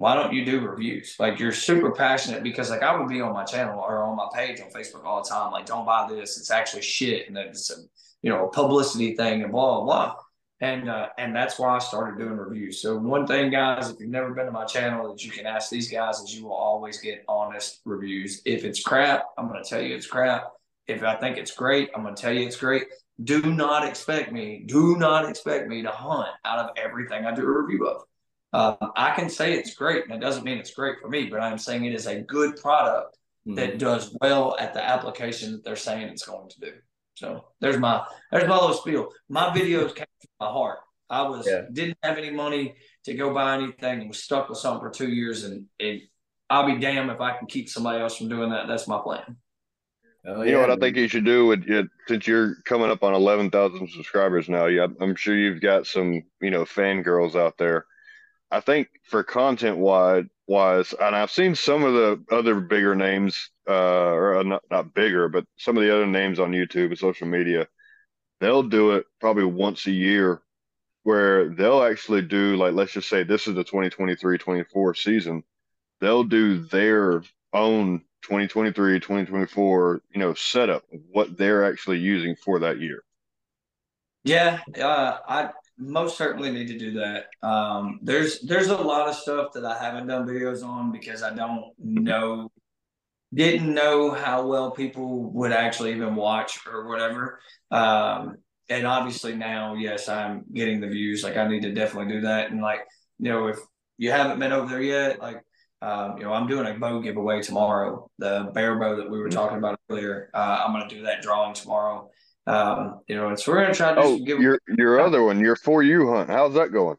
S5: why don't you do reviews? Like you're super passionate because like I would be on my channel or on my page on Facebook all the time, like don't buy this, it's actually shit, and it's a you know a publicity thing and blah blah blah. And uh, and that's why I started doing reviews. So one thing, guys, if you've never been to my channel, that you can ask these guys is you will always get honest reviews. If it's crap, I'm gonna tell you it's crap. If I think it's great, I'm gonna tell you it's great. Do not expect me, do not expect me to hunt out of everything I do a review of. Um, I can say it's great, and it doesn't mean it's great for me, but I'm saying it is a good product
S3: Mhm.
S5: that does well at the application that they're saying it's going to do. So there's my there's my little spiel. My videos came my heart. I was
S3: Yeah.
S5: didn't have any money to go buy anything and was stuck with something for two years, and it, I'll be damned if I can keep somebody else from doing that. That's my plan.
S3: Oh,
S4: You know what I think you should do with it since you're coming up on 11,000 subscribers now. Yeah, I'm sure you've got some, you know, fangirls out there. I think for content wide wise, and I've seen some of the other bigger names, uh, or uh, not, not bigger, but some of the other names on YouTube and social media, they'll do it probably once a year where they'll actually do like let's just say this is the 2023-24 season. They'll do their own 2023, 2024, you know, setup, what they're actually using for that year.
S5: Yeah, uh, I most certainly need to do that. Um, there's there's a lot of stuff that I haven't done videos on because I don't know, didn't know how well people would actually even watch or whatever. Um, and obviously now, yes, I'm getting the views. Like I need to definitely do that. And like you know, if you haven't been over there yet, like um, you know, I'm doing a bow giveaway tomorrow. The bear bow that we were talking about earlier. Uh, I'm going to do that drawing tomorrow. Um, you know, and so we're going to try to
S4: Oh, your your other one, your for you hunt. How's that going?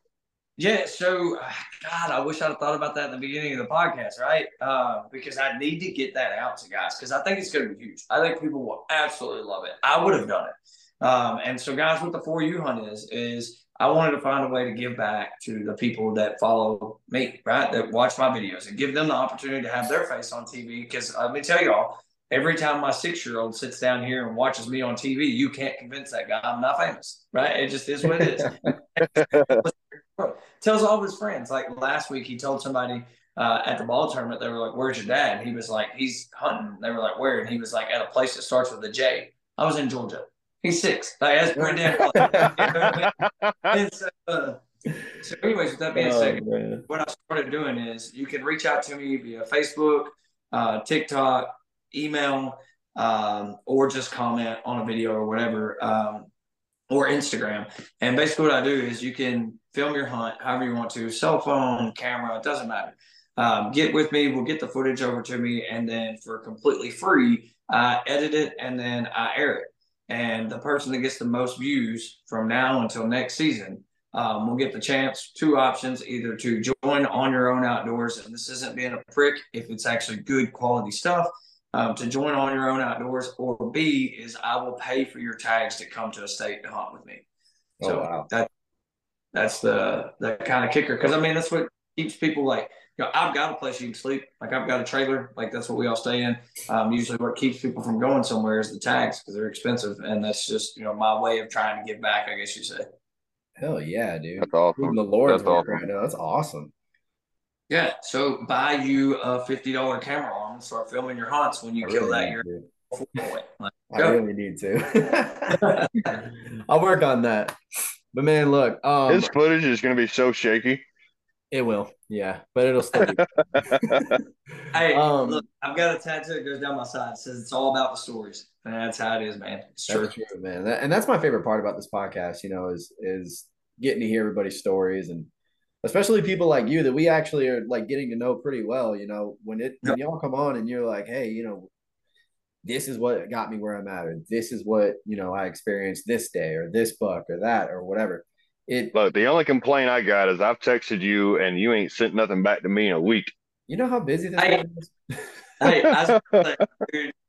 S5: Yeah, so God, I wish I'd thought about that in the beginning of the podcast, right? Uh, because I need to get that out to guys because I think it's going to be huge. I think people will absolutely love it. I would have done it. Um, and so, guys, what the for you hunt is is I wanted to find a way to give back to the people that follow me, right? That watch my videos and give them the opportunity to have their face on TV. Because let me tell y'all, every time my six year old sits down here and watches me on TV, you can't convince that guy I'm not famous, right? It just is what it is. tells all of his friends. Like last week, he told somebody uh, at the ball tournament, they were like, "Where's your dad?" And he was like, "He's hunting." They were like, "Where?" And he was like, "At a place that starts with a J." I was in Georgia. He's six. Like that's pretty damn close. and so, uh, So, anyways, with that being
S3: Oh,
S5: said,
S3: man.
S5: what I started doing is you can reach out to me via Facebook, uh, TikTok, email, um, or just comment on a video or whatever, um, or Instagram. And basically, what I do is you can film your hunt however you want to, cell phone, camera, it doesn't matter. Um, get with me, we'll get the footage over to me, and then for completely free, I edit it and then I air it. And the person that gets the most views from now until next season um, we'll get the chance, two options, either to join on your own outdoors, and this isn't being a prick if it's actually good quality stuff, um, to join on your own outdoors, or B is I will pay for your tags to come to a state to hunt with me.
S3: Oh,
S5: So
S3: wow.
S5: that that's the the kind of kicker because I mean that's what keeps people like you know I've got a place you can sleep like I've got a trailer like that's what we all stay in. Um, usually what keeps people from going somewhere is the tags because they're expensive and that's just you know my way of trying to give back I guess you say.
S3: Hell yeah, dude.
S4: That's awesome.
S3: Doing the Lord's
S4: That's awesome.
S3: right now. That's awesome.
S5: Yeah, so buy you a fifty dollar camera on and start filming your hunts when you
S3: I
S5: kill
S3: really
S5: that year. Like,
S3: I really need to. I'll work on that. But man, look, um,
S4: His footage is going to be so shaky.
S3: it will, yeah, but it'll still be.
S5: Hey,
S3: Um,
S5: look, I've got a tattoo that goes down my side. It says it's all about the stories, and that's how it is, man. It's true.
S3: That's true, man. That- and that's my favorite part about this podcast, you know, is is getting to hear everybody's stories and especially people like you that we actually are like getting to know pretty well, you know, when it when y'all come on and you're like, hey, you know, this is what got me where I'm at, or this is what, you know, I experienced this day or this book, or that or whatever. It
S4: Look, the only complaint I got is I've texted you and you ain't sent nothing back to me in a week.
S3: you know how busy this
S5: Hey.
S3: is?
S5: hey, I was like,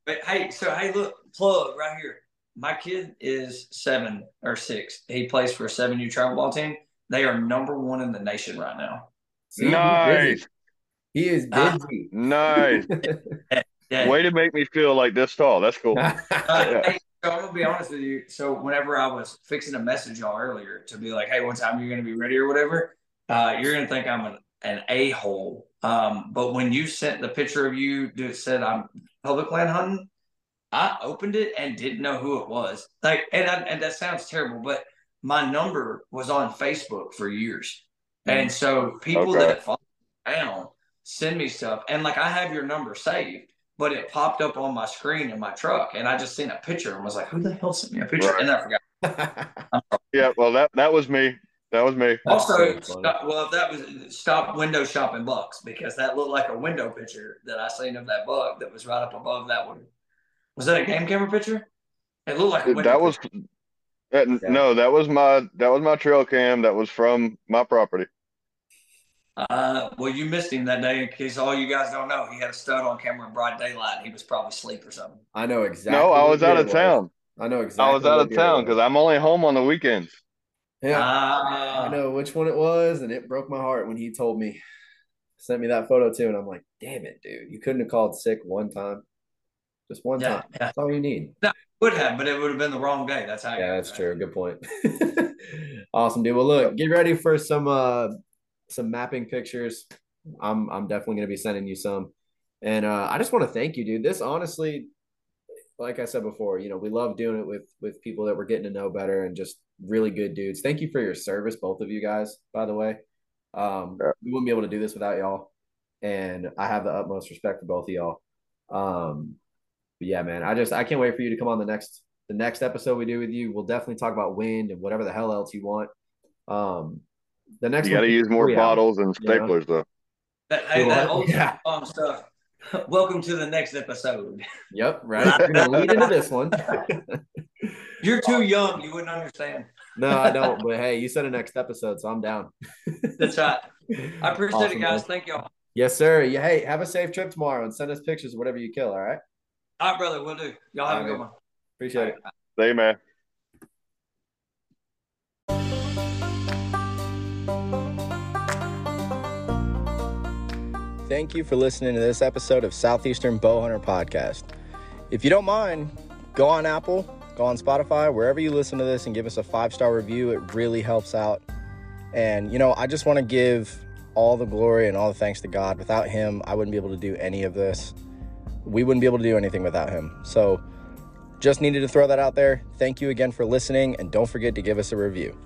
S5: but hey, so hey, look, plug right here. My kid is seven or six. He plays for a seven U travel ball team. They are number one in the nation right now.
S3: See,
S4: nice.
S3: He is
S5: Ah.
S3: busy.
S4: Nice.
S5: Yeah.
S4: Way to make me feel like this tall. That's cool.
S5: Uh, hey, so I'm gonna be honest with you. So whenever I was fixing to message y'all earlier to be like, "Hey, what time are you gonna be ready?" or whatever, uh, you're gonna think I'm an, an a hole. Um, but when you sent the picture of you that said I'm public land hunting, I opened it and didn't know who it was. Like, and I, and that sounds terrible, but my number was on Facebook for years, and so people
S4: Okay.
S5: that follow down send me stuff, and like I have your number saved but it popped up on my screen in my truck and I just seen a picture and was like, who the hell sent me a picture?
S4: Right.
S5: And I forgot.
S4: Yeah, well that that was me. That was me.
S5: Also,
S3: so
S5: stop, well, that was stop window shopping bucks because that looked like a window picture that I seen of that bug that was right up above that one. Was that a game camera picture? It looked like a window
S4: That was that,
S3: Yeah.
S4: no, that was my that was my trail cam. That was from my property.
S5: Uh, well, you missed him that day in case all you guys don't know. He had a stud on camera in broad daylight. He was probably asleep or something.
S3: I know exactly.
S4: No, I was out of
S3: was.
S4: town.
S3: I know exactly.
S4: I was out of town because I'm only home on the weekends.
S3: Yeah,
S5: Uh,
S3: I know which one it was, and it broke my heart when he told me, sent me that photo too, and I'm like, damn it, dude, you couldn't have called sick one time, just one
S5: Yeah,
S3: time.
S5: yeah.
S3: That's all you need.
S5: Would have, but it would have been the wrong day. That's how.
S3: Yeah, that's true. Good point. awesome, dude. Well, look, get ready for some uh some mapping pictures. I'm I'm definitely gonna be sending you some, and uh, I just want to thank you, dude. This honestly, like I said before, you know, we love doing it with with people that we're getting to know better and just really good dudes. Thank you for your service, both of you guys. By the way, um,
S4: Yeah.
S3: we wouldn't be able to do this without y'all, and I have the utmost respect for both of y'all. Um, but yeah, man, I just I can't wait for you to come on the next the next episode we do with you. We'll definitely talk about wind and whatever the hell else you want. Um, the next
S4: You got to use more
S3: three
S4: bottles and
S3: Yeah.
S4: staplers though.
S5: That, hey, that old
S3: Yeah.
S5: song stuff. Welcome to the next episode.
S3: Yep, right. We're gonna lead into this one.
S5: You're too young. You wouldn't understand.
S3: no, I don't. But hey, you said a next episode, so I'm down.
S5: That's right. I appreciate
S3: Awesome,
S5: it, guys.
S3: man.
S5: Thank y'all.
S3: Yes, sir. Yeah, hey, have a safe trip tomorrow and send us pictures of whatever you kill. All right.
S5: All right, brother. We'll do. Y'all have
S3: All
S5: a good
S3: right.
S5: one.
S3: Appreciate it.
S4: Say man.
S6: Thank you for listening to this episode of Southeastern Bowhunter Podcast. If you don't mind, go on Apple, go on Spotify, wherever you listen to this, and give us a five star review. It really helps out. And, you know, I just want to give all the glory and all the thanks to God. Without Him, I wouldn't be able to do any of this. We wouldn't be able to do anything without Him. So, just needed to throw that out there. Thank you again for listening, and don't forget to give us a review.